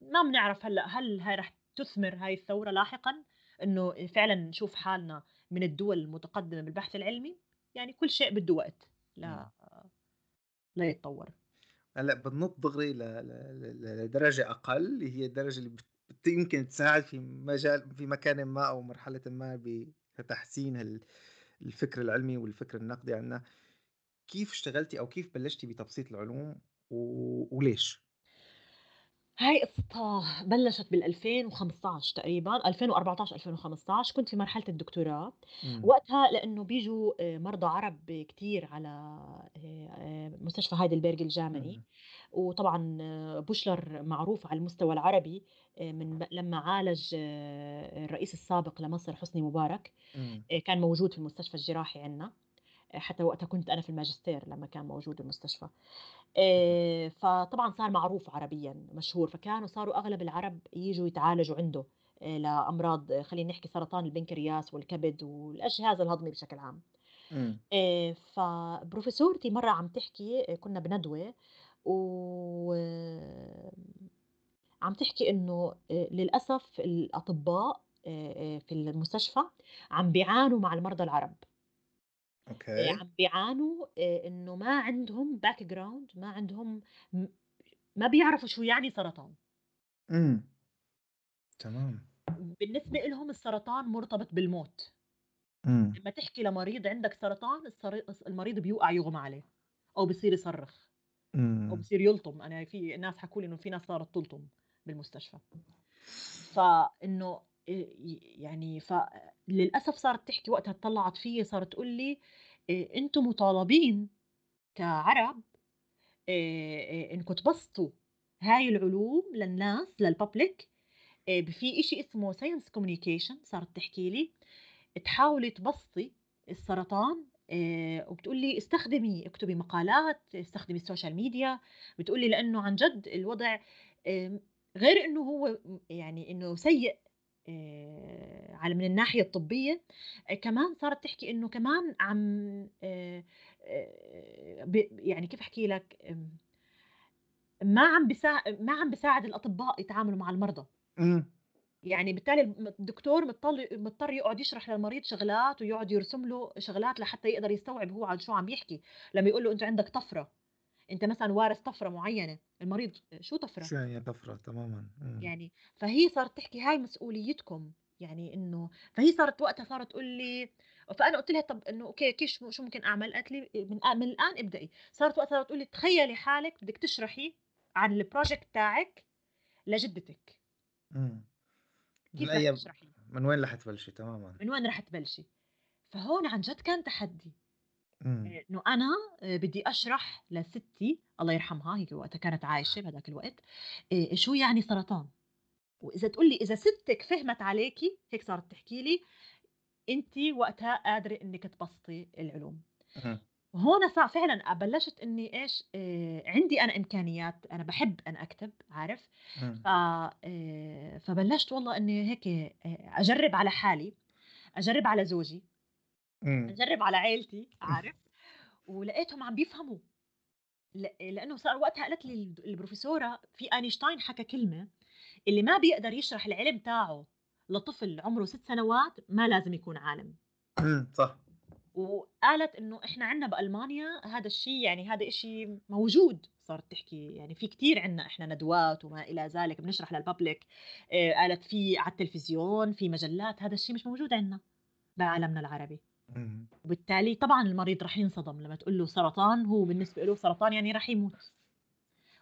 ما بنعرف هلأ هل هاي رح تثمر هاي الثورة لاحقا إنه فعلا نشوف حالنا من الدول المتقدمة بالبحث العلمي يعني كل شيء بده وقت. لا لا يتطور. هلأ بنط دغري لدرجة أقل اللي هي الدرجة اللي يمكن تساعد في مجال في مكان ما أو مرحلة ما بتحسين الفكر العلمي والفكر النقدي عنا. كيف اشتغلتي أو كيف بلشتي بتبسيط العلوم و... وليش؟ هاي قصتها بلشت بال 2015 تقريبا 2014 2015 كنت في مرحلة الدكتوراه مم. وقتها لأنه بيجوا آه، مرضى عرب كتير على آه، آه، مستشفى هايدلبرغ الجامعي مم. وطبعا بوشلر معروف على المستوى العربي من لما عالج الرئيس السابق لمصر حسني مبارك مم. كان موجود في المستشفى الجراحي عندنا حتى وقتها كنت أنا في الماجستير لما كان موجود المستشفى فطبعا صار معروف عربيا مشهور فكانوا صاروا أغلب العرب يجوا يتعالجوا عنده آه، لأمراض آه، خلينا نحكي سرطان البنكرياس والكبد والجهاز الهضمي بشكل عام مم. آه، فبروفيسورتي مرة عم تحكي آه، كنا بندوة و آه، عم تحكي إنه آه، للأسف الأطباء آه، آه، في المستشفى عم بيعانوا مع المرضى العرب آه، okay. عم بيعانوا آه، إنه ما عندهم background ما عندهم م- ما بيعرفوا شو يعني سرطان. إمم. تمام. بالنسبة لهم السرطان مرتبط بالموت. إمم. لما تحكي لمريض عندك سرطان السر- المريض بيوقع يغمى عليه أو بيصير يصرخ أو إمم. بصير يلطم. أنا في ناس حكوا لي إنه في ناس صارت تلطم بالمستشفى. فإنه يعني فللاسف صارت تحكي وقتها اطلعت فيي صارت تقول لي أنتم مطالبين كعرب إنكم تبسطوا هاي العلوم للناس لل public في إشي اسمه science communication صارت تحكي لي. تحاولي تبسطي السرطان وبتقول لي استخدمي اكتبي مقالات استخدمي ال social media بتقول لي لأنه عن جد الوضع إيه غير إنه هو يعني إنه سيء على من الناحية الطبية آه، كمان صارت تحكي إنه كمان عم آه، يعني كيف أحكي لك؟ ما عم بيساعد ما عم بيساعد الأطباء يتعاملوا مع المرضى. إمم. يعني بالتالي الدكتور مضطر مضطر يقعد يشرح للمريض شغلات ويقعد يرسم له شغلات لحتى يقدر يستوعب هو عن شو عم يحكي. لما يقول له أنت عندك طفرة. أنت مثلا وارث طفرة معينة المريض شو طفرة؟ شو يعني طفرة؟ تمامًا،. يعني فهي صارت تحكي هاي مسؤوليتكم يعني إنه فهي صارت وقتها صارت تقول لي فأنا قلت لها طب إنه okay كيف شو ممكن أعمل؟ قالت لي من, من الآن ابدأي. صارت وقتها تقول لي تخيلي حالك بدك تشرحي عن ال project تاعك لجدتك. إمم. كيف رح رح تشرحي؟ من وين رح تبلشي؟ تمامًا. من وين رح تبلشي؟ فهون عن جد كان تحدي. إمم. آه، إنه أنا آه، بدي أشرح لستي الله يرحمها هي وقتها كانت عايشة بهذاك الوقت آه، شو يعني سرطان. وإذا تقول لي إذا ستك فهمت عليكي هيك صارت تحكي لي أنتِ وقتها قادرة إنِّك تبسطي العلوم. وهون صار فعلًا بلشت إني إيش عندي أنا إمكانيات أنا بحب أنا أكتب عارف؟ ف فبلشت والله إني هيك أجرب على حالي أجرب على زوجي. إمم. أجرب على عيلتي عارف؟ ولقيتهم عم بيفهموا. لأنه صار وقتها قالت لي البروفيسورة في أينشتاين حكى كلمة اللي ما بيقدر يشرح العلم تاعه لطفل عمره ست سنوات ما لازم يكون عالم. إمم، صح. وقالت إنه إحنا عندنا بألمانيا هذا الشيء يعني هذا شيء موجود صارت تحكي. يعني في كثير عندنا إحنا ندوات وما إلى ذلك بنشرح للببليك آه، قالت في على التلفزيون في مجلات هذا الشيء مش موجود عندنا بعالمنا العربي. وبالتالي طبعا المريض رح ينصدم لما تقول له سرطان هو بالنسبة له سرطان يعني رح يموت.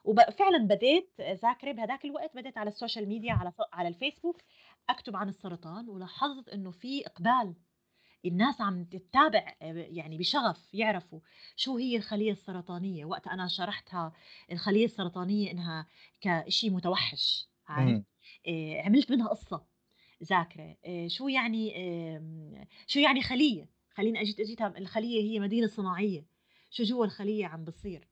وفعلا بديت ذاكره بهذاك الوقت بديت على ال social media على على الفيسبوك أكتب عن السرطان ولاحظت إنه في إقبال. الناس عم تتابع يعني بشغف يعرفوا شو هي الخلية السرطانية. وقت أنا شرحتها الخلية السرطانية إنها كشيء متوحش عارف. إيه عملت منها قصة. ذاكرة إيه شو يعني شو يعني خلية؟ خليني أجيت أجيتها الخلية هي مدينة صناعية. شو جوا الخلية عم بصير؟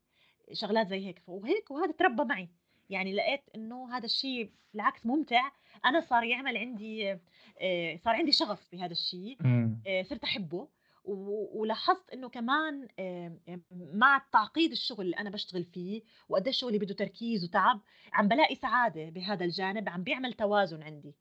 شغلات زي هيك. وهيك وهذا تربى معي. يعني لقيت إنه هذا الشيء بالعكس ممتع. أنا صار يعمل عندي آه، صار عندي شغف بهذا الشيء آه، صرت أحبه. ولاحظت إنه كمان مع تعقيد الشغل اللي أنا بشتغل فيه وقديش شغلي بده تركيز وتعب عم بلاقي سعادة بهذا الجانب. عم بيعمل توازن عندي.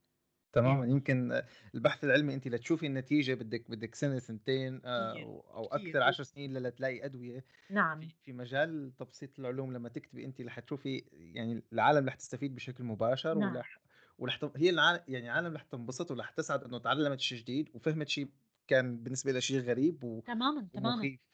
تماما يمكن البحث العلمي انت لتشوفي النتيجة بدك بدك سنة سنتين آه، أو أكثر عشر سنين لتلاقي أدوية نعم. في مجال تبسيط العلوم. لما تكتبي انت رح تشوفي يعني العالم رح تستفيد بشكل مباشر نعم. ولح ولح هي العالم يعني العالم رح تنبسط ورح تسعد إنه تعلمت شيء جديد وفهمت شيء كان بالنسبة لها شيء غريب و... تماما تماما. ومخيف.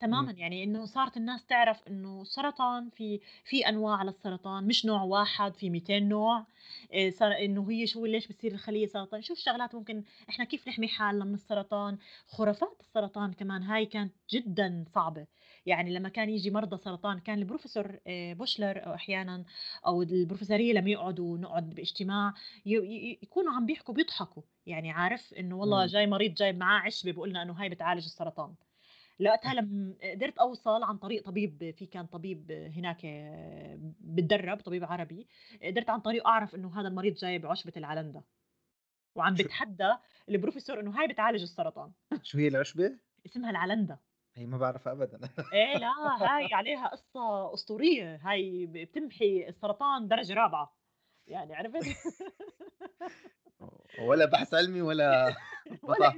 تماما يعني إنه صارت الناس تعرف إنه السرطان في في أنواع للسرطان مش نوع واحد في 200 نوع إيه، صار إنه هي شو ليش بتصير الخلية سرطان؟ شوف شغلات ممكن إحنا كيف نحمي حالنا من السرطان؟ خرافات السرطان كمان هاي كانت جدا صعبة يعني لما كان يجي مرضى سرطان كان البروفيسور بوشلر أو أحيانا أو البروفيسورية لما يقعدوا نقعد باجتماع يكونوا عم بيحكوا بيضحكوا يعني عارف إنه والله جاي مريض جايب معاه عشبة بيقول لنا إنه هاي بتعالج السرطان. لقيتها لما قدرت أوصل عن طريق طبيب في كان طبيب هناك بتدرب طبيب عربي قدرت عن طريقه أعرف إنه هذا المريض جاي بعشبة العلندا وعم بتحدى البروفيسور إنه هاي بتعالج السرطان. شو هي العشبة؟ اسمها العلندا هي ما بعرفها ابدا. إيه لا هاي عليها قصة أسطورية. هاي بتمحي السرطان درجة رابعة. يعني عرفت؟ ولا بحث علمي ولا ولا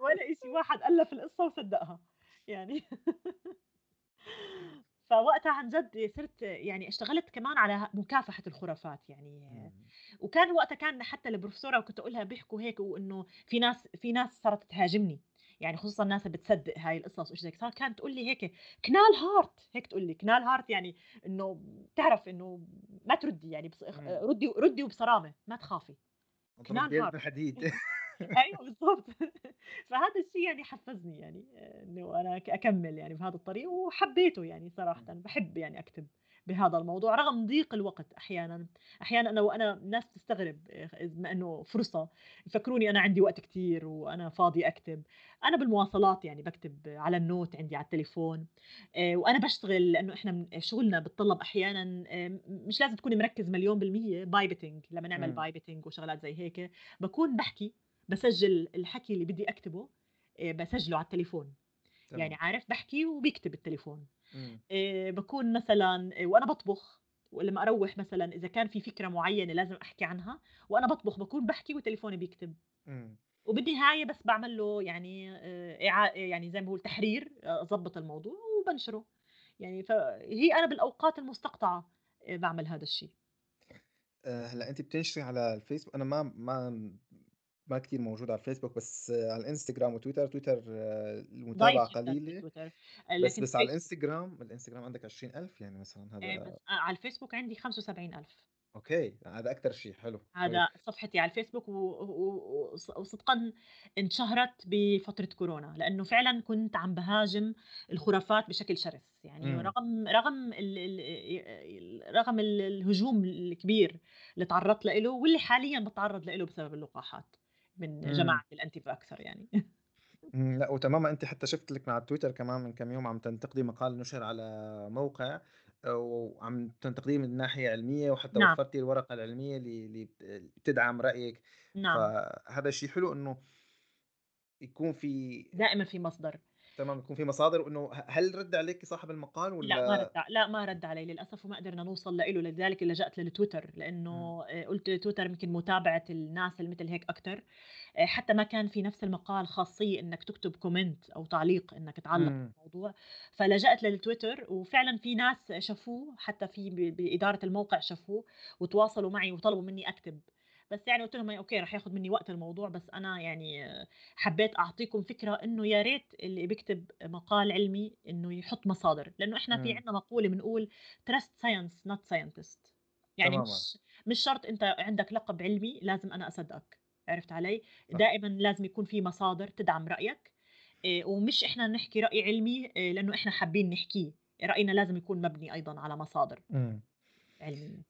ولا شيء واحد ألف القصة وصدقها. يعني. فوقتها عن جد صرت يعني اشتغلت كمان على مكافحة الخرافات يعني. وكان وقتها كان حتى البروفيسورة كنت أقولها بيحكوا هيك وإنه في ناس في ناس صارت تهاجمني. يعني خصوصا الناس اللي بتصدق هاي القصص وشي زي صار كانت تقول لي هيك knallhart هيك تقول لي. knallhart يعني إنه بتعرف إنه ما تردي يعني بص... ردي ردي وبصرامة ما تخافي. knallhart بالحديد أيوه بالضبط. فهذا الشيء يعني حفزني يعني إنه أنا أكمل يعني بهذا الطريق وحبيته يعني صراحة بحب يعني أكتب بهذا الموضوع رغم ضيق الوقت أحيانا. أحيانا أنا وأنا الناس تستغرب بما إنه فرصة يفكروني أنا عندي وقت كتير وأنا فاضي أكتب. أنا بالمواصلات يعني بكتب على ال note عندي على التليفون آه، وأنا بشتغل لأنه إحنا شغلنا بتطلب أحيانا آه، مش لازم تكوني مركز مليون بالمية pipetting. لما نعمل pipetting وشغلات زي هيك بكون بحكي بسجل الحكي اللي بدي أكتبه آه، بسجله على التليفون. يعني عارف بحكي وبيكتب التليفون. إيه بكون مثلا آه، وأنا بطبخ ولما أروح مثلا إذا كان في فكرة معينة لازم أحكي عنها وأنا بطبخ بكون بحكي وتليفوني بيكتب. وبالنهايه بس بعمل له يعني آه يعني زي ما بقول تحرير اضبط الموضوع وبنشره. يعني فهي أنا بالأوقات المستقطعة بعمل هذا الشيء. هلأ انت بتنشري على الفيسبوك أنا ما ما ما كتير موجود على الفيسبوك بس على الانستغرام وتويتر تويتر آه، المتابعة قليلة تويتر. بس بس على الانستغرام الانستغرام عندك 20000 يعني مثلا هذا آه، آه، على الفيسبوك عندي 75000 okay هذا أكثر شيء حلو هذا صفحتي على الفيسبوك وصدقا انشهرت بفترة كورونا لأنه فعلا كنت عم بهاجم الخرافات بشكل شرس. يعني م. رغم رغم ال ال رغم الهجوم الكبير اللي تعرضت له واللي حاليا بتعرض له بسبب اللقاحات. من إمم. جماعة الانتي فاكسر يعني إمم، لأ وتمامًا أنتِ حتى شُفت لِك على التويتر كمان من كام يوم عم تنتقدي مقال نُشر على موقع وعم تنتقديه من ناحية علمية وحتى نعم. وفّرتِ الورقة العلمية اللي اللي بتدعم رأيِك، نعم. فهذا شيء حلو إنه يكون في دائمًا في مصدر. تمام يكون في مصادر وإنه هل رد عليك صاحب المقال ولا لا ما رد لا ما رد علي للأسف وما قدرنا نوصل له لذلك لجأت للتويتر لأنه م. قلت تويتر يمكن متابعة الناس اللي مثل هيك أكثر حتى ما كان في نفس المقال خاصيه إنك تكتب comment أو تعليق إنك تعلق م. الموضوع فلجأت للتويتر وفعلا في ناس شافوه حتى في بإدارة الموقع شافوه وتواصلوا معي وطلبوا مني أكتب بس يعني قلت لهم okay رح ياخذ مني وقت الموضوع بس أنا يعني حبيت أعطيكم فكرة إنه يا ريت اللي بيكتب مقال علمي إنه يحط مصادر لأنه إحنا في عندنا مقولة بنقول trust science not scientist يعني تماما. مش مش شرط أنت عندك لقب علمي لازم أنا أصدقك عرفت علي؟ دائما لازم يكون في مصادر تدعم رأيك إيه، ومش إحنا نحكي رأي علمي إيه، لأنه إحنا حابين نحكيه رأينا لازم يكون مبني أيضا على مصادر علمية.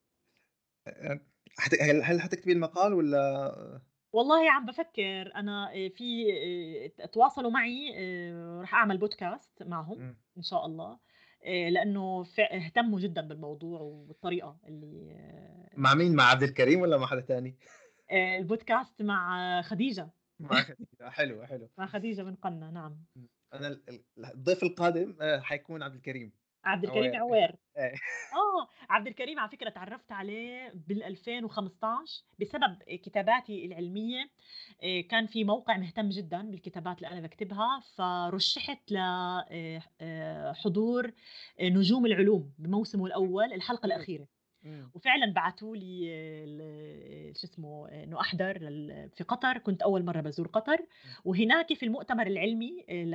هل هل حتكتبي المقال ولا؟ والله عم بفكر أنا آه، في آه، تواصلوا معي آه، رح أعمل بودكاست معهم. إن شاء الله لأنه اهتموا جدا بالموضوع وبالطريقه اللي مع مين؟ مع عبد الكريم ولا مع حدا تاني؟ البودكاست مع خديجة. مع خديجة حلو حلو. مع خديجة من قنا نعم. أنا الضيف القادم حيكون عبد الكريم. عبد الكريم عوير إيه. آه عبد الكريم على فكرة تعرفت عليه بال 2015 بسبب كتاباتي العلمية. آه، كان في موقع مهتم جدا بالكتابات اللي أنا بكتبها فرشحت لحضور آه، نجوم العلوم بموسمه الأول الحلقة الأخيرة. إمم. وفعلا بعثوا لي شو اسمه إنه أحضر في قطر كنت أول مرة بزور قطر إمم. وهناك في المؤتمر العلمي ل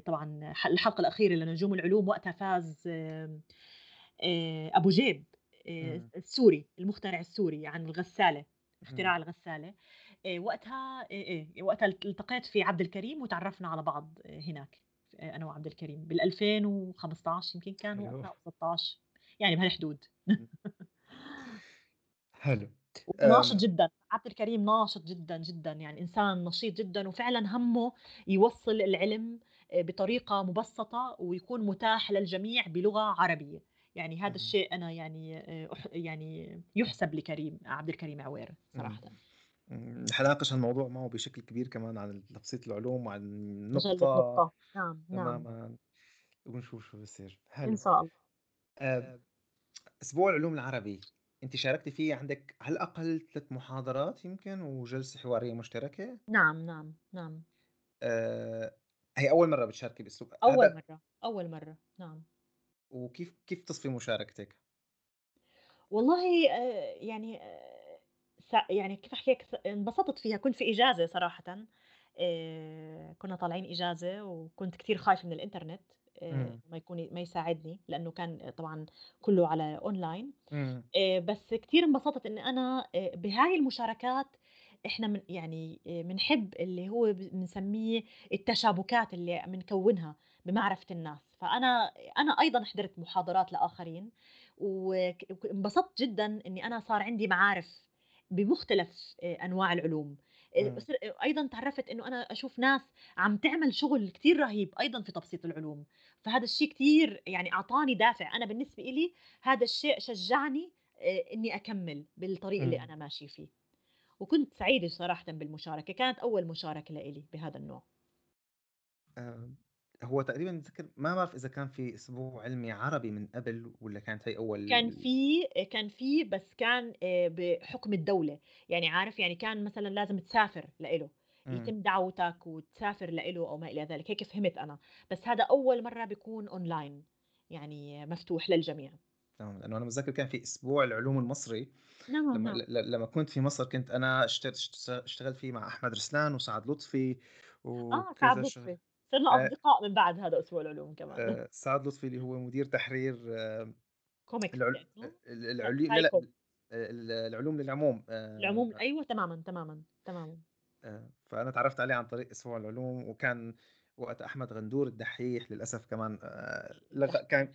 طبعا الحلقة الأخيرة لنجوم العلوم وقتها فاز أبو جيب إمم. السوري المخترع السوري عن الغسالة اختراع الغسالة وقتها إيه وقتها التقيت في عبد الكريم وتعرفنا على بعض هناك أنا وعبد الكريم بال 2015 يمكن كان وقتها 16 يعني بهالحدود. حلو. ناشط جدا عبد الكريم ناشط جدا جدا يعني إنسان نشيط جدا وفعلا همه يوصل العلم آه، بطريقة مبسطة ويكون متاح للجميع بلغة عربية. يعني هذا الشيء أنا يعني آه، يعني يحسب لكريم عبد الكريم عوير صراحة. حناقش الموضوع معه بشكل كبير كمان عن تبسيط العلوم وعن النقطة. نعم نعم. تماما. ونشوف شو بصير إن شاء الله. آه أسبوع العلوم العربي أنتِ شاركتِ فيه عندك على الأقل ثلاث محاضرات يمكن وجلسة حوارية مشتركة؟ نعم، نعم، نعم. آآ هي أول مرّة بتشاركي بأسلوب أول هذا مرّة، أول مرّة، نعم. وكيف كيف تصفي مشاركتِك؟ والله آآ يعني س يعني كيف أحكي لك انبسطت فيها، كنت في إجازة صراحةً، آآ كنا طالعين إجازة وكنت كتير خايفة من الإنترنت. إمم. ما يكون ما يساعدني لأنه كان طبعا كله على أونلاين إمم. بس كثير انبسطت اني أنا بهاي المشاركات إحنا من يعني بنحب اللي هو بنسميه التشابكات اللي بنكونها بمعرفة الناس فأنا أنا أيضا حضرت محاضرات لآخرين وك- وانبسطت جدا إني أنا صار عندي معارف بمختلف أنواع العلوم آه، إمم. صر- أيضا تعرفت إنه أنا أشوف ناس عم تعمل شغل كتير رهيب أيضا في تبسيط العلوم فهذا الشيء كتير يعني أعطاني دافع أنا بالنسبة إلي هذا الشيء شجعني آه، إني أكمل بالطريق اللي إمم. أنا ماشي فيه وكنت سعيدة صراحة بالمشاركة كانت أول مشاركة لإلي بهذا النوع آآ هو تقريبًا بافتكر ما بعرف إذا كان في أسبوع علمي عربي من قبل والّا كانت هي كان أول في كان في بس كان آه، بحكم الدولة. يعني عارف يعني كان مثلا لازم تسافر لإله إمم. يتم دعوتك وتسافر لإله أو ما إلى ذلك. هيك فهمت أنا. بس هذا أول مرة بيكون أونلاين يعني مفتوح للجميع. تمام، لأنه أنا متذكر كان في أسبوع العلوم المصري. نعم لمّا نعم. لمّا كنت في مصر كنت اشت اشتغلت فيه مع أحمد رسلان وسعد لطفي آه سعد وكذا شغله لطفي. صرنا آآ أصدقاء من بعد هذا أسبوع العلوم كمان. آآ سعد لطفي اللي هو مدير تحرير آآ كوميكس العل كأنه ال كان العلي لا، ال العلوم للعموم العموم آآ أيوه تماما تماما تماما. آآ فأنا اتعرّفت عليه عن طريق أسبوع العلوم وكان وقتها أحمد غندور الدحّيح للأسف كمان لغ كان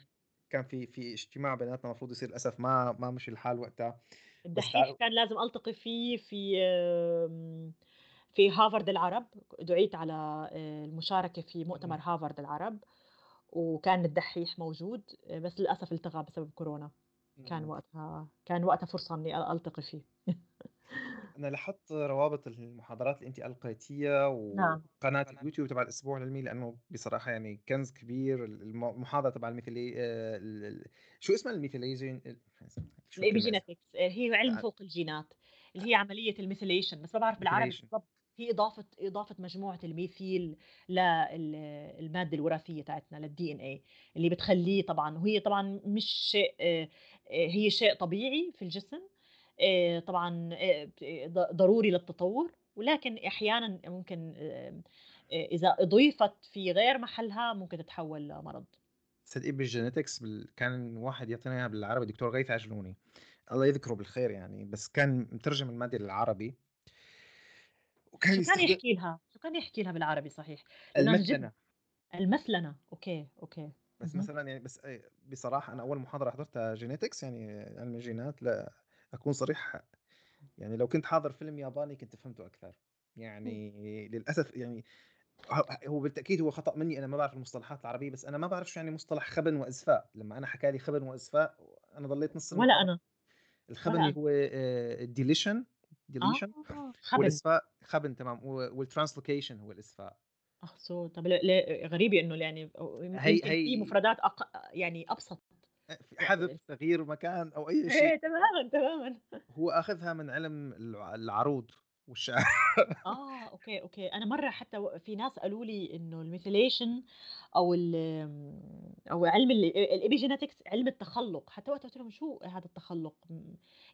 كان في في اجتماع بيناتنا المفروض يصير للأسف ما ما مشي الحال وقتها. الدحيح كان لازم ألتقي فيه في في هارفارد العرب، دُعيت على آآ المشاركة في مؤتمر إمم، هارفارد العرب، وكان الدحيح موجود، آآ بس للأسف التغى بسبب كورونا، كان. وقتها كان وقتها فرصة إني ألتقي فيه. أنا لاحظت روابط المحاضرات اللي أنتِ ألقيتيها نعم. وقناة اليوتيوب تبع الأسبوع العلمي لأنه بصراحة يعني كنز كبير ال الم المحاضرة تبع ال methyli آآ ال ال شو اسمها ال methylation ال شو الكلمة اسمها؟ ال epigenetics آآ هي علم فوق الجينات، اللي هي عملية ال methylation بس ما باعرف بالعربي بالضبط، هي إضافة إضافة مجموعة الميثيل لل المادة الوراثية تاعتنا لل DNA اللي بتخلّيه طبعًا وهي طبعًا مش شيء آآ هي شيء طبيعي في الجسم آآ طبعًا ض ضروري للتطوّر، ولكن أحيانًا ممكن إذا أُضيفت في غير محلها ممكن تتحول لمرض. صدقي بال genetics بال كان واحد يعطينا إياها بالعربي دكتور غيث عجلوني الله يذكره بالخير يعني بس كان مترجم المادة للعربي وكان شو كان يحكي لها؟ شو كان يحكي لها بالعربي صحيح؟ المثلنة المثلنة، okay، okay، بس. مثلا يعني بس آآ بصراحة أنا أول محاضرة حضرتها جينيتكس يعني علم الجينات لا صريح يعني لو كنت حاضر فيلم ياباني كنت فهمته أكثر يعني للأسف يعني هو بالتأكيد هو خطأ مني أنا ما باعرف المصطلحات العربية بس أنا ما باعرف شو يعني مصطلح خبن وإزفاء لما أنا حكى لي خبن وإزفاء أنا ضليت نص ولا أنا، الخبن ولا. هو آآ deletion آه، خَبْن. والإسفاء خبن تمام و والtranslocation هو الإسفاء. أخصو طب ل ل غريبة إنه يعني هي يمكن في هي مفردات أق يعني أبسط أ حذف، تغيير مكان أو أي شيء. إيه تمامًا، تمامًا. هو آخذها من علم الع العروض والشعر. آه، okay، okay. أنا مرّة حتى في ناس قالوا لي إنه ال methylation أو ال أو علم ال ال epigenetics علم التخلُّق، حتى وقتها قُلت لهم: "شو هذا التخلُّق؟"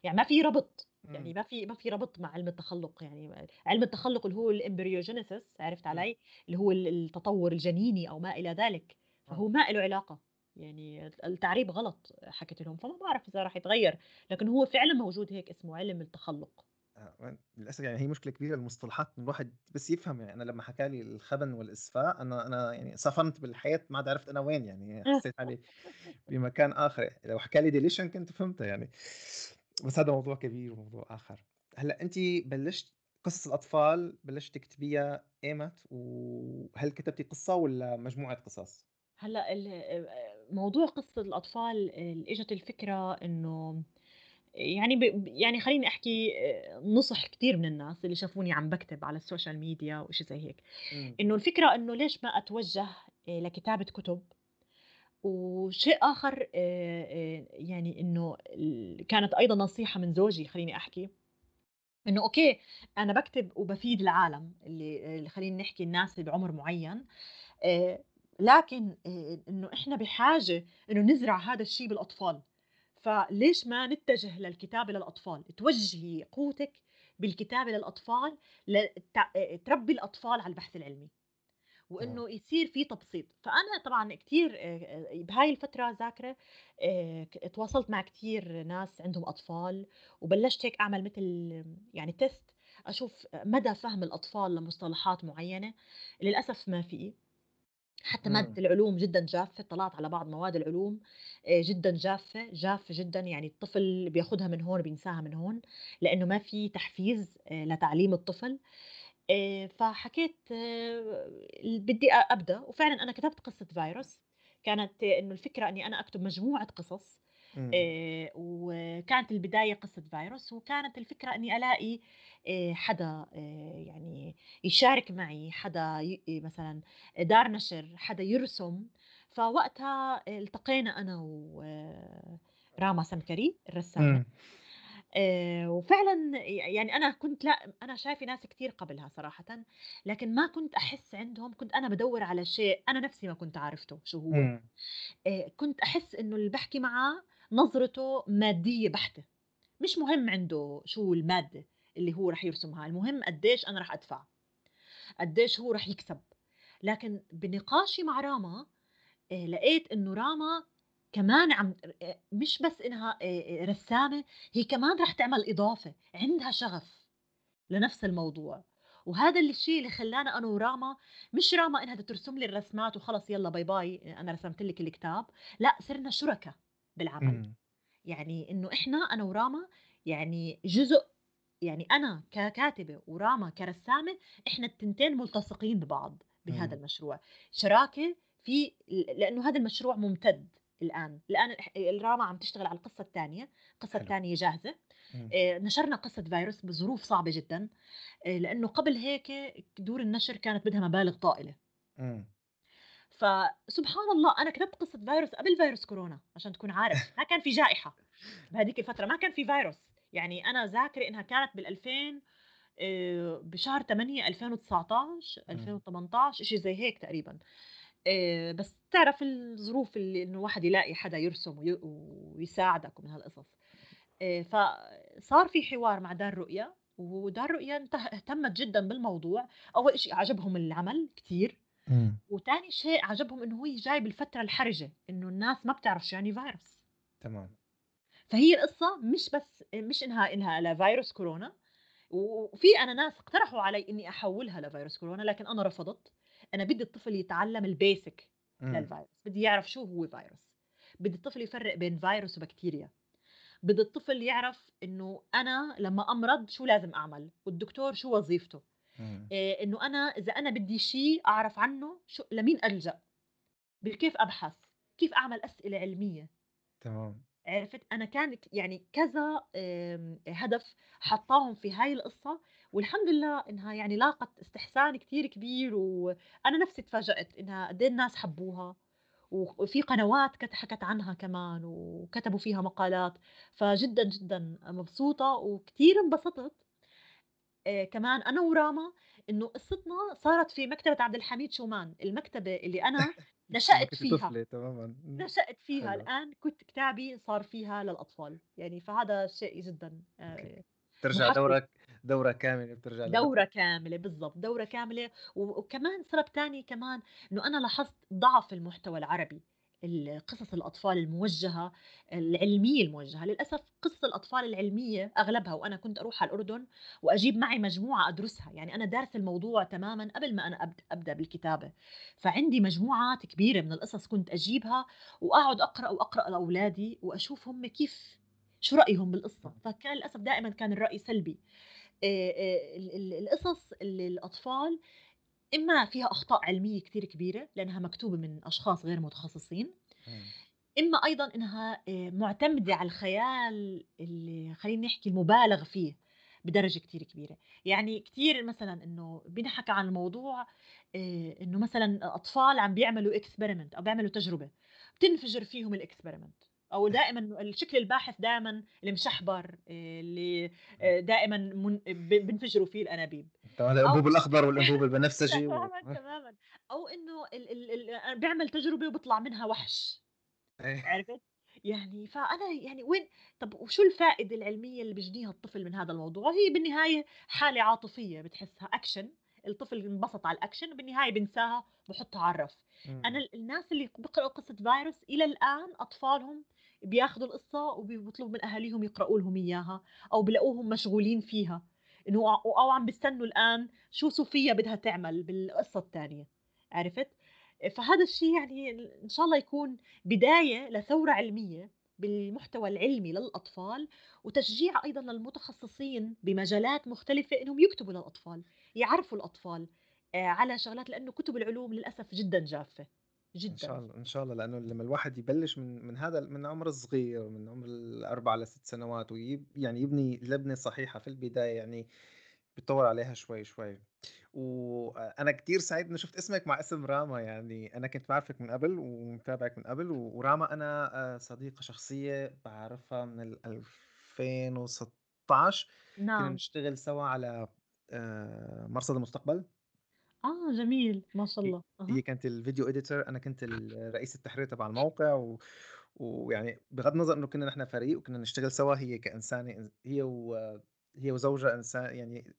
يعني ما في ربط، يعني إمم، ما في ما في ربط مع علم التخلُّق، يعني علم التخلُّق اللي هو ال embryogenesis عرفت إمم، علي؟ اللي هو ال التطوُّر الجنيني أو ما إلى ذلك، آه. فهو ما إله علاقة، يعني التعريب غلط حكيت لهم، فما باعرف إذا راح يتغيّر، لكن هو فعلًا موجود هيك اسمه علم التخلُّق. آه، وين للأسف يعني هي مشكلة كبيرة المصطلحات الواحد بس يفهم يعني أنا لمّا حكى لي الخبن والإسفاء أنا أنا يعني صفنت بالحياة ما عاد عرفت أنا وين يعني حسيت حالي بمكان آخر، لو حكى لي deletion كنت فهمتها يعني. بس هذا موضوع كبير وموضوع آخر. هلأ أنتِ بلشتِ قصص الأطفال بلشتِ تكتبيها إيمت؟ وهل كتبتِ قصة والّا مجموعة قصص؟ آآ موضوع قصة الأطفال ال إجت الفكرة إنه يعني ب يعني خلّيني أحكي آآ نُصح كتير من الناس اللي شافوني عم باكتب على ال social media وإشي زي هيك، إمم، إنه الفكرة إنه ليش ما أتوجّه آآ لكتابة كُتب، وشيء آخر آآ آآ يعني ال كانت أيضًا نصيحة من زوجي خلّيني أحكي، إنه أوكي أنا باكتب وبافيد العالم اللي خلّينا نحكي الناس اللي بعُمر معيّن آآ لكن آآ إنه إحنا بحاجة إنه نزرع هذا الشي بالأطفال، فليش ما نتجه للكتابة للأطفال؟ توجّهي قوتِك بالكتابة للأطفال ل ت آآ تربّي الأطفال على البحث العلمي، تمام. وإنه يصير في تبسيط، فأنا طبعًا كتير آآ بهاي الفترة ذاكرة آآ ك اتواصلت مع كتير ناس عندهم أطفال، وبلّشت هيك أعمل متل يعني test أشوف مدى فهم الأطفال لمصطلحات معيّنة، للأسف ما في. حتى مادة. العلوم جدًا جافة، اطلعت على بعض مواد العلوم جدًا جافة، جافة جدًا، يعني الطفل بياخدها من هون بينساها من هون، لإنه ما في تحفيز لتعليم الطفل. آآ فحكيت آه، بدي أ أبدأ، وفعلًا أنا كتبت قصة فيروس، كانت إنه الفكرة إني أنا أكتب مجموعة قصص إمم. آآ وكانت البداية قصة فيروس، وكانت الفكرة إني ألاقي آآ حدا آآ يعني يشارك معي، حدا ي مثلًا دار نشر، حدا يرسم، فوقتها التقينا أنا وراما سمكري الرسامة. إمم. آآ وفعلًا يعني أنا كنت لأ، أنا شايفة ناس كتير قبلها صراحةً، لكن ما كنت أحس عندهم كنت أنا بادوّر على شيء أنا نفسي ما كنت عرفته شو هو، إمم. آآ كنت أحس إنه اللي باحكي معاه نظرته مادية بحتة، مش مهم عنده شو المادة اللي هو رح يرسمها، المهم قديش أنا رح أدفع، قديش هو رح يكسب، لكن بنقاشي مع راما آآ لقيت إنه راما كمان عم آآ مش بس إنها آآ رسّامة، هي كمان رح تعمل إضافة، عندها شغف لنفس الموضوع، وهذا الشيء اللي خلّانا أنا وراما مش راما بدها ترسم لي الرسمات وخلص يالّا bye bye أنا رسمت لِك الكتاب، لأ صرنا شُركا بالعمل، إمم. يعني إنه إحنا أنا وراما يعني جزء يعني أنا ككاتبة وراما كرسّامة، إحنا التنتين ملتصقين ببعض بهذا إمم. المشروع، شراكة في ل لإنه هذا المشروع مُمتد الآن، الآن الح الراما عم تشتغل على القصة حلو. التانية جاهزة، إمم. آآ نشرنا قصة فيروس بظروف صعبة جدًا، آآ لإنه قبل هيك دور النشر كانت بدها مبالغ طائلة. إمم. فسبحان الله أنا كتبت قصة فيروس قبل فيروس كورونا عشان تكون عارف، ما كان في جائحة بهاديك الفترة، ما كان في فيروس، يعني أنا ذاكرة إنها كانت بال2000 آآ بشهر 8 2019 إمم. 2018 إشي زي هيك تقريبًا، بس تعرف الظروف اللي إنه الواحد يلاقي حدا يرسم وي ويساعدك ومن هالقصص، آآ فصار في حوار مع دار رؤيا، ودار رؤيا انته اهتمت جدًا بالموضوع، أول إشي عجبهم العمل كتير. إمم. وتاني شيء عجبهم إنه هو جاي بالفترة الحرجة، إنه الناس ما بتعرف شو يعني فيروس، تمام. فهي القصة مش بس مش إنها إنها لفيروس كورونا، وفي أنا ناس اقترحوا علي إني أحوّلها لفيروس كورونا، لكن أنا رفضت، أنا بدي الطفل يتعلم الbasic إمم. للفيروس، بدي يعرف شو هو فيروس، بدي الطفل يفرق بين فيروس وبكتيريا، بدي الطفل يعرف إنه أنا لمّا أمرض شو لازم أعمل، والدكتور شو وظيفته. إمم. آآ إنه أنا إذا أنا بدي شيء أعرف عنّه شو لمين ألجأ، بكيف أبحث، كيف أعمل أسئلة علمية، تمام. عرفت؟ أنا كان يعني كذا هدف حطّاهم في هاي القصة، والحمد لله إنها يعني لاقت استحسان كتير كبير، وأنا نفسي تفاجأت إنها قد إيه الناس حبّوها، وفي قنوات كت حكت عنها كمان، وكتبوا فيها مقالات، فجدًا، جدًا مبسوطة وكتير انبسطت. آآ كمان أنا وراما إنه قصتنا صارت في مكتبة عبد الحميد شومان، المكتبة اللي أنا نشأت كنتِ فيها، تمامًا. نشأت فيها. حلو. الآن كت كتابي صار فيها للأطفال، يعني فهذا شيء جدًا أوكي. آآ بترجع مُحفّز. دورة دورة كاملة بترجع للمكتب. دورة كاملة بالضبط، دورة كاملة. و وكمان سبب تاني كمان إنه أنا لاحظت ضعف المحتوى العربي، ال قصص الأطفال الموجهة العلمية الموجهة، للأسف قصص الأطفال العلمية أغلبها وأنا كنت أروح على الأردن وأجيب معي مجموعة أدرسها، يعني أنا دارسة الموضوع تمامًا قبل ما أنا أبد أبدأ بالكتابة، فعندي مجموعات كبيرة من القصص كنت أجيبها وأقعد أقرأ وأقرأ لأولادي وأشوف هم كيف شو رأيهم بالقصة، فكان للأسف دائمًا كان الرأي سلبي. القصص ال الأطفال إمّا فيها أخطاء علمية كتير كبيرة، لأنها مكتوبة من أشخاص غير متخصصين، إمم. إمّا أيضًا إنها آآ مُعتمدة على الخيال اللي خلّينا نحكي المُبالغ فيه بدرجة كتير كبيرة، يعني كتير مثلًا إنه بينحكى عن الموضوع إنه مثلًا أطفال عم بيعملوا experiment أو بيعملوا تجربة، بتنفجر فيهم الexperiment أو دائمًا الشكل الباحث دائمًا المشحبر اللي آآ دائمًا من بينفجروا فيه أو الأنبوب الأخضر والأنبوب البنفسجي و تمامًا، تمامًا، أو إنه ال ال ال بيعمل تجربة وبيطلع منها وحش، إيه. عرفت؟ يعني فأنا يعني وين طب وشو الفائدة العلمية اللي بيجنيها الطفل من هذا الموضوع؟ هي بالنهاية حالة عاطفية بتحسها أكشن، الطفل انبسط على الأكشن وبالنهاية بينساها بيحطها على الرف. ال الناس اللي بيقرأوا قصة فيروس إلى الآن أطفالهم بياخدوا القصة وبيطلبوا من أهاليهم يقرأوا لهم إياها، أو بيلاقوهم مشغولين فيها، أو أو عم بيستنوا الآن شو صوفيا بدها تعمل بالقصة التانية، عرفت؟ فهذا الشيء يعني إن شاء الله يكون بداية لثورة علمية بالمحتوى العلمي للأطفال وتشجيع أيضا للمتخصصين بمجالات مختلفة إنهم يكتبوا للأطفال يعرفوا الأطفال آه، على شغلات لأنه كتب العلوم للأسف جدا جافة. جدا. ان شاء الله إن شاء الله لأنه لما الواحد يبلش من من هذا من عمر صغير من عمر الأربع لست سنوات ويب يعني يبني لبنة صحيحة في البداية يعني بتطور عليها شوي شوي. وأنا كثير سعيد إنه شفت اسمك مع اسم راما يعني أنا كنت بعرفك من قبل ومتابعك من قبل وراما أنا آه، صديقة شخصية بعرفها من ال 2016 كنا نعم. نشتغل سوا على آه، مرصد المستقبل. آه جميل ما شاء الله هي كانت الفيديو اديتور أنا كنت رئيس التحرير تبع الموقع و... ويعني بغض النظر إنه كنا نحن فريق وكنا نشتغل سوا هي كإنسانة هي و... هي وزوجها إنسان يعني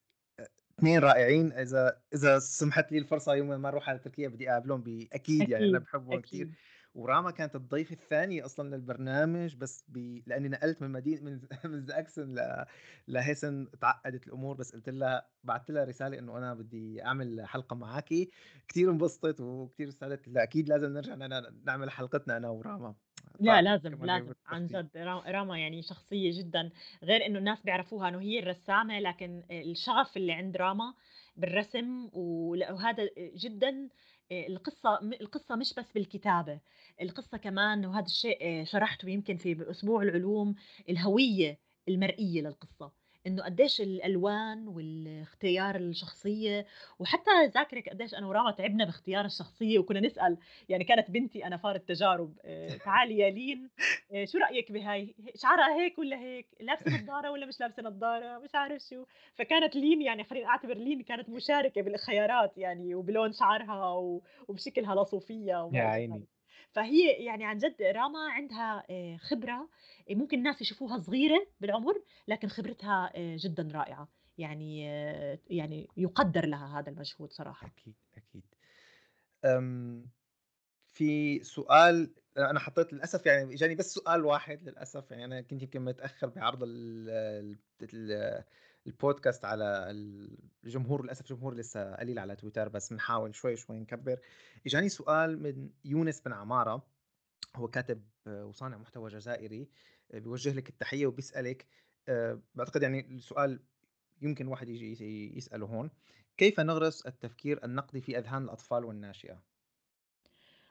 اثنين رائعين إذا إذا سمحت لي الفرصة يوم ما أروح على تركيا بدي أقابلهم أكيد يعني أنا بحبهم كثير وراما كانت الضيفة الثانية أصلا للبرنامج بس ب... لأني نقلت من مدينة من من زاكسن ل... لهيسن تعقدت الأمور بس قلت لها بعثت لها رسالة إنه أنا بدي أعمل حلقة معاكي كثير انبسطت وكثير سعدت لا أكيد لازم نرجع نعمل حلقتنا أنا وراما. لا لازم لازم. عن جد راما يعني شخصية جدا. غير إنه الناس بيعرفوها إنه هي الرسامة لكن الشغف اللي عند راما بالرسم وهذا جدا آه، القصة القصة مش بس بالكتابة القصة كمان وهذا الشيء آه، شرحته يمكن في أسبوع العلوم الهوية المرئية للقصة. إنه قديش الألوان والاختيار الشخصية وحتى ذاكرك قديش أنا وراما تعبنا باختيار الشخصية وكنا نسأل يعني كانت بنتي أنا فار التجارب آه، تعالي يا لين آه، شو رأيك بهاي؟ شعرها هيك ولا هيك؟ لابسة نظارة ولا مش لابسة نظارة؟ مش عارف شو. فكانت لين يعني خلينا أعتبر لين كانت مشاركة بالخيارات يعني وبلون شعرها وبشكلها لصوفية يا عيني. فهي يعني عن جد راما عندها آه، خبرة آه، ممكن الناس يشوفوها صغيرة بالعمر لكن خبرتها آه، جدا رائعة. يعني يعني يقدر لها هذا المجهود صراحة. أكيد أكيد. أم في سؤال أنا حطيت للأسف يعني اجاني بس سؤال واحد للأسف يعني أنا كنت يمكن متأخر بعرض ال البودكاست على الجمهور للأسف جمهور لسه قليل على تويتر بس بنحاول شوي شوي نكبر. إجاني سؤال من يونس بن عمارة. هو كاتب وصانع محتوى جزائري بيوجه لك التحية وبيسألك آه، بعتقد يعني السؤال يمكن واحد يجي يسأله هون. كيف نغرس التفكير النقدي في أذهان الأطفال والناشئة؟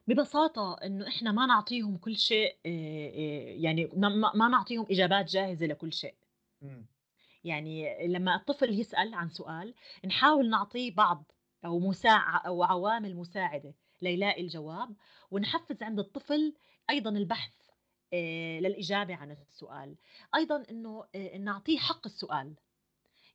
ببساطة إنه إحنا ما نعطيهم كل شيء يعني ما نعطيهم إجابات جاهزة لكل شيء. يعني لما الطفل يسأل عن سؤال نحاول نعطيه بعض أو مساع أو عوامل مساعدة ليلاقي الجواب ونحفز عند الطفل أيضا البحث للإجابة عن السؤال. أيضا أنه نعطيه حق السؤال.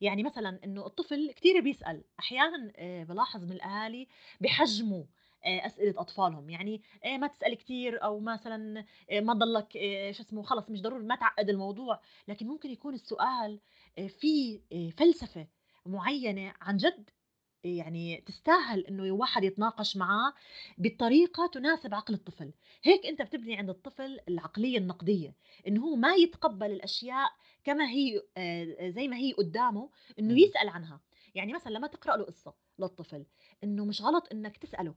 يعني مثلا أنه الطفل كثير بيسأل أحيانا بلاحظ من الأهالي بحجموا آه، أسئلة أطفالهم. يعني آه، ما تسأل كثير أو مثلا آه، ما ضلك شو اسمه خلص مش ضروري ما تعقد الموضوع. لكن ممكن يكون السؤال في فلسفة معينة عن جد يعني تستاهل إنه الواحد يتناقش معاه بطريقة تناسب عقل الطفل. هيك أنت بتبني عند الطفل العقلية النقدية إنه هو ما يتقبل الأشياء كما هي زي ما هي قدامه إنه يسأل عنها. يعني مثلا لما تقرأ له قصة للطفل إنه مش غلط إنك تسأله.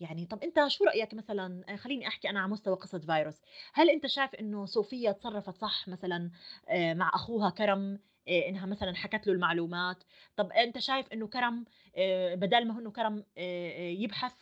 يعني طب أنت شو رأيك مثلا خليني أحكي أنا على مستوى قصة فيروس. هل أنت شايف إنه صوفيا تصرفت صح مثلا مع أخوها كرم؟ إنها مثلا حكت له المعلومات. طب أنت شايف إنه كرم بدل ما إنه كرم يبحث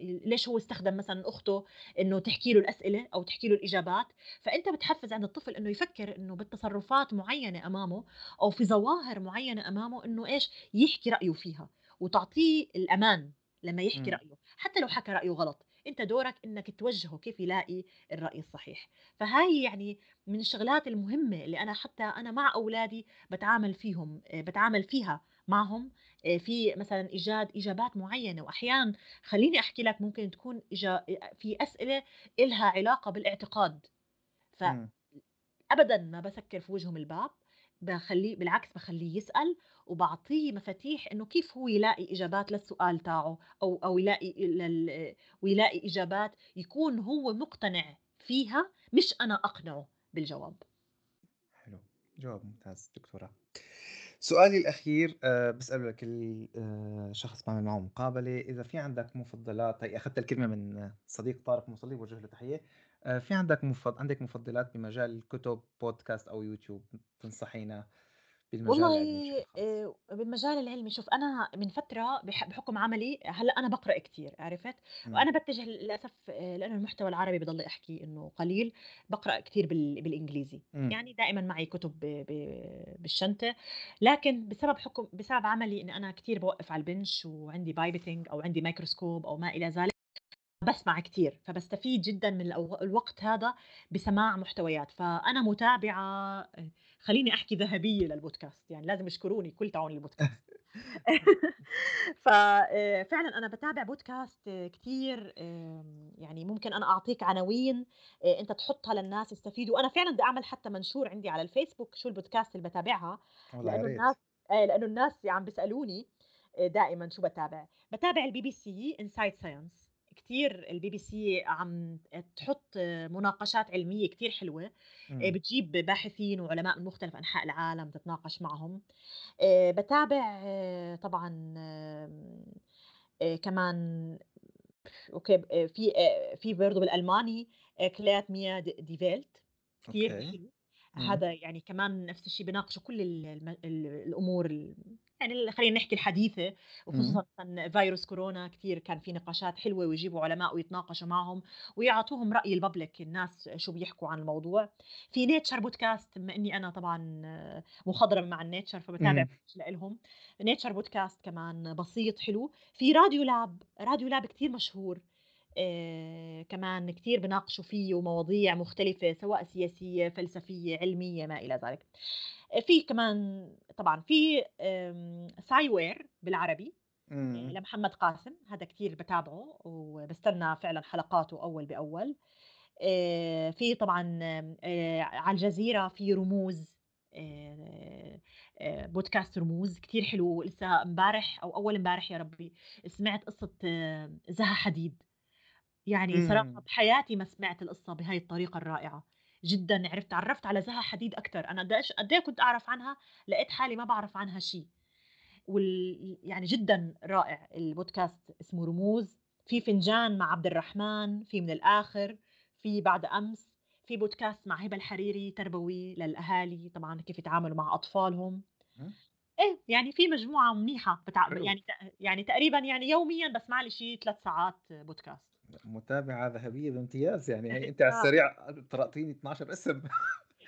ليش هو استخدم مثلا أخته إنه تحكي له الأسئلة أو تحكي له الإجابات؟ فأنت بتحفز عند الطفل إنه يفكر إنه بالتصرفات معينة أمامه أو في ظواهر معينة أمامه إنه إيش؟ يحكي رأيه فيها وتعطيه الأمان لما يحكي م. رأيه حتى لو حكى رأيه غلط. أنت دورك إنك توجهه كيف يلاقي الرأي الصحيح. فهاي يعني من الشغلات المهمة اللي أنا حتى أنا مع أولادي بتعامل فيهم بتعامل فيها معهم. في مثلا إيجاد إجابات معينة. واحيانا خليني أحكي لك ممكن تكون في أسئلة إلها علاقة بالاعتقاد. ف ابدا ما بسكر في وجههم الباب. بخليه بالعكس بخليه يسأل وبعطيه مفاتيح إنه كيف هو يلاقي إجابات للسؤال تاعه أو أو يلاقي. ويلاقي إجابات يكون هو مقتنع فيها مش أنا أقنعه بالجواب حلو جواب ممتاز دكتورة سؤالي الأخير آه، بسأله لكل آه، شخص بعمل معه مقابلة إذا في عندك مفضلات هي أخذت الكلمة من صديق طارق مصلي بوجه له تحية آه، في عندك مفضل عندك مفضلات بمجال الكتب بودكاست أو يوتيوب تنصحينا بالمجال والله العلمي خاص آآ بالمجال العلمي شوف أنا من فترة بح بحُكم عملي هلأ أنا باقرأ كتير عرفت؟ إمم. وأنا باتجه للأسف آآ لإنه المحتوى العربي بضلّي أحكي إنه قليل، باقرأ كتير بال بالإنجليزي، إمم. يعني دائمًا معي كُتب ب ب بالشنطة، لكن بسبب حُكم بسبب عملي إني أنا كتير باوقّف على ال bench وعندي pipetting أو عندي ميكروسكوب أو ما إلى ذلك، باسمع كتير، فباستفيد جدًا من الوقت هذا بسماع محتويات، فأنا متابعة آآ خلّيني أحكي ذهبية للبودكاست، يعني لازم يشكروني كل تاعون البودكاست. ف آآ فعلًا أنا باتابع بودكاست كتير آمم يعني ممكن أنا أعطيك عناوين أنت تحطها للناس يستفيدوا، وأنا فعلًا بدي أعمل حتى منشور عندي على الفيسبوك شو البودكاست اللي لإنه ريت. الناس آه، لإنه الناس عم بيسألوني آآ دائمًا شو باتابع، باتابع الBBC Inside Science كتير الBBC عم تحط آه، مناقشات علمية كتير حلوة، آآ إمم. بتجيب باحثين وعلماء من مختلف أنحاء العالم تتناقش معهم. آآ باتابع طبعًا آمم آآ كمان آآ في في برضه بالألماني آآ كلات ميا دي أوكي. حلو، إمم. هذا يعني كمان نفس الشي بيناقشوا كل ال يعني خلّينا نحكي الحديثة، إمم. وخصوصًا فيروس كورونا كتير كان في نقاشات حلوة ويجيبوا علماء ويتناقشوا معهم، ويعطوهم رأي الpublic الناس شو بيحكوا عن الموضوع. في nature podcast بما إني أنا طبعًا مخضرمة مع فباتابع إمم. لإلهم، nature podcast كمان بسيط حلو، في راديو لاب، راديو لاب كتير مشهور. آآ كمان كتير بيناقشوا فيه مواضيع مختلفة سواء سياسية، فلسفية، علمية، ما إلى ذلك. آآ في كمان طبعًا في آمم SciWare بالعربي آآ إمم. لمحمد قاسم، هذا كتير باتابعه وباستنى فعلًا حلقاته أول بأول. في طبعًا على الجزيرة في رموز بودكاست رموز كتير حلو، لسه امبارح أو أول امبارح يا ربي سمعت قصة زها حديد. يعني صراحة إمم. بحياتي ما سمعت القصة بهاي الطريقة الرائعة، جدًا عرفت اتعرّفت على زها حديد أكتر، أنا قد إيش قد إيه كنت أعرف عنها، لقيت حالي ما باعرف عنها شي، وال يعني جدًا رائع البودكاست اسمه رموز، في فنجان مع عبد الرحمن، في من الآخر، في بعد أمس، في بودكاست مع هبة الحريري تربوي للأهالي طبعًا كيف يتعاملوا مع أطفالهم. إمم. إيه، يعني في مجموعة منيحة بتع. يعني ت يعني تقريبًا يعني يوميًا باسمع لي شي 3 ساعات بودكاست. متابعة ذهبية بامتياز، يعني هي أنتِ على آه. السريع طرقتيني 12 اسم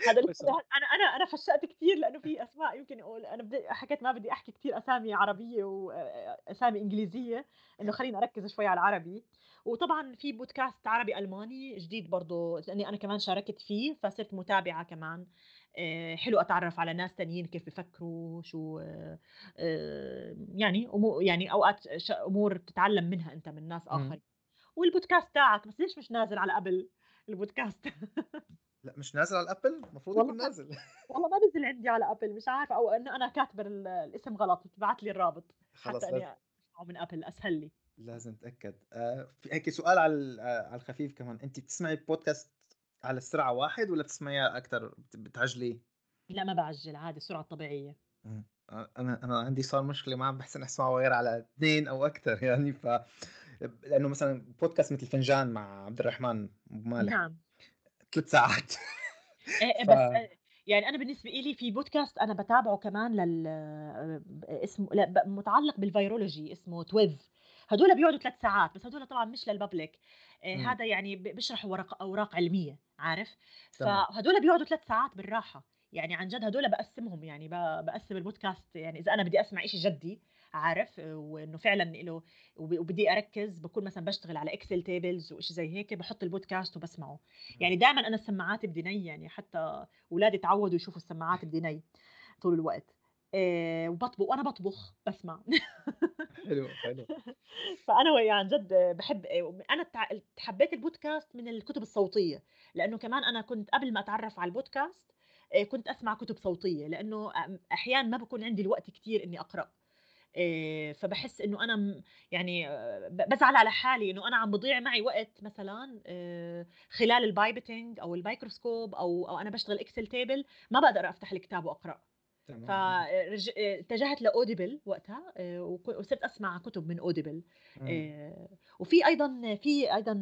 هذا. أنا أنا أنا فشّقت كتير لإنه في أسماء يمكن أقول أنا بدي حكيت ما بدي أحكي كتير أسامي عربية وأسامي إنجليزية، إنه خلّيني أركّز شوي على العربي، وطبعًا في بودكاست عربي ألماني جديد برضه لإني أنا كمان شاركت فيه، فصرت متابعة كمان، آآ حلو أتعرّف على ناس تانيين كيف بيفكروا، شو آآ يعني أمو يعني أوقات ش أمور بتتعلّم منها أنت من ناس إمم. والبودكاست تاعك بس ليش مش نازل على Apple البودكاست؟ لأ مش نازل على الأبل؟ المفروض يكون ما نازل. والله ما نزل عندي على أبل مش عارفة أو إنه أنا كاتبة ال الاسم غلط، ابعت لي الرابط خلص حتى أسمعه من أبل أسهل لي. لازم أتأكد. آآ في هيك سؤال على ال على الخفيف كمان، أنتِ بتسمعي بودكاست على السرعة واحد والّا بتسمعيها بت بتعجلي؟ لأ ما باعجّل عادي السرعة الطبيعية. إمم. أ أنا أنا عندي صار مشكلة معاه باحسن أسمعه غير على 2 أو أكتر يعني ف ب لإنه مثلًا بودكاست مثل فنجان مع عبد الرحمن مالح نعم. 3 ساعات آآ ف بس آآ يعني أنا بالنسبة إلي في بودكاست أنا باتابعه كمان لل ب اسمه متعلق بالvirology اسمه TWIV هدول بيقعدوا 3 ساعات، بس هدول طبعًا مش إمم. هذا يعني بيشرحوا ورق أوراق علمية عارف؟ فهدول بيقعدوا 3 ساعات بالراحة، يعني عن جد هدول باقسّمهم يعني ب باقسّم البودكاست يعني إذا أنا بدي أسمع إشي جدّي عارف؟ وإنه فعلًا وب وبدي أركّز باكون مثلًا باشتغل على excel tables وإشي زي هيك باحط البودكاست وباسمعه، يعني دايمًا أنا السماعات بديني يعني حتى ولادي اتعودوا يشوفوا السماعات بديني طول الوقت، آآ وباطبخ وأنا باطبخ باسمع حلو، حلو. فأنا وياه عن جد أنا اتع حبيت البودكاست من الكتب الصوتية، لإنه كمان أنا كنت قبل ما أتعرّف على البودكاست آآ كنت أسمع كتب صوتية، لإنه أ أحيانًا ما بيكون عندي الوقت كتير إني أقرأ، إنه أنا م يعني ب بازعل على حالي إنه أنا عم بيضيع معي وقت مثلًا خلال الpipetting أو الميكروسكوب أو أو أنا باشتغل excel table ما باقدر أفتح الكتاب وأقرأ، فاتجهت ل Audible وقتها وصرت أسمع كتب من Audible آه، وفي أيضا في أيضا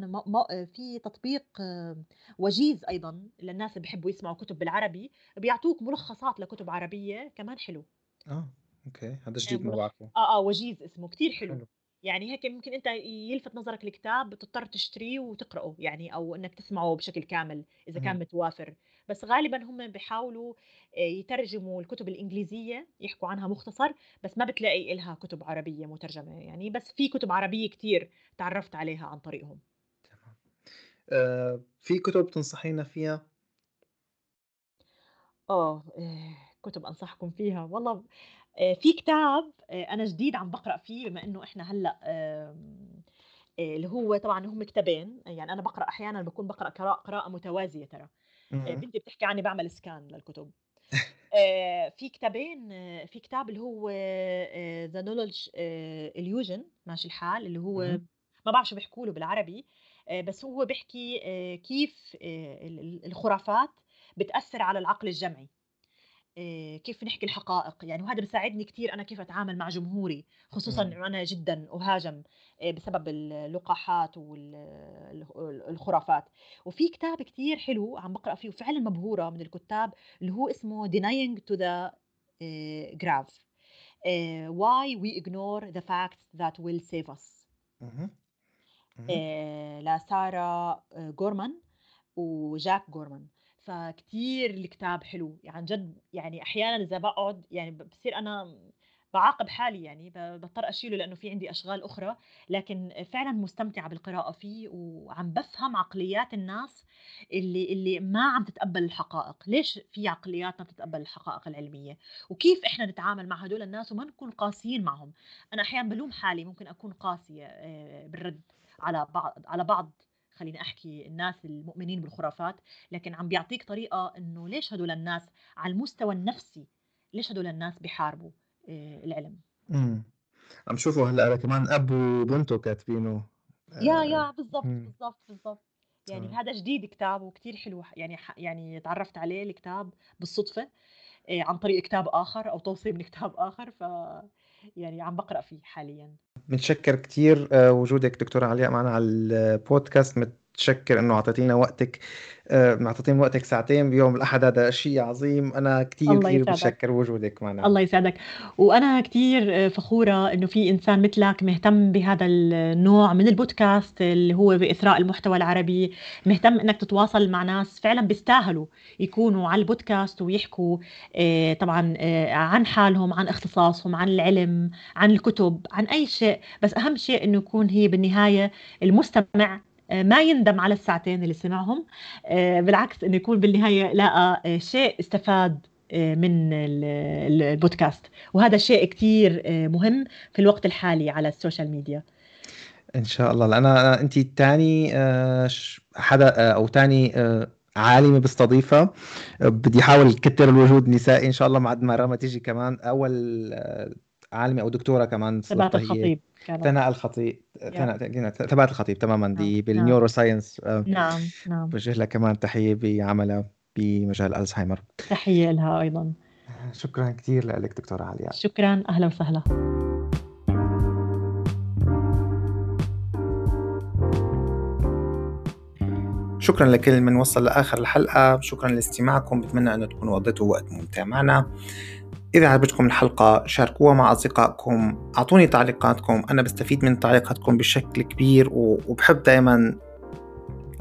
في تطبيق آه، وجيز أيضا للناس اللي بيحبوا يسمعوا كتب بالعربي بيعطوك ملخصات لكتب عربية كمان حلو. آه. okay هذا جديد ما بعرفه. آه آه وجيز اسمه كتير حلو, حلو. يعني هيك ممكن أنت يلفت نظرك الكتاب تضطر تشتريه وتقرأه يعني أو إنك تسمعه بشكل كامل إذا كان متوافر. بس غالبا هم بيحاولوا آه، يترجموا الكتب الإنجليزية يحكوا عنها مختصر بس ما بتلاقي إلها كتب عربية مترجمة يعني. بس في كتب عربية كتير تعرفت عليها عن طريقهم. تمام. آه في كتب تنصحينا فيها؟ آه آه، كتب أنصحكم فيها. والله آه، في كتاب أنا جديد عم بقرأ فيه بما إنه إحنا هلأ اللي هو طبعا هم كتابين. يعني أنا بقرأ أحيانا بكون بقرأ قراءة متوازية ترى. آه، بنتي بتحكي عني بعمل سكان للكتب. آه، في كتابين آه، في كتاب اللي هو ذا نولج اليوجن ماشي الحال اللي هو ما بعرف شو بيحكوا له بالعربي. بس هو بيحكي كيف الخرافات بتأثر على العقل الجمعي. آه، كيف نحكي الحقائق. يعني وهذا بيساعدني كثير أنا كيف أتعامل مع جمهوري خصوصا إنه أنا جدا أهاجم آه، بسبب اللقاحات والخرافات وفي كتاب كثير حلو عم بقرأ فيه وفعلا مبهورة من الكتاب اللي هو اسمه denying to the آه، grave. why we ignore the facts that will save us. لسارة جورمان وجاك جورمان فكتير الكتاب حلو يعني عن جد يعني أحيانا إذا بقعد يعني بصير أنا بعاقب حالي يعني بضطر أشيله لأنه في عندي أشغال أخرى لكن فعلا مستمتعه بالقراءة فيه وعم بفهم عقليات الناس اللي اللي ما عم تتقبل الحقائق. ليش في عقليات ما بتتقبل الحقائق العلمية؟ وكيف إحنا نتعامل مع هدول الناس وما نكون قاسيين معهم؟ أنا أحيانا بلوم حالي ممكن أكون قاسية آه، بالرد على بعض على بعض خليني أحكي الناس المؤمنين بالخرافات لكن عم بيعطيك طريقة إنه ليش هدول الناس على المستوى النفسي ليش هدول الناس بيحاربوا آه، العلم؟ امم عم شوفوا هلأ كمان أب وبنته كاتبينه. يا يا بالضبط بالضبط بالضبط. يعني هذا جديد كتاب وكتير حلو يعني يعني تعرفت عليه الكتاب بالصدفة آه، عن طريق كتاب آخر أو توصية من كتاب آخر ف يعني عم بقرأ فيه حاليا. متشكر كثير آه، وجودك دكتورة علياء معنا على البودكاست. متشكر إنه أعطيتينا وقتك معطيتين وقتك ساعتين بيوم الأحد هذا شيء عظيم. أنا كثير كثير بتشكر وجودك معنا. الله يسعدك وأنا كثير فخورة إنه في إنسان مثلك مهتم بهذا النوع من البودكاست اللي هو بإثراء المحتوى العربي مهتم إنك تتواصل مع ناس فعلا بيستاهلوا يكونوا على البودكاست ويحكوا آه، طبعا آه، عن حالهم عن اختصاصهم عن العلم عن الكتب عن أي شيء. بس أهم شيء إنه يكون هي بالنهاية المستمع آه، ما يندم على الساعتين اللي سمعهم. آه، بالعكس إنه يكون بالنهاية لقى آه، شيء استفاد من البودكاست. وهذا شيء كثير مهم في الوقت الحالي على ال social media. إن شاء الله. لأن انت ثاني حدا أو ثاني عالمة بستضيفها. بدي أحاول كتر الوجود النسائي إن شاء الله بعد ما راما تيجي كمان. أول عالمه أو دكتورة كمان تبعت الخطيب ثناء الخطيب ثبات الخطيب تماما. دي نعم، بال neuro نعم. science آه، نعم. نعم. بوجه لها كمان تحية بعملها بمجال ألزهايمر. تحية لها أيضا. شكرا كثير لك دكتورة علياء شكرا. أهلا وسهلا. شكرا لكل من وصل لآخر الحلقة. شكرا لاستماعكم. بتمنى انه تكونوا قضيتوا وقت ممتع معنا. إذا عجبتكم الحلقة شاركوها مع أصدقائكم أعطوني تعليقاتكم أنا بستفيد من تعليقاتكم بشكل كبير وبحب دائما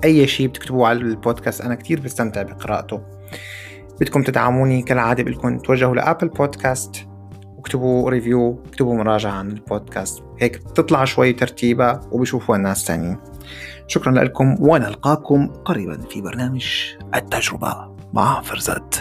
أي شيء بتكتبوه على البودكاست أنا كتير بستمتع بقراءته. بدكم تدعموني كالعادة بدكم توجهوا لأبل بودكاست واكتبوا ريفيو اكتبوا مراجعة عن البودكاست. هيك بتطلع شوي ترتيبة وبشوفوا الناس تانيين. شكرا لكم ونلقاكم قريبا في برنامج التجربة مع فرزات